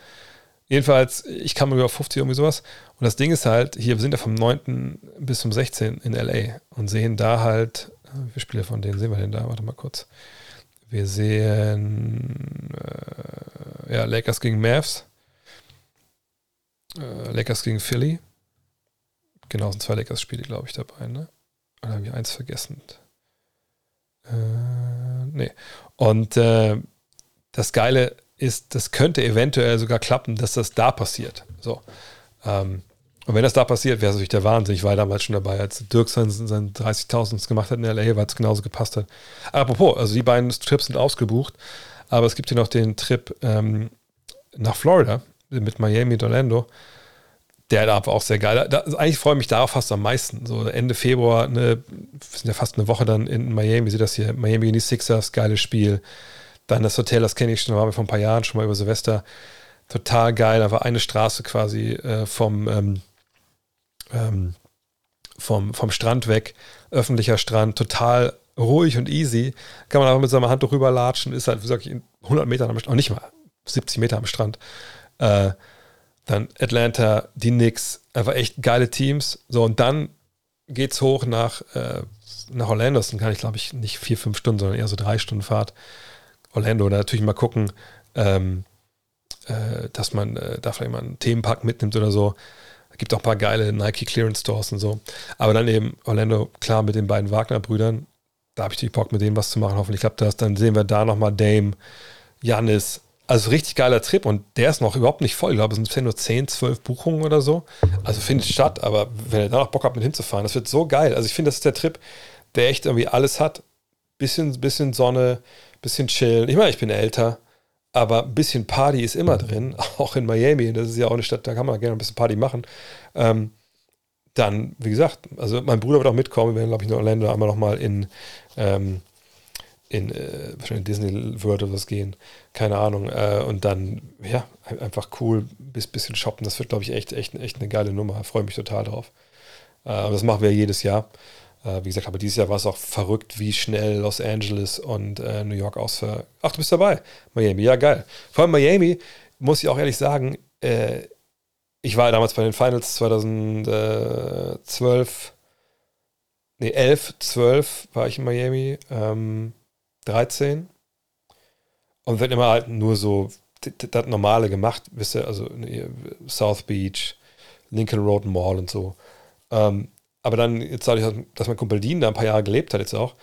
Jedenfalls, ich kam über 50 irgendwie sowas. Und das Ding ist halt, hier, wir sind ja vom 9. bis zum 16. in LA und sehen da halt, wie viele Spiele von denen sehen wir denn da? Warte mal kurz. Wir sehen äh, ja, Lakers gegen Mavs. Äh, Lakers gegen Philly. Genau, sind zwei Lakers-Spiele, glaube ich, dabei, ne? Oder habe ich eins vergessen? Äh, nee. Und äh, das Geile ist, das könnte eventuell sogar klappen, dass das da passiert. So. Ähm, und wenn das da passiert, wäre es natürlich der Wahnsinn. Ich war damals schon dabei, als Dirk sein, sein 30.000 gemacht hat in LA, weil es genauso gepasst hat. Apropos, also die beiden Trips sind ausgebucht, aber es gibt hier noch den Trip ähm, nach Florida mit Miami und Orlando. Der da war auch sehr geil. Da, also eigentlich freue ich mich darauf fast am meisten. So Ende Februar, ne, wir sind ja fast eine Woche dann in Miami, seht das hier, Miami gegen die Sixers, geiles Spiel. Dann das Hotel, das kenne ich schon, da waren wir vor ein paar Jahren schon mal über Silvester. Total geil, da war eine Straße quasi äh, vom, ähm, ähm, vom, vom Strand weg, öffentlicher Strand, total ruhig und easy. Kann man einfach mit seiner Hand drüber latschen, ist halt, wie gesagt, 100 Meter am Strand, auch nicht mal, 70 Meter am Strand. Äh, dann Atlanta, die Knicks, einfach echt geile Teams. So, und dann geht's hoch nach, äh, nach Orlando. Das kann ich, glaube ich, nicht vier, fünf Stunden, sondern eher so drei Stunden Fahrt. Orlando. Da natürlich mal gucken, ähm, äh, dass man äh, da vielleicht mal einen Themenpark mitnimmt oder so. Gibt auch ein paar geile Nike Clearance Stores und so. Aber dann eben Orlando, klar, mit den beiden Wagner-Brüdern. Da habe ich natürlich Bock, mit denen was zu machen. Hoffentlich klappt das. Dann sehen wir da nochmal Dame, Janis. Also richtig geiler Trip und der ist noch überhaupt nicht voll. Ich glaube, es sind nur 10, 12 Buchungen oder so. Also findet statt, aber wenn ihr da noch Bock habt, mit hinzufahren, das wird so geil. Also ich finde, das ist der Trip, der echt irgendwie alles hat. Bisschen, bisschen Sonne, bisschen chillen. Ich meine, ich bin älter, aber ein bisschen Party ist immer drin, auch in Miami. Das ist ja auch eine Stadt, da kann man gerne ein bisschen Party machen. Ähm, dann, wie gesagt, also mein Bruder wird auch mitkommen. Wir werden, glaube ich, in Orlando einmal nochmal in, ähm, in äh, wahrscheinlich Disney World oder was gehen. Keine Ahnung. Äh, und dann, ja, einfach cool, bis bisschen shoppen. Das wird, glaube ich, echt, echt, echt eine geile Nummer. Freue mich total drauf. Äh, das machen wir jedes Jahr. Äh, wie gesagt, aber dieses Jahr war es auch verrückt, wie schnell Los Angeles und äh, New York ausver. Ach, du bist dabei. Miami, ja, geil. Vor allem Miami, muss ich auch ehrlich sagen, äh, ich war damals bei den Finals 2012, nee, 11, 12 war ich in Miami, ähm, 13. Und wird immer halt nur so das Normale gemacht, wisst ihr, also South Beach, Lincoln Road Mall und so. Ähm, aber dann, jetzt dadurch, dass mein Kumpel Dean da ein paar Jahre gelebt hat, jetzt auch,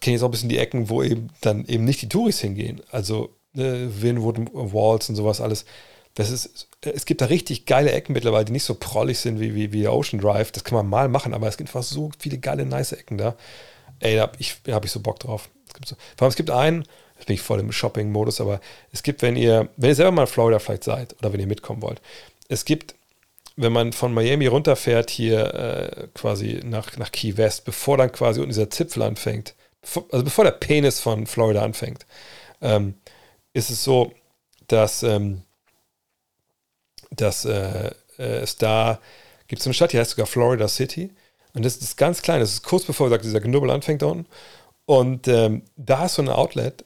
kenne ich jetzt auch ein bisschen die Ecken, wo eben dann eben nicht die Touris hingehen. Also ne, Winwood Walls und sowas alles. Das ist, es gibt da richtig geile Ecken mittlerweile, die nicht so prollig sind wie, wie, wie Ocean Drive. Das kann man mal machen, aber es gibt einfach so viele geile, nice Ecken da. Ey, da habe ich, da hab ich so Bock drauf. Es gibt so, vor allem, es gibt einen, jetzt bin ich voll im Shopping-Modus, aber es gibt, wenn ihr, wenn ihr selber mal in Florida vielleicht seid oder wenn ihr mitkommen wollt, es gibt wenn man von Miami runterfährt, hier äh, quasi nach, nach Key West, bevor dann quasi unten dieser Zipfel anfängt, bevor, also bevor der Penis von Florida anfängt, ähm, ist es so, dass, ähm, dass äh, äh es da gibt so eine Stadt, die heißt sogar Florida City. Und das ist ganz klein, das ist kurz bevor sagt, dieser Knubbel anfängt da unten. Und ähm, da ist so ein Outlet,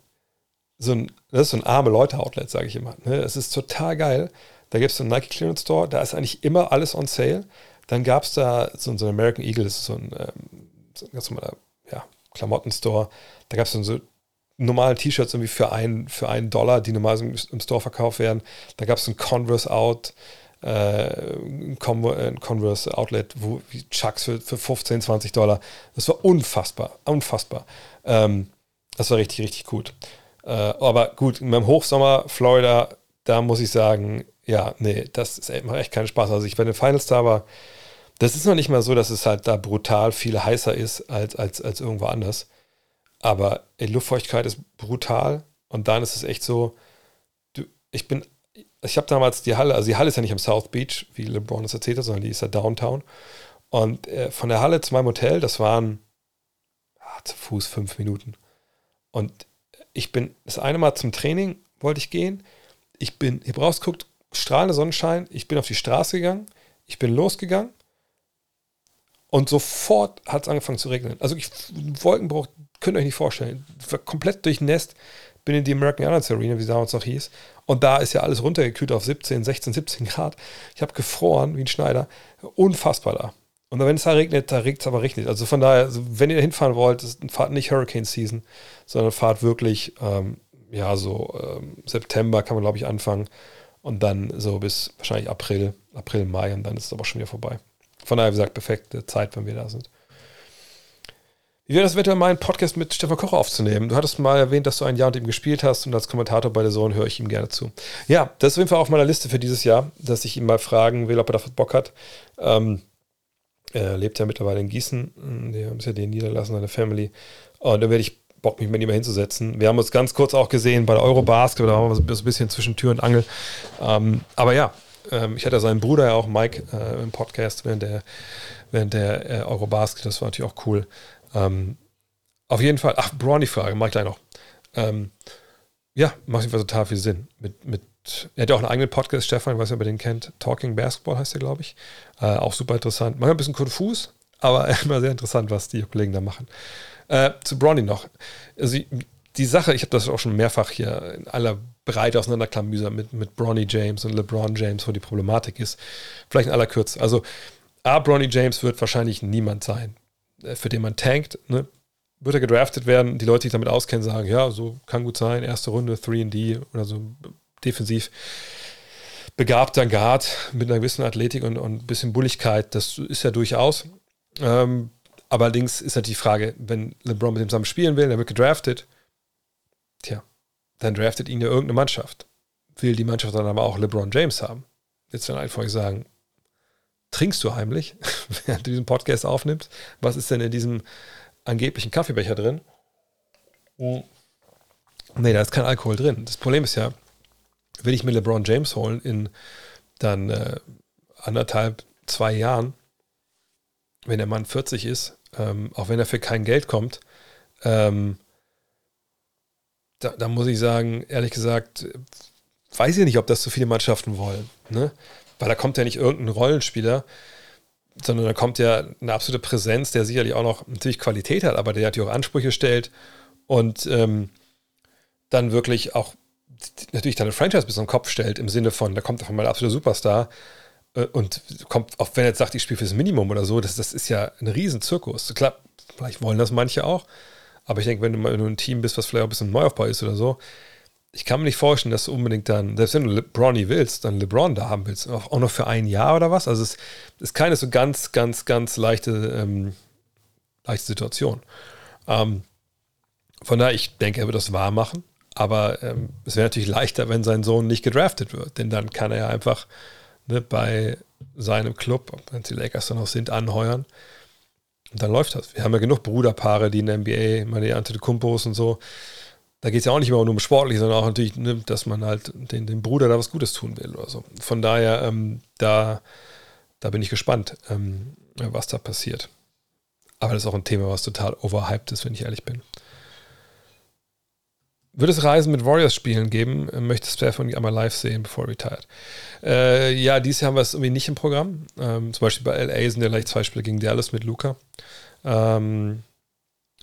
so ein, das ist so ein arme Leute-Outlet, sage ich immer. Ne? Es ist total geil. Da gibt es einen Nike Clearance Store, da ist eigentlich immer alles on sale. Dann gab es da so, so einen American Eagle, das ist so ein, ähm, so ein ganz normaler ja, Klamotten-Store. Da gab es so normale T-Shirts irgendwie für einen, für einen Dollar, die normal im Store verkauft werden. Da gab es ein Converse Out, äh, ein Converse Outlet, wo Chucks für, für 15, 20 Dollar. Das war unfassbar, unfassbar. Ähm, das war richtig, richtig gut. Äh, aber gut, in meinem Hochsommer Florida, da muss ich sagen, ja, nee, das ist, macht echt keinen Spaß. Also ich bei den Finals da war, das ist noch nicht mal so, dass es halt da brutal viel heißer ist als, als, als irgendwo anders. Aber die Luftfeuchtigkeit ist brutal und dann ist es echt so, du, ich bin, ich habe damals die Halle, also die Halle ist ja nicht am South Beach, wie LeBron es erzählt hat, sondern die ist ja Downtown. Und äh, von der Halle zu meinem Hotel, das waren ah, zu Fuß fünf Minuten. Und ich bin das eine Mal zum Training, wollte ich gehen. Ich bin, hier rausguckt, strahlender Sonnenschein. Ich bin auf die Straße gegangen. Ich bin losgegangen. Und sofort hat es angefangen zu regnen. Also ich, Wolkenbruch, könnt ihr euch nicht vorstellen. Komplett durchnässt, bin in die American Airlines Arena, wie sie damals noch hieß. Und da ist ja alles runtergekühlt auf 17, 16, 17 Grad. Ich habe gefroren wie ein Schneider. Unfassbar da. Und wenn es da regnet, da regnet es aber richtig. Also von daher, also wenn ihr da hinfahren wollt, fahrt nicht Hurricane Season, sondern fahrt wirklich, ähm, ja, so ähm, September kann man, glaube ich, anfangen. Und dann so bis wahrscheinlich April, April, Mai und dann ist es aber schon wieder vorbei. Von daher, wie gesagt, perfekte Zeit, wenn wir da sind. Wie wäre das eventuell mal Podcast mit Stefan Kocher aufzunehmen? Du hattest mal erwähnt, dass du ein Jahr mit ihm gespielt hast und als Kommentator bei der Zone höre ich ihm gerne zu. Ja, das ist auf jeden Fall auf meiner Liste für dieses Jahr, dass ich ihn mal fragen will, ob er dafür Bock hat. Ähm, er lebt ja mittlerweile in Gießen, der ist ja den niederlassen, seine Family. Und da werde ich Bock, mich mit ihm hinzusetzen. Wir haben uns ganz kurz auch gesehen bei der Eurobasket, da waren wir so ein bisschen zwischen Tür und Angel. Ähm, aber ja, ähm, ich hatte seinen Bruder ja auch, Mike, äh, im Podcast während der, während der äh, Eurobasket, das war natürlich auch cool. Ähm, auf jeden Fall, ach, Brawny-Frage, mach ich gleich noch. Ähm, ja, macht auf jeden Fall total viel Sinn. Mit, mit, er hat ja auch einen eigenen Podcast, Stefan, ich weiß nicht, ob ihr den kennt. Talking Basketball heißt der, glaube ich. Äh, auch super interessant. Manchmal ein bisschen konfus, aber immer sehr interessant, was die Kollegen da machen. Äh, zu Bronny noch. Also die Sache, ich habe das auch schon mehrfach hier in aller Breite auseinanderklamüsert mit, mit Bronny James und LeBron James, wo die Problematik ist. Vielleicht in aller Kürze. Also, A, Bronny James wird wahrscheinlich niemand sein, äh, für den man tankt. Ne? Wird er gedraftet werden, die Leute, die sich damit auskennen, sagen, ja, so kann gut sein, erste Runde, 3D oder so defensiv begabter Guard mit einer gewissen Athletik und, und ein bisschen Bulligkeit, das ist ja durchaus. Ähm, allerdings ist halt die Frage, wenn LeBron mit ihm zusammen spielen will, der wird gedraftet, tja, dann draftet ihn ja irgendeine Mannschaft. Will die Mannschaft dann aber auch LeBron James haben? Jetzt dann einfach sagen, trinkst du heimlich, während du diesen Podcast aufnimmst? Was ist denn in diesem angeblichen Kaffeebecher drin? Oh. Nee, da ist kein Alkohol drin. Das Problem ist ja, will ich mir LeBron James holen in dann äh, anderthalb, zwei Jahren, wenn der Mann 40 ist, ähm, auch wenn er für kein Geld kommt, ähm, da, da, muss ich sagen, ehrlich gesagt, weiß ich nicht, ob das so viele Mannschaften wollen. Ne? Weil da kommt ja nicht irgendein Rollenspieler, sondern da kommt ja eine absolute Präsenz, der sicherlich auch noch natürlich Qualität hat, aber der natürlich auch Ansprüche stellt und ähm, dann wirklich auch natürlich deine Franchise bis zum Kopf stellt, im Sinne von, da kommt auf einmal ein absoluter Superstar und kommt, auch wenn er jetzt sagt, ich spiele fürs Minimum oder so, das, das ist ja ein Rizenzirkus. Klar, vielleicht wollen das manche auch, aber ich denke, wenn du mal in ein Team bist, was vielleicht auch ein bisschen Neuaufbau ist oder so, ich kann mir nicht vorstellen, dass du unbedingt dann, selbst wenn du LeBron willst, dann LeBron da haben willst, auch noch für ein Jahr oder was. Also es ist keine so ganz, ganz, ganz leichte, ähm, leichte Situation. Ähm, von daher, ich denke, er wird das wahr machen. Aber ähm, es wäre natürlich leichter, wenn sein Sohn nicht gedraftet wird, denn dann kann er ja einfach ne, bei seinem Club, wenn es die Lakers dann noch sind, anheuern und dann läuft das. Wir haben ja genug Bruderpaare, die in der NBA, meine Antetokounmpos und so, da geht es ja auch nicht immer nur um sportlich, sondern auch natürlich, ne, dass man halt den, den Bruder da was Gutes tun will oder so. Von daher, ähm, da, da bin ich gespannt, ähm, was da passiert. Aber das ist auch ein Thema, was total overhyped ist, wenn ich ehrlich bin. Wird es Reisen mit Warriors-Spielen geben? Möchtest du davon einmal live sehen, bevor er retired? Äh, ja, dieses Jahr haben wir es irgendwie nicht im Programm. Ähm, zum Beispiel bei LA sind ja gleich zwei Spiele gegen Dallas mit Luca. Ähm,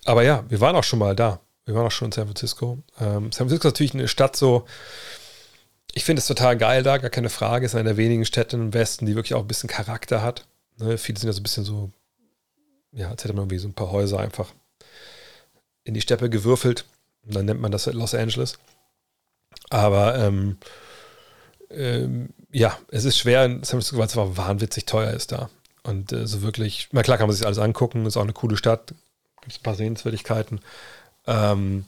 aber ja, wir waren auch schon mal da. Wir waren auch schon in San Francisco. Ähm, San Francisco ist natürlich eine Stadt so. Ich finde es total geil da, gar keine Frage. Ist eine der wenigen Städte im Westen, die wirklich auch ein bisschen Charakter hat. Ne, viele sind ja so ein bisschen so, ja, als hätte man irgendwie so ein paar Häuser einfach in die Steppe gewürfelt. Dann nennt man das Los Angeles. Aber ähm, ähm, ja, es ist schwer in San Francisco, weil es einfach wahnwitzig teuer ist da. Und äh, so wirklich, na klar kann man sich alles angucken, ist auch eine coole Stadt, gibt ein paar Sehenswürdigkeiten. Ähm,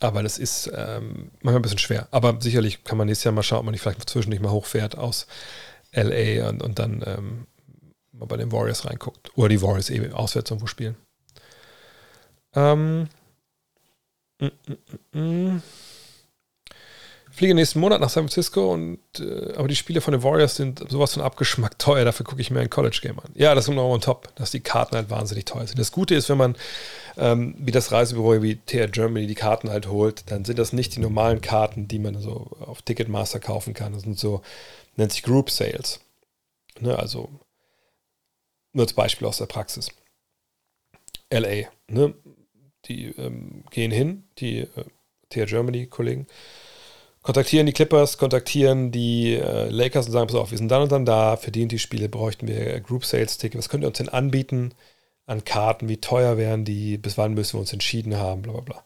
aber das ist ähm, manchmal ein bisschen schwer. Aber sicherlich kann man nächstes Jahr mal schauen, ob man nicht vielleicht zwischendurch mal hochfährt aus LA und, und dann ähm, mal bei den Warriors reinguckt. Oder die Warriors eben auswärts irgendwo spielen. Ähm, Fliege nächsten Monat nach San Francisco und äh, aber die Spiele von den Warriors sind sowas von abgeschmackt teuer, dafür gucke ich mir ein College-Game an. Ja, das ist noch on top, dass die Karten halt wahnsinnig teuer sind. Das Gute ist, wenn man ähm, wie das Reisebüro wie TR Germany die Karten halt holt, dann sind das nicht die normalen Karten, die man so auf Ticketmaster kaufen kann. Das sind so, nennt sich Group Sales. Ne, also Nur als Beispiel aus der Praxis. LA, ne? Die ähm, gehen hin, die äh, TR Germany-Kollegen, kontaktieren die Clippers, kontaktieren die äh, Lakers und sagen, pass auf, wir sind dann und dann da, verdient die Spiele, bräuchten wir Group Sales Ticket, was könnt ihr uns denn anbieten an Karten, wie teuer wären die, bis wann müssen wir uns entschieden haben, bla bla bla.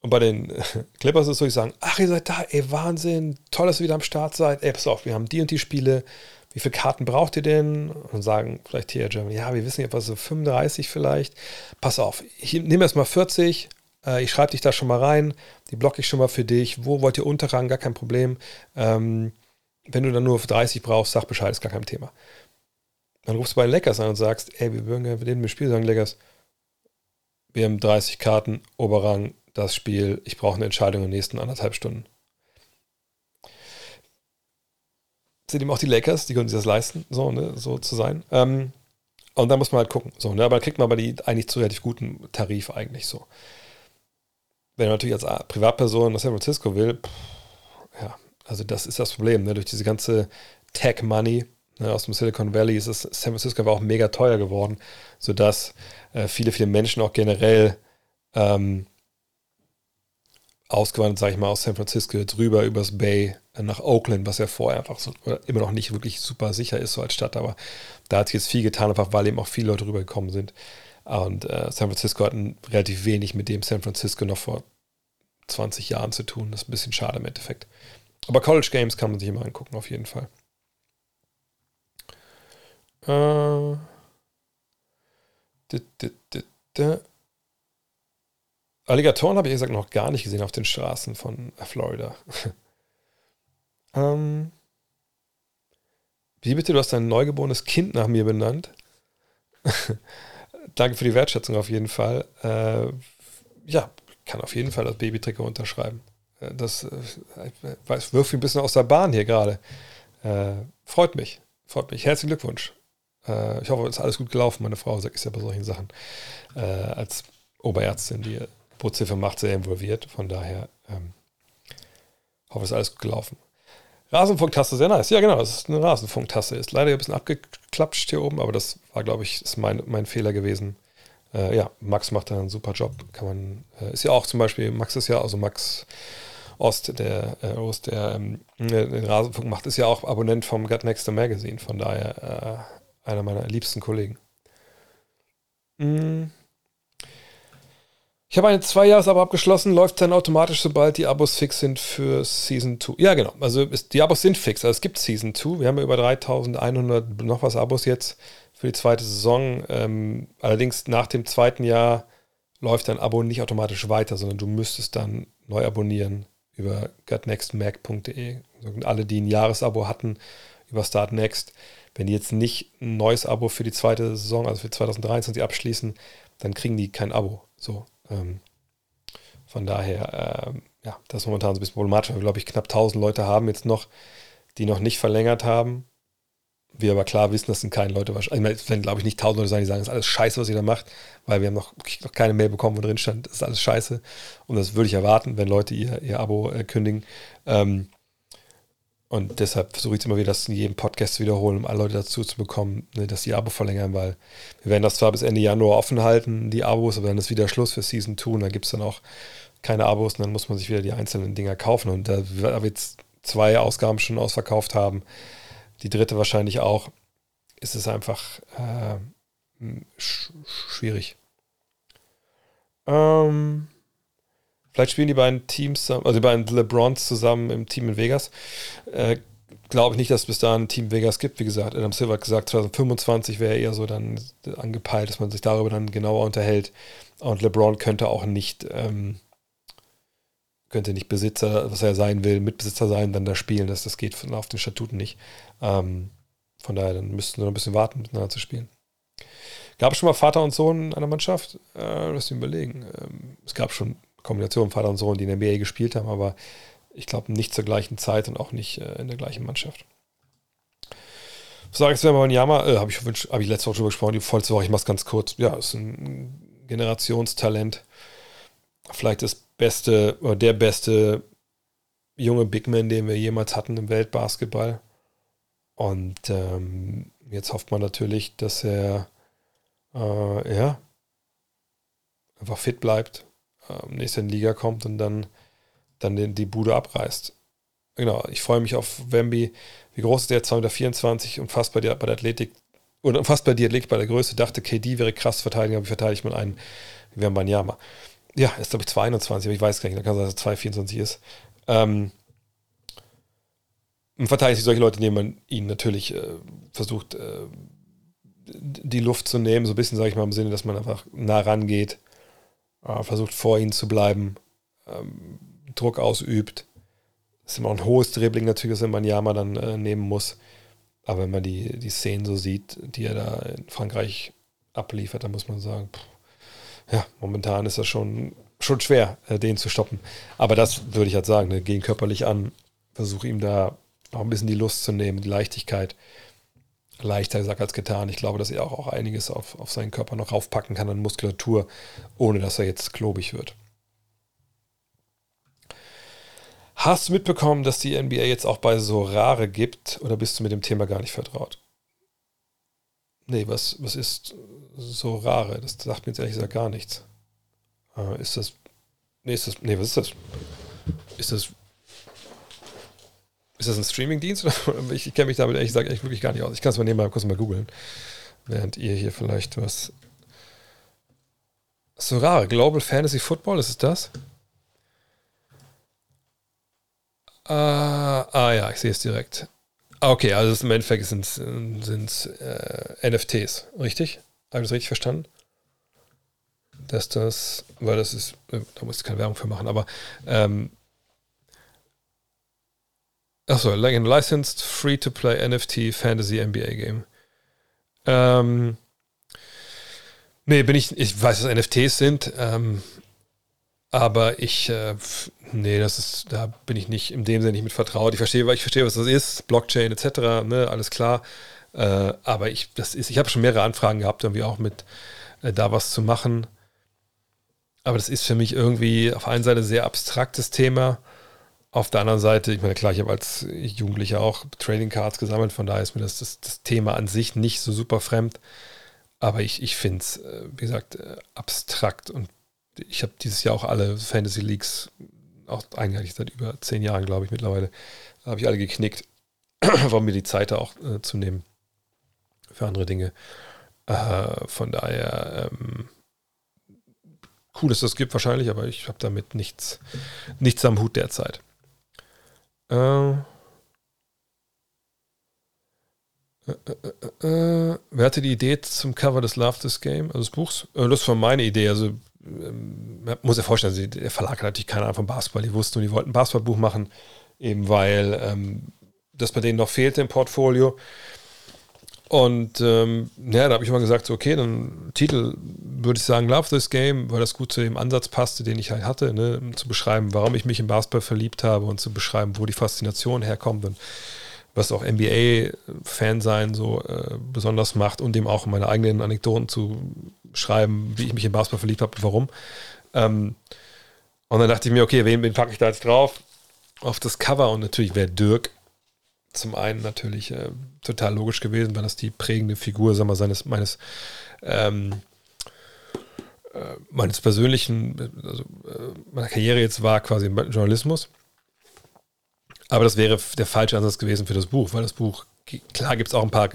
Und bei den Clippers ist es so, ich sagen, ach, ihr seid da, ey, Wahnsinn, toll, dass ihr wieder am Start seid, ey, pass auf, wir haben die und die Spiele, wie viele Karten braucht ihr denn? Und sagen vielleicht hier Germany, ja, wir wissen nicht, was so 35 vielleicht. Pass auf, ich nehme erst mal 40, äh, ich schreibe dich da schon mal rein, die blocke ich schon mal für dich. Wo wollt ihr unterragen? Gar kein Problem. Ähm, wenn du dann nur 30 brauchst, sag Bescheid, ist gar kein Thema. Dann rufst du bei den Leckers an und sagst, ey, wir würden gerne mit denen Spiel sagen, Leckers, wir haben 30 Karten, Oberrang, das Spiel, ich brauche eine Entscheidung in den nächsten anderthalb Stunden. Sind eben auch die Lakers, die können sich das leisten, so, ne, so zu sein. Ähm, und da muss man halt gucken. So, ne, aber kriegt man aber die eigentlich zu relativ guten Tarif eigentlich so wenn man natürlich als Privatperson nach San Francisco will, pff, ja, also das ist das Problem. Ne? Durch diese ganze Tech-Money ne, aus dem Silicon Valley ist es, San Francisco aber auch mega teuer geworden, sodass äh, viele, viele Menschen auch generell ähm, ausgewandert, sage ich mal, aus San Francisco jetzt rüber übers Bay nach Oakland, was ja vorher einfach so, immer noch nicht wirklich super sicher ist, so als Stadt, aber da hat sich jetzt viel getan, einfach weil eben auch viele Leute rübergekommen sind. Und äh, San Francisco hat relativ wenig mit dem San Francisco noch vor 20 Jahren zu tun. Das ist ein bisschen schade im Endeffekt. Aber College Games kann man sich immer angucken, auf jeden Fall. Äh, Alligatoren habe ich gesagt noch gar nicht gesehen auf den Straßen von Florida. ähm, wie bitte, du hast dein neugeborenes Kind nach mir benannt? danke für die Wertschätzung auf jeden Fall. Äh, ja, kann auf jeden Fall das Babytrikot unterschreiben. Äh, das äh, wirft ein bisschen aus der Bahn hier gerade. Äh, freut mich. Freut mich. Herzlichen Glückwunsch. Äh, ich hoffe, es ist alles gut gelaufen. Meine Frau ist ja bei solchen Sachen äh, als Oberärztin, die Geburtshilfe macht, sehr involviert. Von daher ähm, hoffe, es ist alles gut gelaufen. Rasenfunktaste, sehr nice. Ja, genau, das ist eine Rasenfunktaste. Ist leider ein bisschen abgeklapscht hier oben, aber das war, glaube ich, ist mein, mein Fehler gewesen. Äh, ja, Max macht da einen super Job. Kann man, äh, ist ja auch zum Beispiel, Max ist ja, also Max Ost, der äh, Ost, der ähm, den Rasenfunk macht, ist ja auch Abonnent vom Gut Next Magazine. Von daher äh, einer meiner liebsten Kollegen. Mm. Ich habe eine Zwei-Jahres-Abo abgeschlossen, läuft dann automatisch, sobald die Abos fix sind für Season 2. Ja, genau. Also ist, die Abos sind fix. Also es gibt Season 2. Wir haben ja über 3100 noch was Abos jetzt für die zweite Saison. Ähm, allerdings nach dem zweiten Jahr läuft dein Abo nicht automatisch weiter, sondern du müsstest dann neu abonnieren über gutnextmac.de. Alle, die ein Jahresabo hatten über Startnext, wenn die jetzt nicht ein neues Abo für die zweite Saison, also für 2023 abschließen, dann kriegen die kein Abo. So, ähm, von daher, ähm, ja, das ist momentan so ein bisschen problematisch, weil wir, glaube ich, knapp 1000 Leute haben jetzt noch, die noch nicht verlängert haben. Wir aber klar wissen, das sind keine Leute wahrscheinlich. Also, wenn, glaube ich, nicht 1000 Leute sein, die sagen, das ist alles scheiße, was ihr da macht, weil wir haben noch, noch keine Mail bekommen, wo drin stand, das ist alles scheiße. Und das würde ich erwarten, wenn Leute ihr, ihr Abo äh, kündigen. Ähm, und deshalb versuche ich jetzt immer wieder, das in jedem Podcast zu wiederholen, um alle Leute dazu zu bekommen, ne, dass die Abo verlängern, weil wir werden das zwar bis Ende Januar offen halten, die Abos, aber dann ist wieder Schluss für Season 2 und dann gibt es dann auch keine Abos und dann muss man sich wieder die einzelnen Dinger kaufen. Und da wir jetzt zwei Ausgaben schon ausverkauft haben, die dritte wahrscheinlich auch, ist es einfach äh, sch schwierig. Ähm, Vielleicht spielen die beiden Teams, also die beiden LeBrons zusammen im Team in Vegas. Äh, Glaube ich nicht, dass es bis dahin ein Team Vegas gibt. Wie gesagt, Adam Silver hat gesagt, 2025 wäre eher so dann angepeilt, dass man sich darüber dann genauer unterhält. Und LeBron könnte auch nicht, ähm, könnte nicht Besitzer, was er sein will, Mitbesitzer sein, dann da spielen. Das, das geht auf den Statuten nicht. Ähm, von daher, dann müssten wir noch ein bisschen warten, miteinander zu spielen. Gab es schon mal Vater und Sohn in einer Mannschaft? Äh, lass mich überlegen. Ähm, es gab schon Kombination Vater und Sohn, die in der NBA gespielt haben, aber ich glaube nicht zur gleichen Zeit und auch nicht äh, in der gleichen Mannschaft. Sage ich zu Wanyama? Äh, habe ich, hab ich letzte Woche schon gesprochen, die vollste Woche, ich mache es ganz kurz. Ja, ist ein Generationstalent. Vielleicht das beste oder der beste junge Big Man, den wir jemals hatten im Weltbasketball. Und ähm, jetzt hofft man natürlich, dass er äh, ja, einfach fit bleibt, äh, nächste in die Liga kommt und dann, dann den, die Bude abreißt. Genau, ich freue mich auf Wemby. Wie groß ist der? 224 und fast bei der, bei der Athletik oder fast bei der Athletik bei der Größe. Dachte, KD wäre krass verteidigen, aber ich verteidige mal einen wie Banyama. Ja, ist glaube ich 221, aber ich weiß gar nicht, da kann sein, dass er 224 ist. Ähm, verteidigt sich solche Leute, indem man ihnen natürlich äh, versucht, äh, die Luft zu nehmen, so ein bisschen, sage ich mal, im Sinne, dass man einfach nah rangeht, versucht vor ihnen zu bleiben, ähm, Druck ausübt. Das ist immer ein hohes Dribbling natürlich, das man Yama dann äh, nehmen muss. Aber wenn man die, die Szenen so sieht, die er da in Frankreich abliefert, dann muss man sagen, pff, ja, momentan ist das schon, schon schwer, äh, den zu stoppen. Aber das würde ich halt sagen, ne, gehen körperlich an, versuche ihm da noch ein bisschen die Lust zu nehmen, die Leichtigkeit. Leichter gesagt als getan. Ich glaube, dass er auch, auch einiges auf, auf seinen Körper noch raufpacken kann an Muskulatur, ohne dass er jetzt klobig wird. Hast du mitbekommen, dass die NBA jetzt auch bei Sorare gibt oder bist du mit dem Thema gar nicht vertraut? Nee, was, was ist Sorare? Das sagt mir jetzt ehrlich gesagt gar nichts. Äh, ist das. Nee, ist das. Nee, was ist das? Ist das ist das ein Streamingdienst? ich kenne mich damit ehrlich gesagt echt wirklich gar nicht aus. Ich kann es mal nebenbei kurz mal googeln. Während ihr hier vielleicht was. So rar. Global Fantasy Football, ist es das? Ah, ah ja, ich sehe es direkt. Ah, okay, also im Endeffekt sind es äh, NFTs, richtig? Habe ich das richtig verstanden? Dass das, weil das ist, äh, da muss ich keine Werbung für machen, aber ähm, Achso, licensed free-to-play NFT Fantasy NBA Game. Ähm, nee, bin ich, ich weiß, dass NFTs sind, ähm, aber ich, äh, nee, das ist, da bin ich nicht in dem Sinne nicht mit vertraut. Ich verstehe, ich verstehe, was das ist, Blockchain etc., ne, alles klar. Äh, aber ich, das ist, ich habe schon mehrere Anfragen gehabt, irgendwie auch mit äh, da was zu machen. Aber das ist für mich irgendwie auf einer Seite sehr abstraktes Thema auf der anderen Seite, ich meine, klar, ich habe als Jugendlicher auch Trading Cards gesammelt, von daher ist mir das, das, das Thema an sich nicht so super fremd. Aber ich, ich finde es, äh, wie gesagt, äh, abstrakt und ich habe dieses Jahr auch alle Fantasy Leagues, auch eigentlich seit über zehn Jahren, glaube ich, mittlerweile, habe ich alle geknickt, war mir die Zeit da auch äh, zu nehmen für andere Dinge. Äh, von daher, ähm, cool, dass das gibt wahrscheinlich, aber ich habe damit nichts, nichts am Hut derzeit. Äh, äh, äh, äh, wer hatte die Idee zum Cover des Love This Game, also des Buchs? Äh, das war meine Idee. Also, ähm, muss ja vorstellen, also der Verlag hat natürlich keine Ahnung vom Basketball. Die wussten, die wollten ein Basketballbuch machen, eben weil ähm, das bei denen noch fehlte im Portfolio. Und ähm, ja, da habe ich immer gesagt, so, okay, dann Titel würde ich sagen, Love This Game, weil das gut zu dem Ansatz passte, den ich halt hatte, ne, zu beschreiben, warum ich mich im Basketball verliebt habe und zu beschreiben, wo die Faszination herkommt und was auch NBA-Fan sein so äh, besonders macht und dem auch meine eigenen Anekdoten zu schreiben, wie ich mich im Basketball verliebt habe und warum. Ähm, und dann dachte ich mir, okay, wen, wen packe ich da jetzt drauf? Auf das Cover und natürlich wäre Dirk zum einen natürlich äh, total logisch gewesen, weil das die prägende Figur sag mal, seines, meines, ähm, äh, meines persönlichen, also äh, meiner Karriere jetzt war quasi im Journalismus. Aber das wäre der falsche Ansatz gewesen für das Buch, weil das Buch, klar gibt es auch ein paar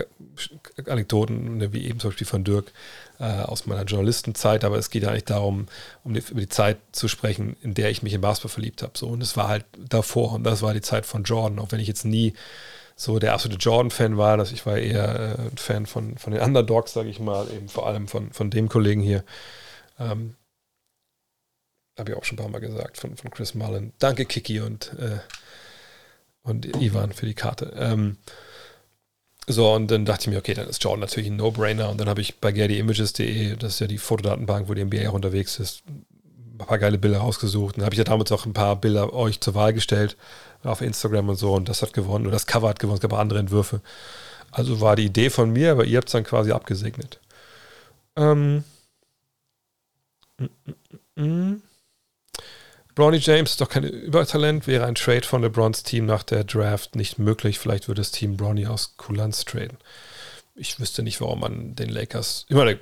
Anekdoten, ne, wie eben zum Beispiel von Dirk äh, aus meiner Journalistenzeit, aber es geht nicht darum, um die, über die Zeit zu sprechen, in der ich mich in Basketball verliebt habe. So, und es war halt davor und das war die Zeit von Jordan, auch wenn ich jetzt nie so der absolute Jordan-Fan war, dass ich war eher äh, Fan von, von den Underdogs, sage ich mal, eben vor allem von, von dem Kollegen hier. Ähm, Habe ich auch schon ein paar Mal gesagt, von, von Chris Mullen. Danke, Kiki und, äh, und Ivan für die Karte. Ähm, so, und dann dachte ich mir, okay, dann ist Jordan natürlich ein No-Brainer. Und dann habe ich bei GettyImages.de, das ist ja die Fotodatenbank, wo die NBA auch unterwegs ist, ein paar geile Bilder rausgesucht. Und dann habe ich ja damals auch ein paar Bilder euch zur Wahl gestellt auf Instagram und so und das hat gewonnen oder das Cover hat gewonnen, es gab andere Entwürfe. Also war die Idee von mir, aber ihr habt es dann quasi abgesegnet. Ähm. Mm, mm, mm. Bronny James ist doch kein Übertalent, wäre ein Trade von LeBrons Team nach der Draft nicht möglich. Vielleicht würde das Team Bronny aus Kulanz traden. ich wüsste nicht, warum man den Lakers, immer wenn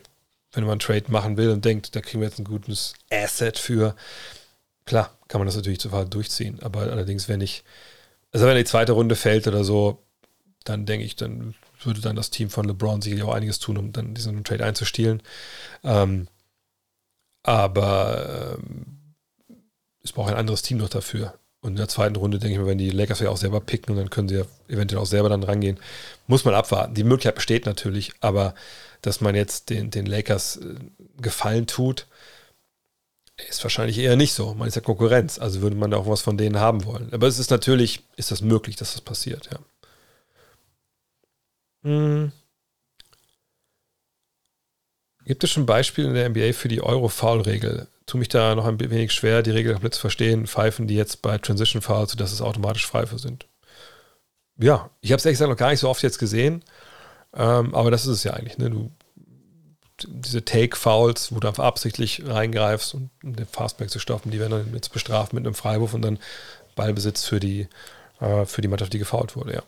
man einen Trade machen will und denkt, da kriegen wir jetzt ein gutes Asset für, klar, kann man das natürlich sofort durchziehen. Aber allerdings, wenn ich, also wenn die zweite Runde fällt oder so, dann denke ich, dann würde dann das Team von LeBron sicherlich auch einiges tun, um dann diesen Trade einzustielen. Ähm, aber ähm, es braucht ein anderes Team noch dafür. Und in der zweiten Runde denke ich mir, wenn die Lakers ja auch selber picken und dann können sie ja eventuell auch selber dann rangehen, muss man abwarten. Die Möglichkeit besteht natürlich, aber dass man jetzt den, den Lakers äh, Gefallen tut, ist wahrscheinlich eher nicht so. Man ist ja Konkurrenz, also würde man da auch was von denen haben wollen. Aber es ist natürlich, ist das möglich, dass das passiert, ja. Hm. Gibt es schon Beispiele in der NBA für die Euro-Foul-Regel? Tue mich da noch ein wenig schwer, die Regel komplett zu verstehen. Pfeifen die jetzt bei Transition Fouls, sodass es automatisch Pfeife sind. Ja, ich habe es ehrlich gesagt noch gar nicht so oft jetzt gesehen, ähm, aber das ist es ja eigentlich. Ne? Du, diese Take-Fouls, wo du einfach absichtlich reingreifst um den Fastback zu stoppen, die werden dann jetzt bestraft mit einem Freiwurf und dann Ballbesitz für die, äh, für die Mannschaft, die gefoult wurde, ja.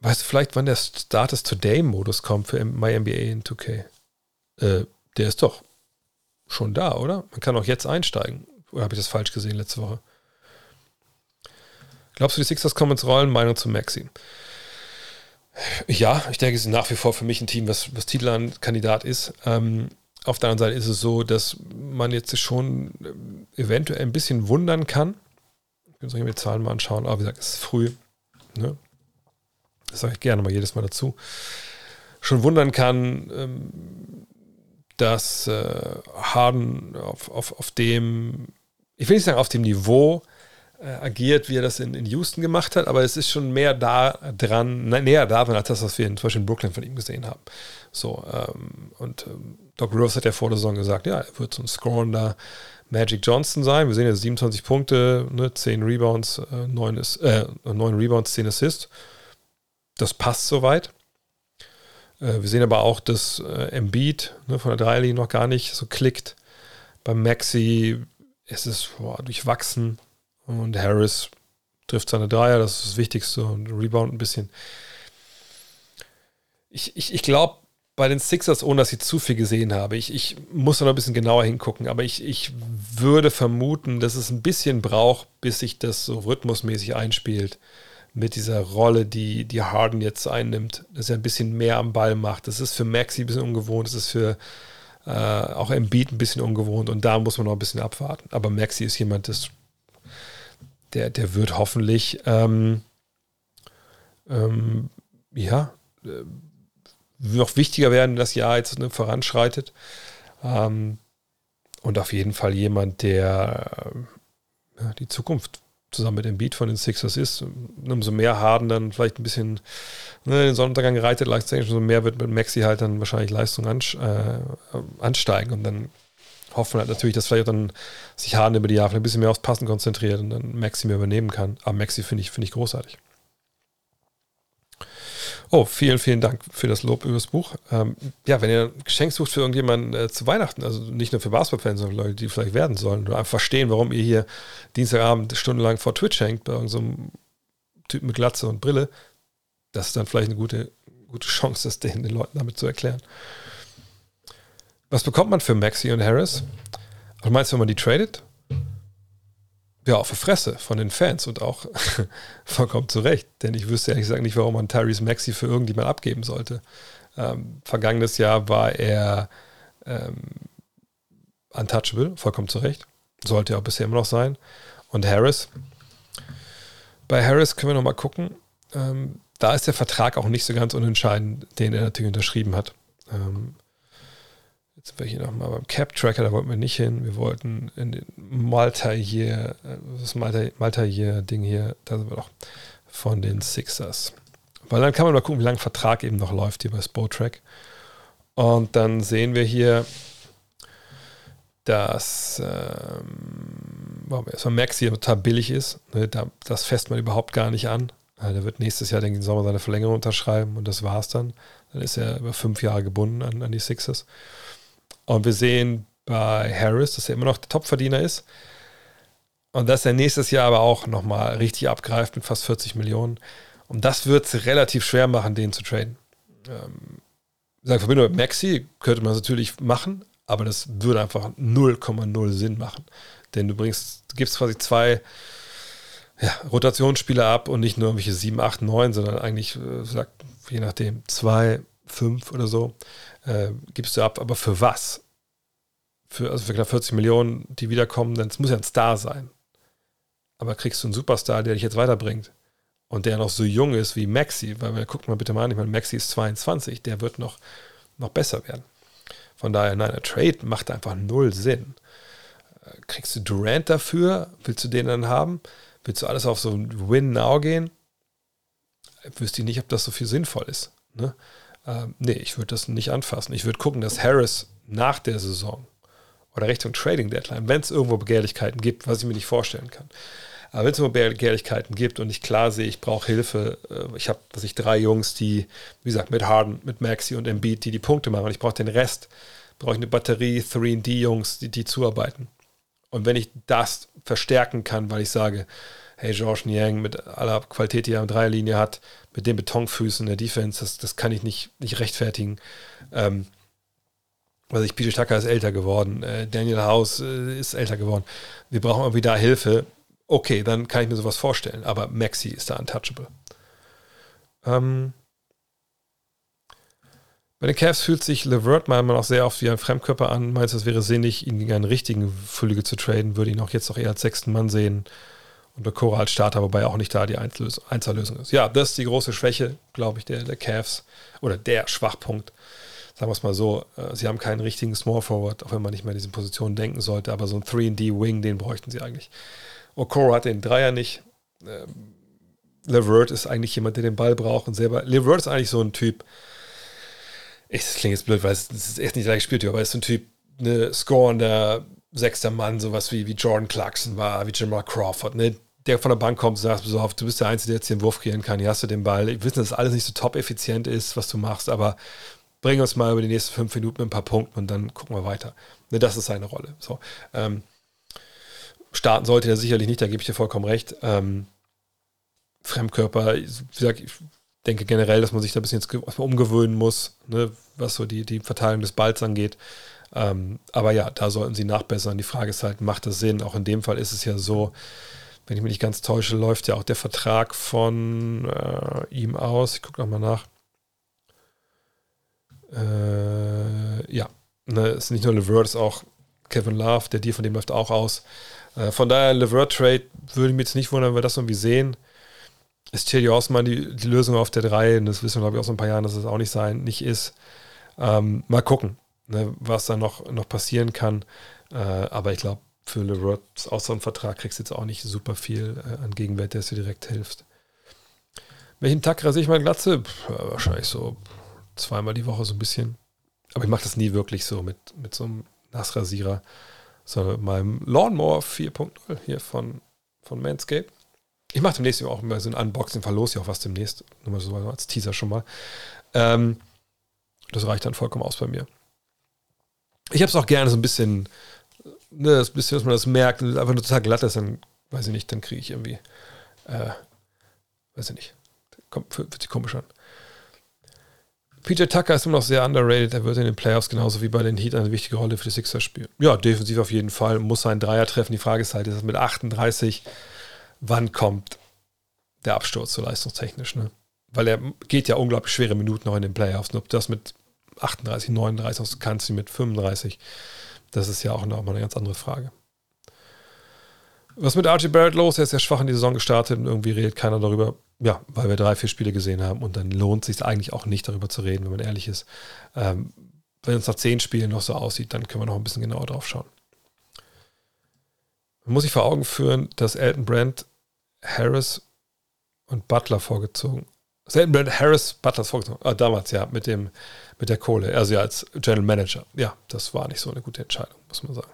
Weißt du vielleicht, wann der Status Today-Modus kommt für MyNBA in 2K? Äh, der ist doch schon da, oder? Man kann auch jetzt einsteigen. Oder habe ich das falsch gesehen letzte Woche? Glaubst du, die Sixers kommen ins Rollen? Meinung zu Maxi? Ja, ich denke, es ist nach wie vor für mich ein Team, was, was Titelkandidat ist. Ähm, auf der anderen Seite ist es so, dass man jetzt schon äh, eventuell ein bisschen wundern kann. Ich muss mir die Zahlen mal anschauen, aber wie gesagt, es ist früh. Ne? das sage ich gerne mal jedes Mal dazu, schon wundern kann, ähm, dass äh, Harden auf, auf, auf dem, ich will nicht sagen auf dem Niveau äh, agiert, wie er das in, in Houston gemacht hat, aber es ist schon mehr da dran, näher da dran, als das, was wir in, zum Beispiel in Brooklyn von ihm gesehen haben. So, ähm, und ähm, Doc Rivers hat ja vor der Saison gesagt, ja, er wird so ein scorender Magic Johnson sein. Wir sehen jetzt 27 Punkte, ne, 10 Rebounds, äh, 9, ist, äh, 9 Rebounds, 10 Assists das passt soweit. Äh, wir sehen aber auch, dass äh, Embiid ne, von der Dreilinie noch gar nicht so klickt. Beim Maxi ist es boah, durchwachsen und Harris trifft seine Dreier, das ist das Wichtigste und Rebound ein bisschen. Ich, ich, ich glaube, bei den Sixers, ohne dass ich zu viel gesehen habe, ich, ich muss noch ein bisschen genauer hingucken, aber ich, ich würde vermuten, dass es ein bisschen braucht, bis sich das so rhythmusmäßig einspielt mit dieser Rolle, die, die Harden jetzt einnimmt, dass er ein bisschen mehr am Ball macht. Das ist für Maxi ein bisschen ungewohnt, das ist für äh, auch Embiid ein bisschen ungewohnt und da muss man noch ein bisschen abwarten. Aber Maxi ist jemand, das, der, der wird hoffentlich ähm, ähm, ja, äh, noch wichtiger werden, das Jahr jetzt ne, voranschreitet. Ähm, und auf jeden Fall jemand, der äh, die Zukunft zusammen mit dem Beat von den Sixers ist. Umso mehr Harden dann vielleicht ein bisschen ne, den Sonnenuntergang reitet, gleichzeitig umso mehr wird mit Maxi halt dann wahrscheinlich Leistung äh, ansteigen und dann hoffen wir halt natürlich, dass vielleicht dann sich Harden über die Jahre ein bisschen mehr aufs Passen konzentriert und dann Maxi mehr übernehmen kann. Aber Maxi finde ich, find ich großartig. Oh, vielen, vielen Dank für das Lob über das Buch. Ähm, ja, wenn ihr ein Geschenk sucht für irgendjemanden äh, zu Weihnachten, also nicht nur für Basketballfans, sondern Leute, die vielleicht werden sollen, oder einfach verstehen, warum ihr hier Dienstagabend stundenlang vor Twitch hängt, bei irgendeinem so Typen mit Glatze und Brille, das ist dann vielleicht eine gute, gute Chance, das den, den Leuten damit zu erklären. Was bekommt man für Maxi und Harris? Was meinst du, wenn man die tradet? Ja, auf die Fresse von den Fans und auch vollkommen zu Recht. Denn ich wüsste ehrlich gesagt nicht, warum man Tyrese Maxi für irgendjemand abgeben sollte. Ähm, vergangenes Jahr war er ähm, untouchable, vollkommen zu Recht. Sollte er auch bisher immer noch sein. Und Harris, bei Harris können wir nochmal gucken. Ähm, da ist der Vertrag auch nicht so ganz unentscheidend, den er natürlich unterschrieben hat. Ähm, sind wir hier nochmal beim Cap-Tracker, da wollten wir nicht hin. Wir wollten in den Malta hier, äh, das Malta, Malta hier Ding hier, da sind wir doch von den Sixers. Weil dann kann man mal gucken, wie lange Vertrag eben noch läuft hier bei Spotrack. Und dann sehen wir hier, dass ähm, erstmal Max hier total billig ist. Ne, da, das fässt man überhaupt gar nicht an. Also der wird nächstes Jahr, im Sommer seine Verlängerung unterschreiben und das war's dann. Dann ist er über fünf Jahre gebunden an, an die Sixers. Und wir sehen bei Harris, dass er immer noch der Topverdiener ist. Und dass er nächstes Jahr aber auch nochmal richtig abgreift mit fast 40 Millionen. Und das wird es relativ schwer machen, den zu traden. Ähm, sagen, Verbindung mit Maxi könnte man natürlich machen, aber das würde einfach 0,0 Sinn machen. Denn du bringst, du gibst quasi zwei ja, Rotationsspieler ab und nicht nur irgendwelche 7, 8, 9, sondern eigentlich, äh, sagt, je nachdem, 2, 5 oder so, äh, gibst du ab. Aber für was? Für, also für knapp 40 Millionen, die wiederkommen, denn muss ja ein Star sein. Aber kriegst du einen Superstar, der dich jetzt weiterbringt und der noch so jung ist wie Maxi, weil guckt mal bitte mal an, ich meine, Maxi ist 22, der wird noch, noch besser werden. Von daher, nein, ein Trade macht einfach null Sinn. Äh, kriegst du Durant dafür? Willst du den dann haben? Willst du alles auf so ein Win-Now gehen? Ich wüsste nicht, ob das so viel sinnvoll ist. Ne? Ähm, nee, ich würde das nicht anfassen. Ich würde gucken, dass Harris nach der Saison oder Richtung Trading Deadline, wenn es irgendwo Begehrlichkeiten gibt, was ich mir nicht vorstellen kann, aber wenn es nur Begehrlichkeiten gibt und ich klar sehe, ich brauche Hilfe, äh, ich habe, dass ich drei Jungs, die, wie gesagt, mit Harden, mit Maxi und Embiid, die die Punkte machen und ich brauche den Rest, brauche ich eine Batterie, 3D-Jungs, die, die zuarbeiten. Und wenn ich das verstärken kann, weil ich sage, hey, George Niang mit aller Qualität, die er in Dreierlinie hat, mit den Betonfüßen in der Defense, das, das kann ich nicht, nicht rechtfertigen. Ähm, also ich, PJ Tucker ist älter geworden, äh, Daniel House äh, ist älter geworden. Wir brauchen irgendwie da Hilfe okay, dann kann ich mir sowas vorstellen. Aber Maxi ist da untouchable. Ähm, bei den Cavs fühlt sich Levert meiner auch sehr oft wie ein Fremdkörper an. Meinst du, es wäre sinnig, ihn gegen einen richtigen Füllige zu traden? Würde ihn auch jetzt noch eher als sechsten Mann sehen und bei als Starter, wobei auch nicht da die Einzellösung ist. Ja, das ist die große Schwäche, glaube ich, der, der Cavs oder der Schwachpunkt. Sagen wir es mal so, äh, sie haben keinen richtigen Small Forward, auch wenn man nicht mehr in diesen Positionen denken sollte, aber so ein 3D-Wing, den bräuchten sie eigentlich. Okoro hat den Dreier nicht. Ähm, Levert ist eigentlich jemand, der den Ball braucht und selber. Levert ist eigentlich so ein Typ. Ich, das klingt jetzt blöd, weil es, ist echt nicht leicht gespielt, aber er ist so ein Typ, eine scorender sechster Mann, sowas wie, wie Jordan Clarkson war, wie Jamal Crawford, ne? Der von der Bank kommt und sagt, so du bist der Einzige, der jetzt den Wurf kreieren kann, hier hast du den Ball. Ich weiß, dass alles nicht so top effizient ist, was du machst, aber bring uns mal über die nächsten fünf Minuten ein paar Punkten und dann gucken wir weiter. Ne, das ist seine Rolle. So, ähm, starten sollte er sicherlich nicht, da gebe ich dir vollkommen recht. Ähm, Fremdkörper, wie gesagt, ich denke generell, dass man sich da ein bisschen jetzt umgewöhnen muss, ne, was so die, die Verteilung des Balls angeht. Ähm, aber ja, da sollten sie nachbessern. Die Frage ist halt, macht das Sinn? Auch in dem Fall ist es ja so, wenn ich mich nicht ganz täusche, läuft ja auch der Vertrag von äh, ihm aus. Ich gucke nochmal nach. Äh, ja, ne, es ist nicht nur LeVert, es ist auch Kevin Love, der Deal von dem läuft auch aus. Äh, von daher, Levert Trade würde mich jetzt nicht wundern, wenn wir das irgendwie sehen. Ist Thierry Osman die, die Lösung auf der 3? Und das wissen wir, glaube ich, auch so ein paar Jahren, dass es auch nicht sein, nicht ist. Ähm, mal gucken, ne, was da noch, noch passieren kann. Äh, aber ich glaube, für aus so einem Vertrag kriegst du jetzt auch nicht super viel äh, an Gegenwert, der dir direkt hilft. Welchen Tag rasiere ich mal Glatze? Pff, wahrscheinlich so zweimal die Woche so ein bisschen. Aber ich mache das nie wirklich so mit, mit so einem Nassrasierer sondern mit meinem Lawnmower 4.0 hier von, von Manscaped. Ich mache demnächst auch immer so ein Unboxing, verlose ja auch was demnächst. Nur mal so als Teaser schon mal. Ähm, das reicht dann vollkommen aus bei mir. Ich habe es auch gerne so ein bisschen, ne, das bisschen, dass man das merkt, und einfach nur total glatt ist, dann weiß ich nicht, dann kriege ich irgendwie, äh, weiß ich nicht, kommt, fühlt sich komisch an. PJ Tucker ist immer noch sehr underrated. Er wird in den Playoffs genauso wie bei den Heat eine wichtige Rolle für die Sixers spielen. Ja, defensiv auf jeden Fall. Muss seinen Dreier treffen. Die Frage ist halt, ist es mit 38, wann kommt der Absturz so leistungstechnisch? Ne? Weil er geht ja unglaublich schwere Minuten noch in den Playoffs. Ob das mit 38, 39 aus kannst du mit 35, das ist ja auch noch mal eine ganz andere Frage. Was mit RJ Barrett los? Er ist ja schwach in die Saison gestartet und irgendwie redet keiner darüber. Ja, weil wir drei, vier Spiele gesehen haben und dann lohnt es sich eigentlich auch nicht darüber zu reden, wenn man ehrlich ist. Ähm, wenn es nach zehn Spielen noch so aussieht, dann können wir noch ein bisschen genauer drauf schauen. Man muss sich vor Augen führen, dass Elton Brand, Harris und Butler vorgezogen. Elton Brand, Harris, Butler vorgezogen. Ah, damals ja, mit dem, mit der Kohle. Also ja, als General Manager. Ja, das war nicht so eine gute Entscheidung, muss man sagen.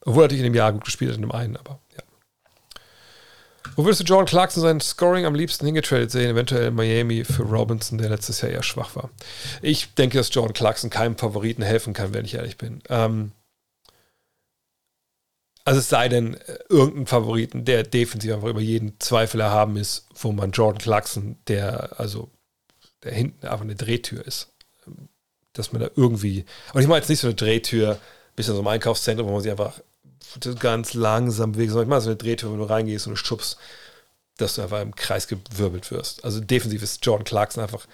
Obwohl er natürlich in dem Jahr gut gespielt hat, in dem einen, aber ja. Wo würdest du Jordan Clarkson sein Scoring am liebsten hingetradet sehen? Eventuell Miami für Robinson, der letztes Jahr eher schwach war. Ich denke, dass Jordan Clarkson keinem Favoriten helfen kann, wenn ich ehrlich bin. Ähm, Also es sei denn, äh, irgendein Favoriten, der defensiv einfach über jeden Zweifel erhaben ist, wo man Jordan Clarkson, der also der hinten einfach eine Drehtür ist, dass man da irgendwie, und ich meine jetzt nicht so eine Drehtür, bisschen so im Einkaufszentrum, wo man sich einfach ganz langsam bewegt, sondern ich meine so eine Drehtür, wenn du reingehst und du schubst, dass du einfach im Kreis gewirbelt wirst. Also defensiv ist Jordan Clarkson einfach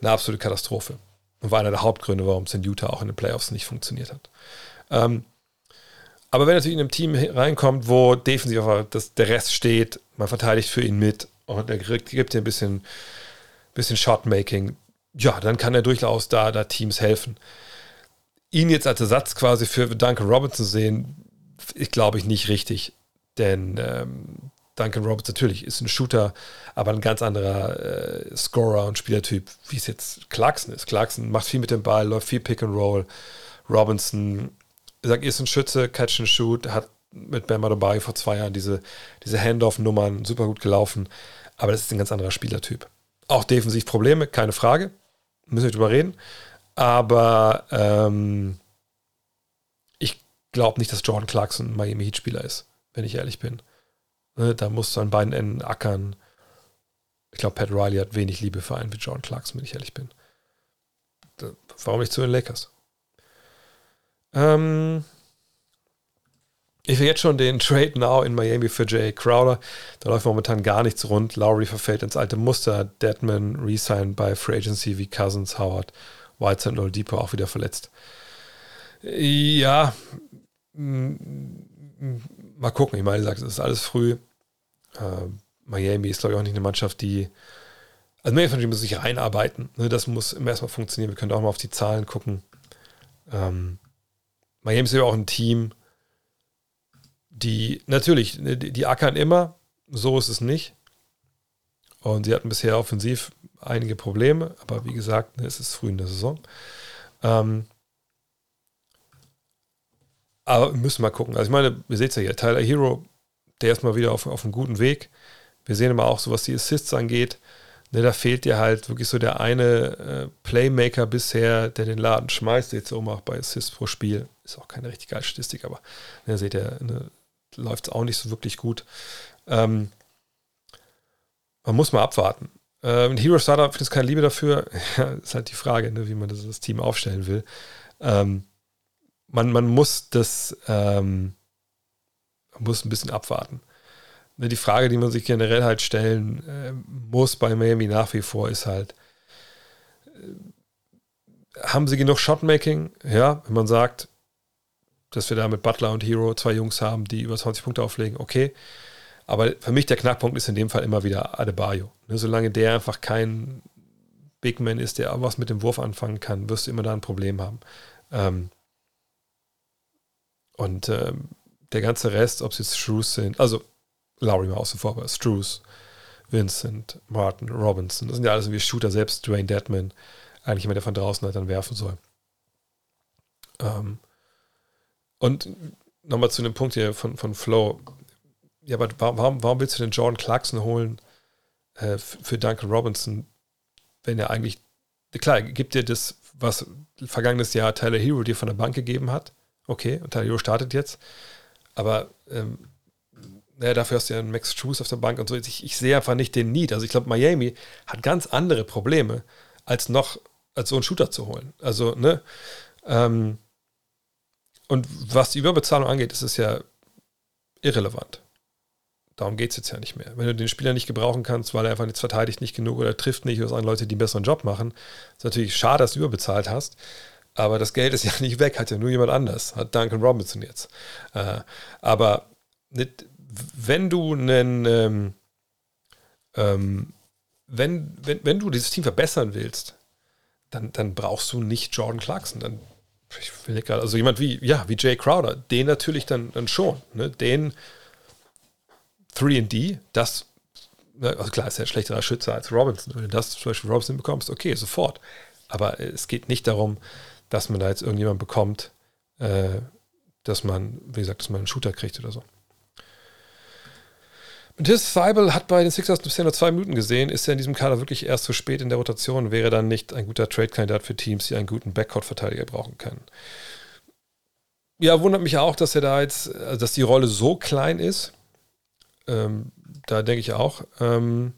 eine absolute Katastrophe. Und war einer der Hauptgründe, warum es in Utah auch in den Playoffs nicht funktioniert hat. Ähm, aber wenn natürlich in einem Team reinkommt, wo defensiv das, der Rest steht, man verteidigt für ihn mit und er gibt dir ein bisschen, bisschen Shotmaking, ja, dann kann er durchaus da, da Teams helfen. Ihn jetzt als Ersatz quasi für Duncan Robinson sehen, ich glaube ich nicht richtig. Denn ähm, Duncan Robinson natürlich ist ein Shooter, aber ein ganz anderer äh, Scorer und Spielertyp, wie es jetzt Clarkson ist. Clarkson macht viel mit dem Ball, läuft viel Pick and Roll. Robinson sag, ist ein Schütze, Catch and Shoot, hat mit Bam dabei vor zwei Jahren diese, diese Handoff-Nummern super gut gelaufen. Aber das ist ein ganz anderer Spielertyp. Auch defensiv Probleme, keine Frage. Müssen wir drüber reden. Aber ähm, ich glaube nicht, dass Jordan Clarkson ein Miami Heat-Spieler ist, wenn ich ehrlich bin. Ne, da musst du an beiden Enden ackern. Ich glaube, Pat Riley hat wenig Liebe für einen wie Jordan Clarkson, wenn ich ehrlich bin. Da, warum nicht zu den Lakers? Ähm, ich will jetzt schon den Trade Now in Miami für Jay Crowder. Da läuft momentan gar nichts rund. Lowry verfällt ins alte Muster. Deadman resign bei Free Agency wie Cousins, Howard, Whiteside und Oladipo auch wieder verletzt. Ja, mal gucken. Ich meine, es ist alles früh. Äh, Miami ist, glaube ich, auch nicht eine Mannschaft, die. Also, Miami muss sich reinarbeiten. Ne? Das muss immer erstmal funktionieren. Wir können auch mal auf die Zahlen gucken. Ähm, Miami ist ja auch ein Team, die natürlich, ne, die, die ackern immer, so ist es nicht. Und sie hatten bisher offensiv einige Probleme, aber wie gesagt, ne, es ist früh in der Saison. Ähm, aber wir müssen mal gucken. Also ich meine, wir sehen es ja hier, Tyler Hero, der ist mal wieder auf, auf einem guten Weg. Wir sehen aber auch so, was die Assists angeht, Ne, da fehlt dir halt wirklich so der eine äh, Playmaker bisher, der den Laden schmeißt, jetzt auch mal bei Assists pro Spiel. Ist auch keine richtig geile Statistik, aber ne, seht ihr, ne, läuft es auch nicht so wirklich gut. Ähm, man muss mal abwarten. Ähm, Hero Startup findet keine Liebe dafür. ist halt die Frage, ne, wie man das, das, Team aufstellen will. Ähm, man, man muss das ähm, man muss ein bisschen abwarten. Ne, die Frage, die man sich generell halt stellen äh, muss bei Miami nach wie vor, ist halt, äh, haben sie genug Shotmaking? Ja, wenn man sagt, dass wir da mit Butler und Hero zwei Jungs haben, die über 20 Punkte auflegen, okay. Aber für mich der Knackpunkt ist in dem Fall immer wieder Adebayo. Ne, solange der einfach kein Big Man ist, der was mit dem Wurf anfangen kann, wirst du immer da ein Problem haben. Ähm, und ähm, der ganze Rest, ob es jetzt Shrews sind, also Lowry mal außen vor, aber Struce, Vincent, Martin, Robinson, das sind ja alles wie Shooter, selbst Dwayne Deadman, eigentlich immer der von draußen halt dann werfen soll. Ähm, und nochmal zu dem Punkt hier von, von Flow. Ja, aber warum, warum willst du den Jordan Clarkson holen äh, für Duncan Robinson, wenn er eigentlich, klar, gibt dir das, was vergangenes Jahr Tyler Hero dir von der Bank gegeben hat. Okay, und Tyler Hero startet jetzt. Aber ähm, naja, dafür hast du ja einen Max Trues auf der Bank und so. Ich, ich sehe einfach nicht den Need. Also ich glaube, Miami hat ganz andere Probleme, als noch, als so einen Shooter zu holen. Also, ne? Ähm, und was die Überbezahlung angeht, ist es ja irrelevant. Darum geht es jetzt ja nicht mehr. Wenn du den Spieler nicht gebrauchen kannst, weil er einfach jetzt verteidigt nicht genug oder trifft nicht oder es Leute, die einen besseren Job machen, ist natürlich schade, dass du überbezahlt hast. Aber das Geld ist ja nicht weg, hat ja nur jemand anders. Hat Duncan Robinson jetzt. Äh, aber wenn du einen, ähm, ähm, wenn, wenn, wenn du dieses Team verbessern willst, dann, dann brauchst du nicht Jordan Clarkson. Dann, ich will grad, also jemand wie, ja, wie Jay Crowder, den natürlich dann, dann schon. Ne? Den 3D, das, ne, also klar, ist ja ein schlechterer Schütze als Robinson. Wenn du das zum Beispiel Robinson bekommst, okay, sofort. Aber es geht nicht darum, dass man da jetzt irgendjemand bekommt, äh, dass man, wie gesagt, dass man einen Shooter kriegt oder so. Matthias Seibel hat bei den Sixers bisher nur zwei Minuten gesehen. Ist er in diesem Kader wirklich erst zu spät in der Rotation? Wäre dann nicht ein guter Trade-Kandidat für Teams, die einen guten Backcourt-Verteidiger brauchen können? ja, wundert mich auch, dass er da jetzt, also dass die Rolle so klein ist. Ähm, da denke ich auch. Ähm,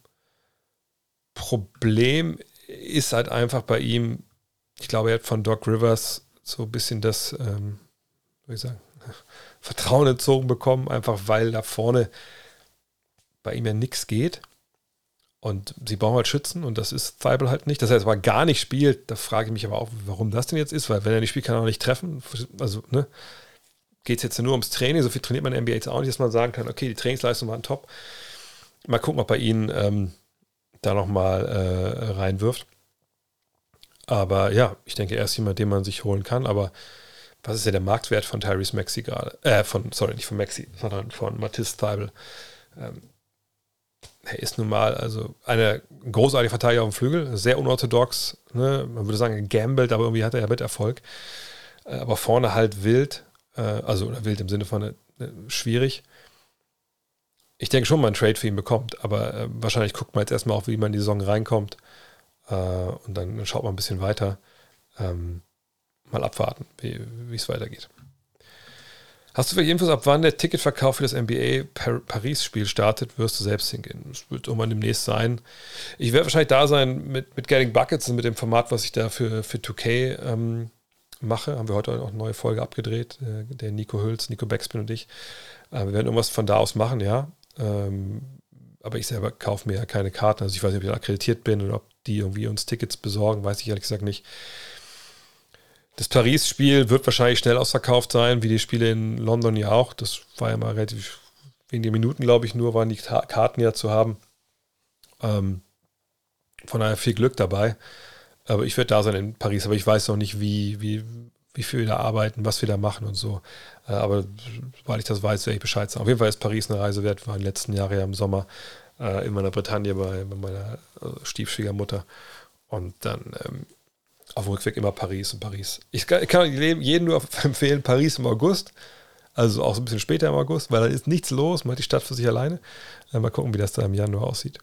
Problem ist halt einfach bei ihm, ich glaube, er hat von Doc Rivers so ein bisschen das, ähm, wie ich sagen, Vertrauen entzogen bekommen, einfach weil da vorne bei ihm ja nichts geht. Und sie brauchen halt Schützen und das ist Zweibel halt nicht. Dass er jetzt gar nicht spielt, da frage ich mich aber auch, warum das denn jetzt ist, weil wenn er nicht spielt, kann er auch nicht treffen. Also, ne, geht es jetzt nur ums Training. So viel trainiert man in der NBA jetzt auch nicht, dass man sagen kann, okay, die Trainingsleistung waren top. Mal gucken, ob bei ihnen ähm, da nochmal äh, reinwirft. Aber ja, ich denke, er ist jemand, den man sich holen kann. Aber was ist ja der Marktwert von Tyrese Maxi gerade? Äh, von, sorry, nicht von Maxi, sondern von Mathis Theibel. Ähm, er ist nun mal also eine großartige Verteidiger auf dem Flügel, sehr unorthodox, ne? man würde sagen gambelt, aber irgendwie hat er ja mit Erfolg. Äh, aber vorne halt wild, äh, also oder wild im Sinne von äh, schwierig. Ich denke schon, man Trade für ihn bekommt, aber wahrscheinlich guckt man jetzt erstmal auch, wie man in die Saison reinkommt und dann schaut man ein bisschen weiter. Ähm, mal abwarten, wie es weitergeht. Hast du für Infos, ab wann der Ticketverkauf für das NBA Paris-Spiel startet, wirst du selbst hingehen. Das wird irgendwann demnächst sein. Ich werde wahrscheinlich da sein mit, mit Getting Buckets und mit dem Format, was ich da für, für 2K ähm, mache. Haben wir heute auch eine neue Folge abgedreht. Äh, der Nico Hülz, Nico Backspin und ich. Äh, wir werden irgendwas von da aus machen, ja. Ähm, aber ich selber kaufe mir ja keine Karten. Also ich weiß nicht, ob ich akkreditiert bin oder ob die irgendwie uns Tickets besorgen, weiß ich ehrlich gesagt nicht. Das Paris-Spiel wird wahrscheinlich schnell ausverkauft sein, wie die Spiele in London ja auch. Das war ja mal relativ wenige Minuten, glaube ich, nur waren die Karten ja zu haben. Ähm, von daher viel Glück dabei. Aber ich werde da sein in Paris, aber ich weiß noch nicht, wie, wie, wie viel wir da arbeiten, was wir da machen und so. Äh, aber weil ich das weiß, werde ich Bescheid sagen. Auf jeden Fall ist Paris eine Reise wert. Wir waren letzten Jahre ja im Sommer äh, in meiner Bretagne bei, bei meiner äh, Stiefschwiegermutter. Und dann ähm, auf dem Rückweg immer Paris und Paris. Ich kann, jedem nur empfehlen, Paris im August. Also auch so ein bisschen später im August, weil da ist nichts los. Man hat die Stadt für sich alleine. Äh, mal gucken, wie das da im Januar aussieht.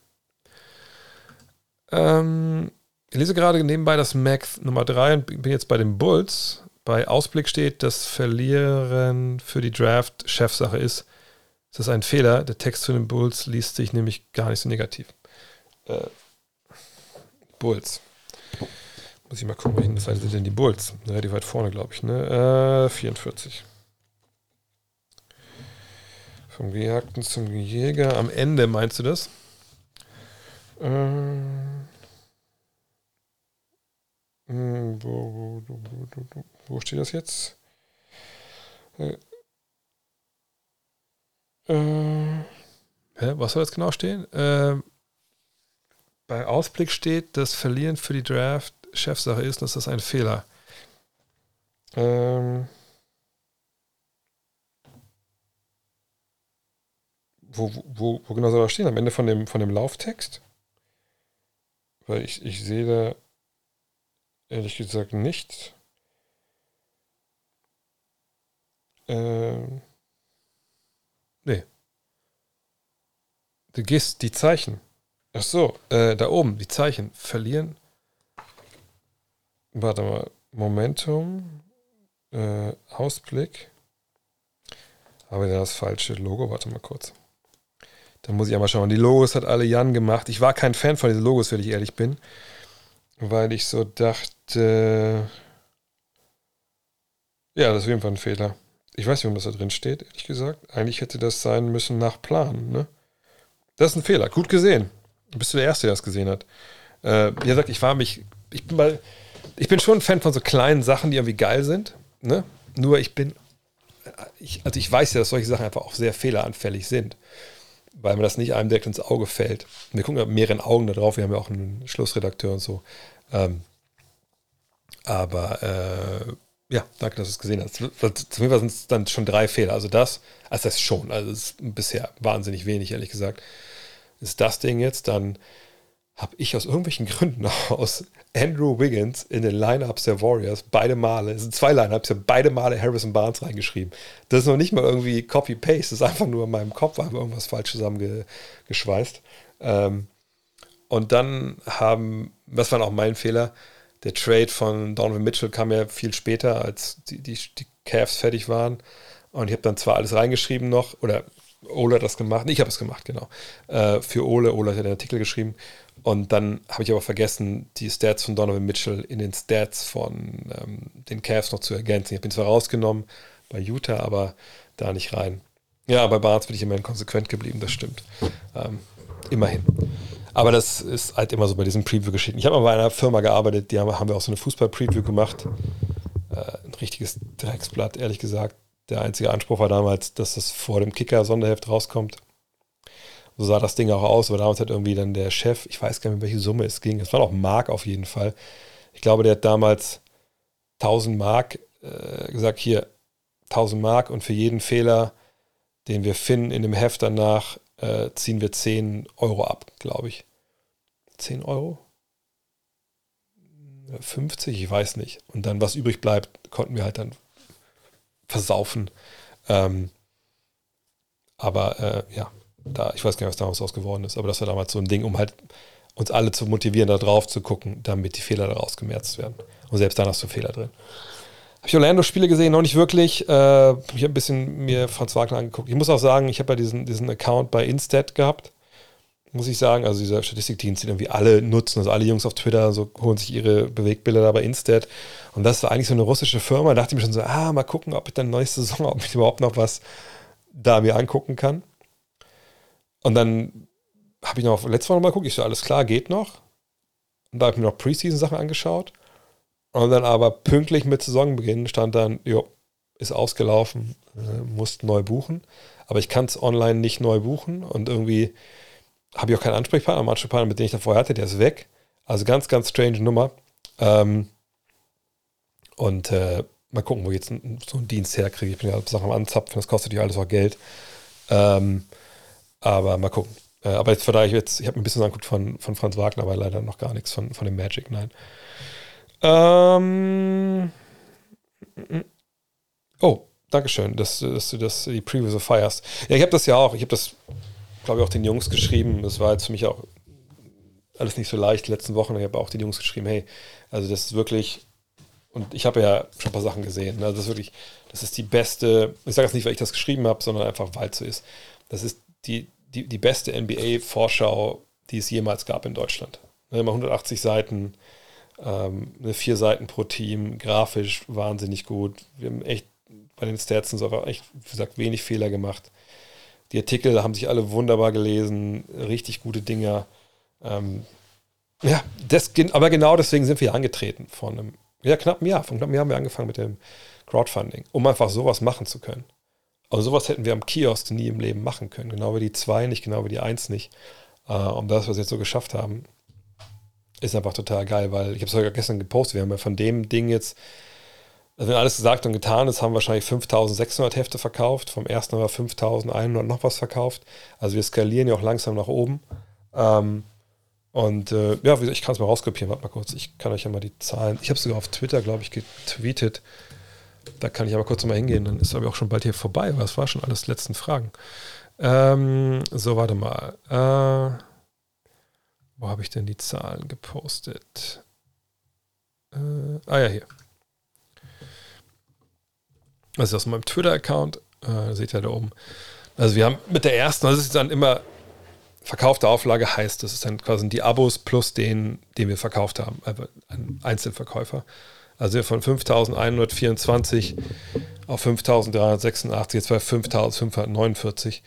Ähm, ich lese gerade nebenbei das Mac Nummer 3 und bin jetzt bei den Bulls. Bei Ausblick steht, dass Verlieren für die Draft Chefsache ist. Ist das ein Fehler? Der Text zu den Bulls liest sich nämlich gar nicht so negativ. Äh, Bulls. Muss ich mal gucken, welche Seite sind denn die Bulls? Relativ weit vorne, glaube ich. Ne? Äh, 44. Vom Gejagten zum Jäger. Am Ende, meinst du das? Äh, hm, wo, wo, wo, wo, steht das jetzt? Äh, äh, was soll jetzt genau stehen? Äh, bei Ausblick steht, das Verlieren für die Draft Chefsache ist, ist das ein Fehler. Ähm, wo, wo, wo genau soll das stehen? Am Ende von dem, von dem Lauftext? Weil ich, ich sehe da ehrlich gesagt nichts. Ähm, nee. Du gehst die Zeichen. Ach so, äh, da oben, die Zeichen. Verlieren Warte mal. Momentum. Äh, Ausblick. Aber das falsche Logo. Warte mal kurz. Da muss ich einmal schauen. Die Logos hat alle Jan gemacht. Ich war kein Fan von diesen Logos, wenn ich ehrlich bin. Weil ich so dachte. Ja, das ist auf jeden Fall ein Fehler. Ich weiß nicht, warum das da drin steht, ehrlich gesagt. Eigentlich hätte das sein müssen nach Plan, ne? Das ist ein Fehler. Gut gesehen. Bist du der Erste, der das gesehen hat. Äh, wie gesagt, ich war mich. Ich bin mal ich bin schon ein Fan von so kleinen Sachen, die irgendwie geil sind. Ne? Nur ich bin, ich, also ich weiß ja, dass solche Sachen einfach auch sehr fehleranfällig sind, weil mir das nicht einem direkt ins Auge fällt. Wir gucken ja mit mehreren Augen da drauf, wir haben ja auch einen Schlussredakteur und so. Ähm, aber äh, ja, danke, dass du es gesehen hast. Zumindest sind es dann schon drei Fehler. Also das, also das schon, also das ist bisher wahnsinnig wenig, ehrlich gesagt. Ist das Ding jetzt, dann habe ich aus irgendwelchen Gründen aus Andrew Wiggins in den Lineups der Warriors beide Male, es sind zwei Lineups, ich beide Male Harrison Barnes reingeschrieben. Das ist noch nicht mal irgendwie Copy-Paste, das ist einfach nur in meinem Kopf, einfach irgendwas falsch zusammengeschweißt. Ähm, und dann haben, was war auch mein Fehler, der Trade von Donovan Mitchell kam ja viel später, als die, die, die Cavs fertig waren. Und ich habe dann zwar alles reingeschrieben noch, oder Ole hat das gemacht, ich habe es gemacht, genau. Äh, für Ole, Ole hat den Artikel geschrieben. Und dann habe ich aber vergessen, die Stats von Donovan Mitchell in den Stats von ähm, den Cavs noch zu ergänzen. Ich habe ihn zwar rausgenommen bei Utah, aber da nicht rein. Ja, bei Barnes bin ich immerhin konsequent geblieben, das stimmt. Ähm, immerhin. Aber das ist halt immer so bei diesen Preview-Geschichten. Ich habe mal bei einer Firma gearbeitet, die haben, haben wir auch so eine Fußball-Preview gemacht. Äh, ein richtiges Drecksblatt, ehrlich gesagt. Der einzige Anspruch war damals, dass das vor dem Kicker-Sonderheft rauskommt. So sah das Ding auch aus, aber damals hat irgendwie dann der Chef, ich weiß gar nicht, welche Summe es ging, es war auch Mark auf jeden Fall. Ich glaube, der hat damals 1000 Mark äh, gesagt, hier 1000 Mark und für jeden Fehler, den wir finden in dem Heft danach, äh, ziehen wir 10 Euro ab, glaube ich. 10 Euro? 50, ich weiß nicht. Und dann, was übrig bleibt, konnten wir halt dann versaufen. Ähm, aber äh, ja, da, ich weiß gar nicht, was damals aus geworden ist, aber das war damals so ein Ding, um halt uns alle zu motivieren, da drauf zu gucken, damit die Fehler daraus gemerzt werden. Und selbst dann hast du Fehler drin. Habe ich Orlando-Spiele gesehen? Noch nicht wirklich. Äh, ich habe ein bisschen mir Franz Wagner angeguckt. Ich muss auch sagen, ich habe ja diesen, diesen Account bei Instat gehabt muss ich sagen. Also dieser Statistikdienst, den irgendwie alle nutzen, also alle Jungs auf Twitter so holen sich ihre Bewegbilder da bei Instat. Und das war eigentlich so eine russische Firma. Da dachte ich mir schon so, ah, mal gucken, ob ich dann nächste Saison, ob ich überhaupt noch was da mir angucken kann. Und dann habe ich noch letztes Mal noch mal geguckt, ich so, alles klar, geht noch. Und da habe ich mir noch Preseason-Sachen angeschaut. Und dann aber pünktlich mit Saisonbeginn stand dann, jo, ist ausgelaufen, äh, musst neu buchen. Aber ich kann es online nicht neu buchen und irgendwie habe ich auch keinen Ansprechpartner. Mein Ansprechpartner, mit dem ich da vorher hatte, der ist weg. Also ganz, ganz strange Nummer. Ähm, und äh, mal gucken, wo ich jetzt so einen Dienst herkriege. Ich bin ja Sachen am Anzapfen, das kostet ja alles auch Geld. Ähm, aber mal gucken. Äh, aber jetzt verdammt ich jetzt, ich habe ein bisschen angeguckt von, von Franz Wagner, aber leider noch gar nichts von, von dem Magic, nein. Ähm, oh, Dankeschön, dass, dass du das, die Preview so feierst. Ja, ich habe das ja auch. Ich habe das glaube ich, auch den Jungs geschrieben. Das war jetzt für mich auch alles nicht so leicht die letzten Wochen. Ich habe auch den Jungs geschrieben, hey, also das ist wirklich, und ich habe ja schon ein paar Sachen gesehen. Ne? Also das ist wirklich, das ist die beste, ich sage jetzt nicht, weil ich das geschrieben habe, sondern einfach, weil es so ist. Das ist die, die, die beste NBA-Vorschau, die es jemals gab in Deutschland. Ne, immer 180 Seiten, ähm, vier Seiten pro Team, grafisch wahnsinnig gut. Wir haben echt bei den Stats und so echt, wie gesagt, wenig Fehler gemacht. Die Artikel haben sich alle wunderbar gelesen, richtig gute Dinger. Ähm, ja, das, aber genau deswegen sind wir angetreten vor einem ja, knappen Jahr. Vor knappen Jahr haben wir angefangen mit dem Crowdfunding, um einfach sowas machen zu können. Aber sowas hätten wir am Kiosk nie im Leben machen können. Genau wie die 2 nicht, genau wie die 1 nicht. Äh, und das, was wir jetzt so geschafft haben, ist einfach total geil, weil ich habe es sogar gestern gepostet. Wir haben ja von dem Ding jetzt also wenn alles gesagt und getan ist, haben wir wahrscheinlich 5600 Hefte verkauft. Vom ersten haben wir 5100 noch was verkauft. Also wir skalieren ja auch langsam nach oben. Ähm, und äh, ja, ich kann es mal rauskopieren. Warte mal kurz. Ich kann euch ja mal die Zahlen. Ich habe sogar auf Twitter, glaube ich, getweetet. Da kann ich aber kurz mal hingehen. Dann ist aber auch schon bald hier vorbei. Aber das war schon alles letzten Fragen. Ähm, so, warte mal. Äh, wo habe ich denn die Zahlen gepostet? Äh, ah ja, hier. Das ist aus meinem Twitter-Account. Äh, seht ihr da oben. Also wir haben mit der ersten, das ist dann immer verkaufte Auflage heißt, das ist dann quasi die Abos plus den, den wir verkauft haben, also ein Einzelverkäufer. Also von 5.124 auf 5.386, jetzt bei 5.549.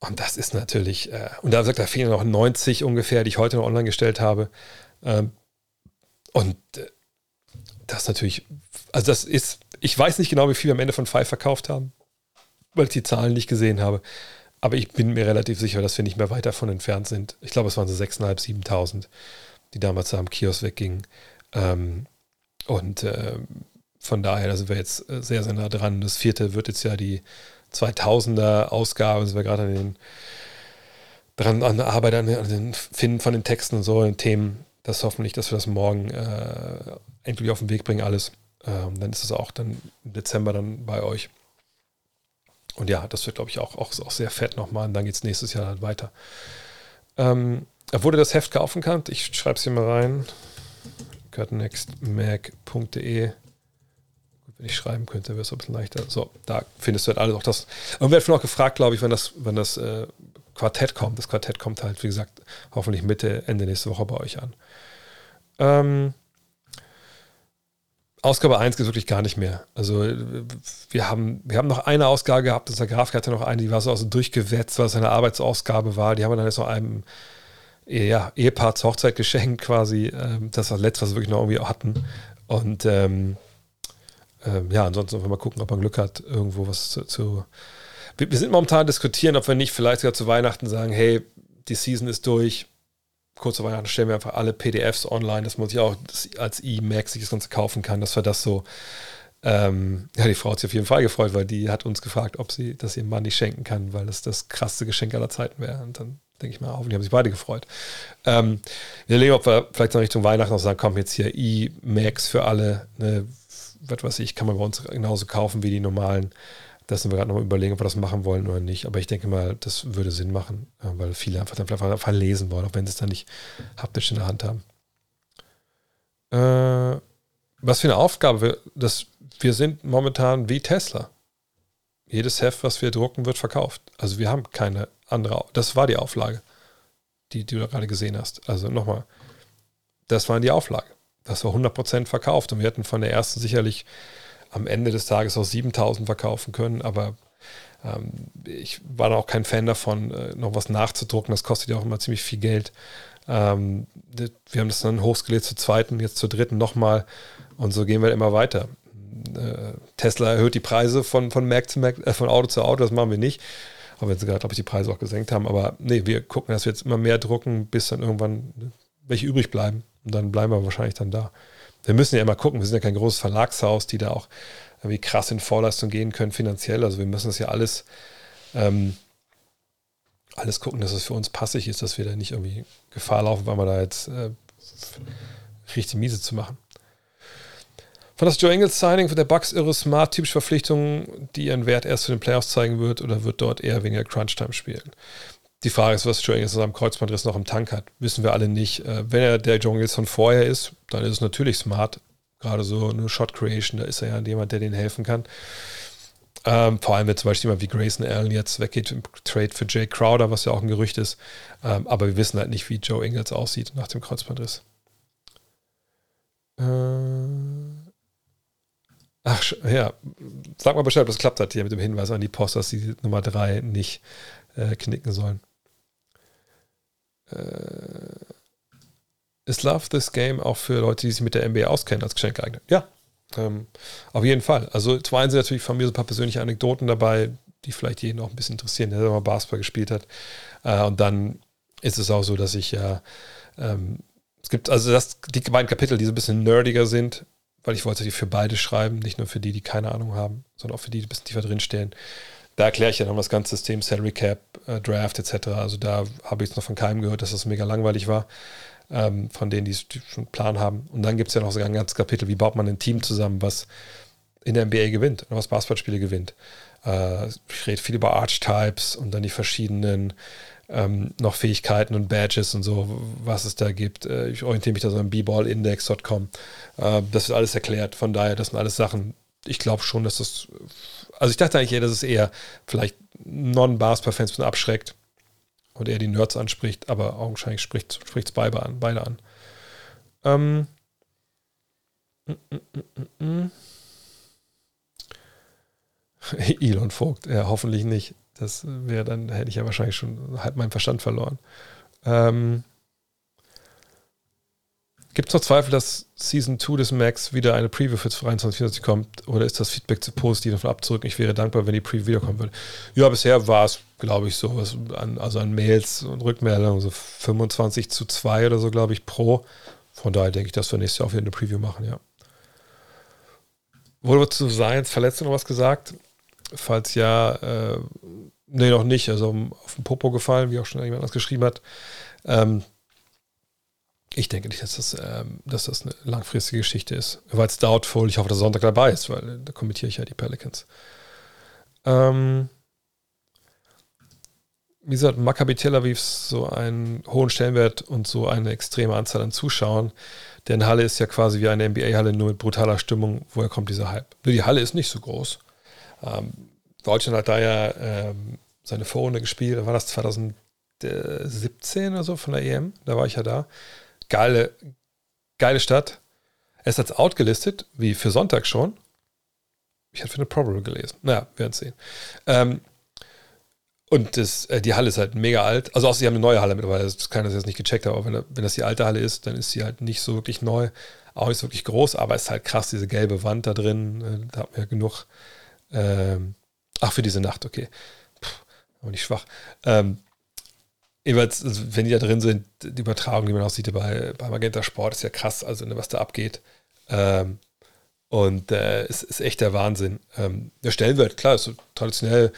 Und das ist natürlich, äh, und da sagt, da fehlen noch 90 ungefähr, die ich heute noch online gestellt habe. Ähm, und äh, das natürlich, also das ist ich weiß nicht genau, wie viel wir am Ende von Five verkauft haben, weil ich die Zahlen nicht gesehen habe. Aber ich bin mir relativ sicher, dass wir nicht mehr weit davon entfernt sind. Ich glaube, es waren so 6.500, 7.000, die damals da am Kiosk weggingen. Ähm, und äh, von daher, da sind wir jetzt äh, sehr, sehr nah dran. Das vierte wird jetzt ja die 2000er Ausgabe, sind wir gerade an den dran an der Arbeit, an den Finden von den Texten und so, den Themen. Das hoffentlich, dass wir das morgen äh, endlich auf den Weg bringen, alles. Ähm, dann ist es auch dann im Dezember dann bei euch. Und ja, das wird, glaube ich, auch, auch, auch sehr fett nochmal. Und dann geht es nächstes Jahr dann weiter. Ähm, wurde das Heft kaufen kann, ich schreibe es hier mal rein. gutnextmac.de. Wenn ich schreiben könnte, wäre es ein bisschen leichter. So, da findest du halt alles auch das. Und wir hatten auch gefragt, glaube ich, wenn das, wenn das äh, Quartett kommt. Das Quartett kommt halt, wie gesagt, hoffentlich Mitte, Ende nächste Woche bei euch an. Ähm, Ausgabe 1 geht wirklich gar nicht mehr. Also wir haben, wir haben noch eine Ausgabe gehabt, das der Grafik hatte noch eine, die war so also durchgewetzt, weil es eine Arbeitsausgabe war. Die haben wir dann jetzt noch einem ja, Ehepaar zur Hochzeit quasi. Ähm, das war das letzte, was wir wirklich noch irgendwie hatten. Und ähm, ähm, ja, ansonsten wir mal gucken, ob man Glück hat, irgendwo was zu, zu wir, wir sind momentan diskutieren, ob wir nicht vielleicht sogar zu Weihnachten sagen, hey, die Season ist durch, kurz vor Weihnachten stellen wir einfach alle PDFs online, dass man sich auch als E-Max sich das Ganze kaufen kann, dass wir das so. Ähm, ja, die Frau hat sich auf jeden Fall gefreut, weil die hat uns gefragt, ob sie das ihrem Mann nicht schenken kann, weil das das krasseste Geschenk aller Zeiten wäre. Und dann denke ich mal, hoffentlich haben sich beide gefreut. Ähm, wir überlegen, ob wir vielleicht noch Richtung Weihnachten noch sagen, komm, jetzt hier E-Max für alle, ne, was weiß ich, kann man bei uns genauso kaufen wie die normalen das sind wir gerade noch überlegen, ob wir das machen wollen oder nicht. Aber ich denke mal, das würde Sinn machen, äh, weil viele einfach dann vielleicht einfach lesen wollen, auch wenn sie es dann nicht haptisch in der Hand haben. Äh, was für eine Aufgabe. Wir, das, wir sind momentan wie Tesla. Jedes Heft, was wir drucken, wird verkauft. Also wir haben keine andere. Das war die Auflage, die, die du gerade gesehen hast. Also nochmal, das war die Auflage. Das war 100% verkauft und wir hätten von der ersten sicherlich am Ende des Tages auch 7000 verkaufen können, aber ähm, ich war da auch kein Fan davon, äh, noch was nachzudrucken. Das kostet ja auch immer ziemlich viel Geld. Ähm, wir haben das dann hochskaliert zur zweiten, jetzt zur dritten nochmal und so gehen wir immer weiter. Äh, Tesla erhöht die Preise von, von Mac zu Mac, äh, von Auto zu Auto, das machen wir nicht. Auch wenn sie gerade, glaube ich, die Preise auch gesenkt haben. Aber nee, wir gucken, dass wir jetzt immer mehr drucken, bis dann irgendwann welche übrig bleiben. Und dann bleiben wir wahrscheinlich dann da wir müssen ja immer gucken, wir sind ja kein großes Verlagshaus, die da auch irgendwie krass in Vorleistung gehen können finanziell. Also wir müssen das ja alles, ähm, alles gucken, dass es für uns passig ist, dass wir da nicht irgendwie Gefahr laufen, weil wir da jetzt äh, richtig miese zu machen. Von das Joe Engels Signing für der Bucks irre Smart typische Verpflichtung, die ihren Wert erst für den Playoffs zeigen wird oder wird dort eher weniger Crunch Time spielen? Die Frage ist, was Joe Ingles am Kreuzbandriss noch im Tank hat. Wissen wir alle nicht. Äh, wenn er der Joe Ingles von vorher ist, dann ist es natürlich smart. Gerade so eine Shot Creation, da ist er ja jemand, der denen helfen kann. Ähm, vor allem, wenn zum Beispiel jemand wie Grayson Allen jetzt weggeht im Trade für Jay Crowder, was ja auch ein Gerücht ist. Ähm, aber wir wissen halt nicht, wie Joe Ingles aussieht nach dem Kreuzbandriss. Äh, ach, ja. Sag mal Bescheid, ob das klappt hat hier mit dem Hinweis an die Post, dass sie Nummer 3 nicht äh, knicken sollen. Äh, ist Love This Game auch für Leute, die sich mit der NBA auskennen, als Geschenk geeignet? Ja, ähm, auf jeden Fall. Also zum einen sind natürlich von mir so ein paar persönliche Anekdoten dabei, die vielleicht jeden auch ein bisschen interessieren, der mal Basketball gespielt hat. Äh, und dann ist es auch so, dass ich ja, ähm, es gibt also das, die beiden Kapitel, die so ein bisschen nerdiger sind, weil ich wollte die für beide schreiben, nicht nur für die, die keine Ahnung haben, sondern auch für die, die ein bisschen tiefer drinstehen da erkläre ich ja noch das ganze System, Salary Cap, äh, Draft etc. Also da habe ich jetzt noch von keinem gehört, dass das mega langweilig war. Ähm, von denen, die, die schon einen Plan haben. Und dann gibt es ja noch sogar ein ganzes Kapitel, wie baut man ein Team zusammen, was in der NBA gewinnt was Basketballspiele gewinnt. Äh, ich rede viel über Archetypes und dann die verschiedenen ähm, noch Fähigkeiten und Badges und so, was es da gibt. Äh, ich orientiere mich da so am bballindex.com. Äh, das wird alles erklärt. Von daher, das sind alles Sachen, ich glaube schon, dass das also ich dachte eigentlich eher, dass es eher vielleicht Non-Basketball-Fans abschreckt und eher die Nerds anspricht, aber augenscheinlich spricht es beide an. Beide an. Ähm, Elon Vogt, ja, hoffentlich nicht. Das wäre dann, hätte ich ja wahrscheinlich schon halb meinen Verstand verloren. Ähm, Gibt es noch Zweifel, dass Season 2 des Max wieder eine Preview für 23 kommt? Oder ist das Feedback zu positiv davon abzurücken? Ich wäre dankbar, wenn die Preview wiederkommen würde. Ja, bisher war es, glaube ich, so, an, also an Mails und Rückmeldungen, so 25 zu 2 oder so, glaube ich, pro. Von daher denke ich, dass wir nächstes Jahr auch wieder eine Preview machen, ja. Wurde zu Science Verletzung noch was gesagt? Falls ja, äh, nee, noch nicht. Also auf den Popo gefallen, wie auch schon jemand anders geschrieben hat. Ähm, ich denke nicht, dass das, ähm, dass das eine langfristige Geschichte ist. Weil es doubtful. Ich hoffe, dass Sonntag dabei ist, weil da kommentiere ich ja die Pelicans. Ähm, wie gesagt, Maccabi Tel Aviv so einen hohen Stellenwert und so eine extreme Anzahl an Zuschauern. Denn Halle ist ja quasi wie eine NBA-Halle, nur mit brutaler Stimmung. Woher kommt dieser Hype? Die Halle ist nicht so groß. Ähm, Deutschland hat da ja ähm, seine Vorrunde gespielt. War das 2017 oder so von der EM? Da war ich ja da. Geile, geile Stadt. Er ist als out gelistet, wie für Sonntag schon. Ich hatte für eine Probable gelesen. Naja, werden sehen. Ähm, und das, äh, die Halle ist halt mega alt. Also, außer sie haben eine neue Halle mittlerweile. Das kann das jetzt nicht gecheckt haben. Aber wenn, wenn das die alte Halle ist, dann ist sie halt nicht so wirklich neu. Auch nicht so wirklich groß. Aber es ist halt krass, diese gelbe Wand da drin. Äh, da hat man ja genug. Ähm, ach, für diese Nacht, okay. Puh, nicht schwach. Ähm, jeweils, also wenn die da drin sind, die Übertragung, die man auch sieht bei, bei Magenta Sport, ist ja krass. Also, ne, was da abgeht. Ähm, und äh, es ist echt der Wahnsinn. Ähm, der Stellenwert, klar, ist so traditionell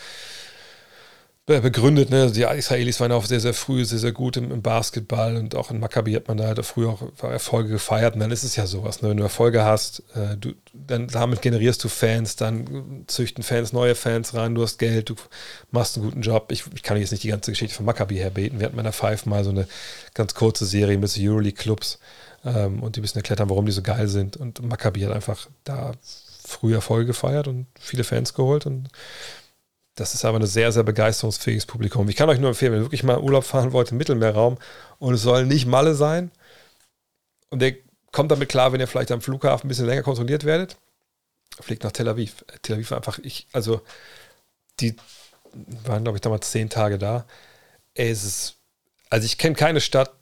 begründet. Ne? Die Israelis waren auch sehr, sehr früh sehr, sehr gut im, im, Basketball und auch in Maccabi hat man da halt früher auch Erfolge gefeiert. Und dann ist es ja sowas. Ne? Wenn du Erfolge hast, äh, du, dann damit generierst du Fans, dann züchten Fans neue Fans rein, du hast Geld, du machst einen guten Job. Ich, ich kann jetzt nicht die ganze Geschichte von Maccabi herbeten. Wir hatten bei der Five mal so eine ganz kurze Serie mit Euroleague-Clubs ähm, und die müssen erklärt haben, warum die so geil sind. Und Maccabi hat einfach da früh Erfolge gefeiert und viele Fans geholt und das ist aber ein sehr, sehr begeisterungsfähiges Publikum. Ich kann euch nur empfehlen, wenn ihr wirklich mal Urlaub fahren wollt im Mittelmeerraum und es soll nicht Malle sein und ihr kommt damit klar, wenn ihr vielleicht am Flughafen ein bisschen länger kontrolliert werdet, fliegt nach Tel Aviv. Tel Aviv war einfach, ich, also die waren, glaube ich, damals zehn Tage da. Es ist, also ich kenne keine Stadt,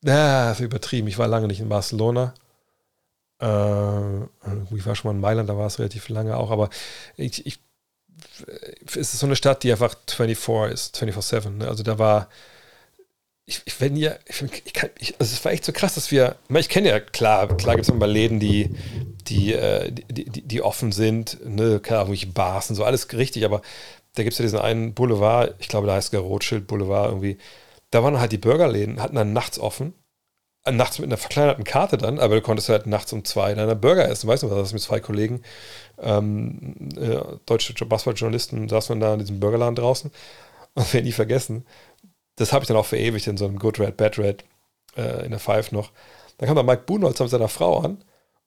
na, ist übertrieben. Ich war lange nicht in Barcelona. Äh, ich war schon mal in Mailand, da war es relativ lange auch, aber ich, ich es ist so eine Stadt, die einfach 24 ist, 24-7. Ne? Also da war, ich, ich wenn ihr, ich, ich kann, ich, also es war echt so krass, dass wir, ich kenne ja, klar, klar gibt es immer Läden, die, die, äh, die, die, die, offen sind, ne, klar, irgendwelche Bars und so, alles richtig, aber da gibt es ja diesen einen Boulevard, ich glaube, da heißt der Rothschild Boulevard irgendwie, da waren halt die Burgerläden, hatten dann nachts offen nachts mit einer verkleinerten Karte dann, aber du konntest halt nachts um zwei deiner Burger essen. Weißt du, was das mit zwei Kollegen, ähm, äh, deutsche Basketballjournalisten, saß man da in diesem Burgerladen draußen und wir nie vergessen. Das habe ich dann auch verewigt in so einem Good Red, Bad Red äh, in der Five noch. Dann kam da Mike Buhnholz mit seiner Frau an,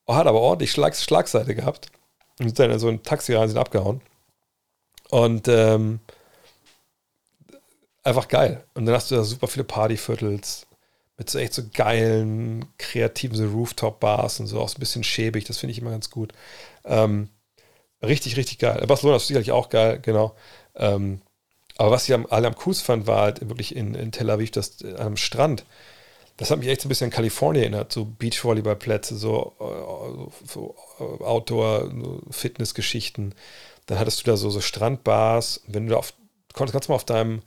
hat aber ordentlich Schlag, Schlagseite gehabt und sind dann in so ein Taxi rein, sind abgehauen. Und ähm, einfach geil. Und dann hast du da super viele Partyviertels mit so echt so geilen, kreativen so Rooftop-Bars und so, auch so ein bisschen schäbig, das finde ich immer ganz gut. Ähm, richtig, richtig geil. Barcelona ist sicherlich auch geil, genau. Ähm, aber was ich am, alle am coolsten fand, war halt wirklich in, in Tel Aviv, das äh, am Strand. Das hat mich echt so ein bisschen an Kalifornien erinnert, so Beachvolleyballplätze, so, äh, so, so Outdoor-Fitnessgeschichten. Dann hattest du da so, so Strandbars. Wenn du da auf, konntest ganz mal auf deinem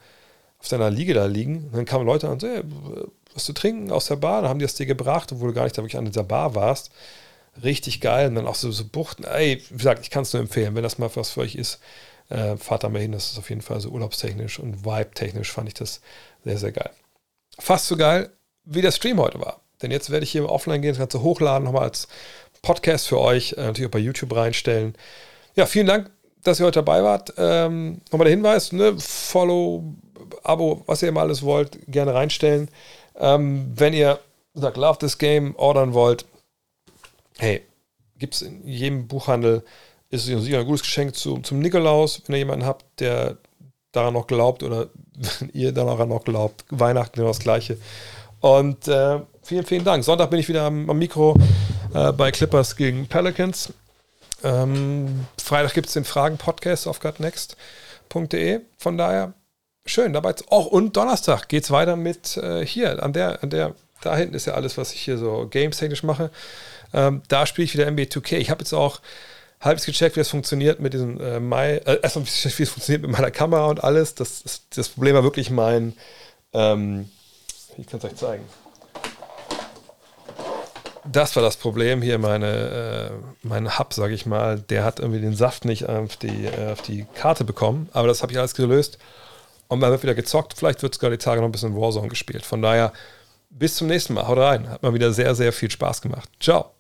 auf deiner Liege da liegen. dann kamen Leute und so, hey, was zu trinken aus der Bar. Dann haben die das dir gebracht, obwohl du gar nicht da wirklich an dieser Bar warst. Richtig geil. Und dann auch so, so Buchten. Ey, wie gesagt, ich kann es nur empfehlen, wenn das mal was für euch ist. Äh, fahrt da mal hin. Das ist auf jeden Fall so urlaubstechnisch und vibe-technisch fand ich das sehr, sehr geil. Fast so geil, wie der Stream heute war. Denn jetzt werde ich hier offline gehen, das Ganze hochladen, nochmal als Podcast für euch, äh, natürlich auch bei YouTube reinstellen. Ja, vielen Dank, dass ihr heute dabei wart. Ähm, nochmal der Hinweis, ne, Follow, Abo, was ihr immer alles wollt, gerne reinstellen. Ähm, wenn ihr sagt, Love this Game ordern wollt, hey, gibt es in jedem Buchhandel, ist es sicher ein gutes Geschenk zu, zum Nikolaus, wenn ihr jemanden habt, der daran noch glaubt oder wenn ihr daran noch glaubt. Weihnachten genau das Gleiche. Und äh, vielen, vielen Dank. Sonntag bin ich wieder am, am Mikro äh, bei Clippers gegen Pelicans. Ähm, Freitag gibt es den Fragen-Podcast auf gutnext.de. Von daher schön dabei. Auch und Donnerstag geht es weiter mit äh, hier, an der, an der, da hinten ist ja alles, was ich hier so games-technisch mache. Ähm, da spiele ich wieder NBA 2K. Ich habe jetzt auch halbwegs gecheckt, wie das funktioniert mit diesem äh, Mai, äh, erstmal wie es funktioniert mit meiner Kamera und alles. Das, das, das Problem war wirklich mein, ähm, ich kann es euch zeigen. Das war das Problem hier, meine, äh, mein Hub, sage ich mal, der hat irgendwie den Saft nicht auf die, äh, auf die Karte bekommen, aber das habe ich alles gelöst. Und man wird wieder gezockt. Vielleicht wird sogar die Tage noch ein bisschen Warzone gespielt. Von daher, bis zum nächsten Mal. Haut rein. Hat mal wieder sehr, sehr viel Spaß gemacht. Ciao.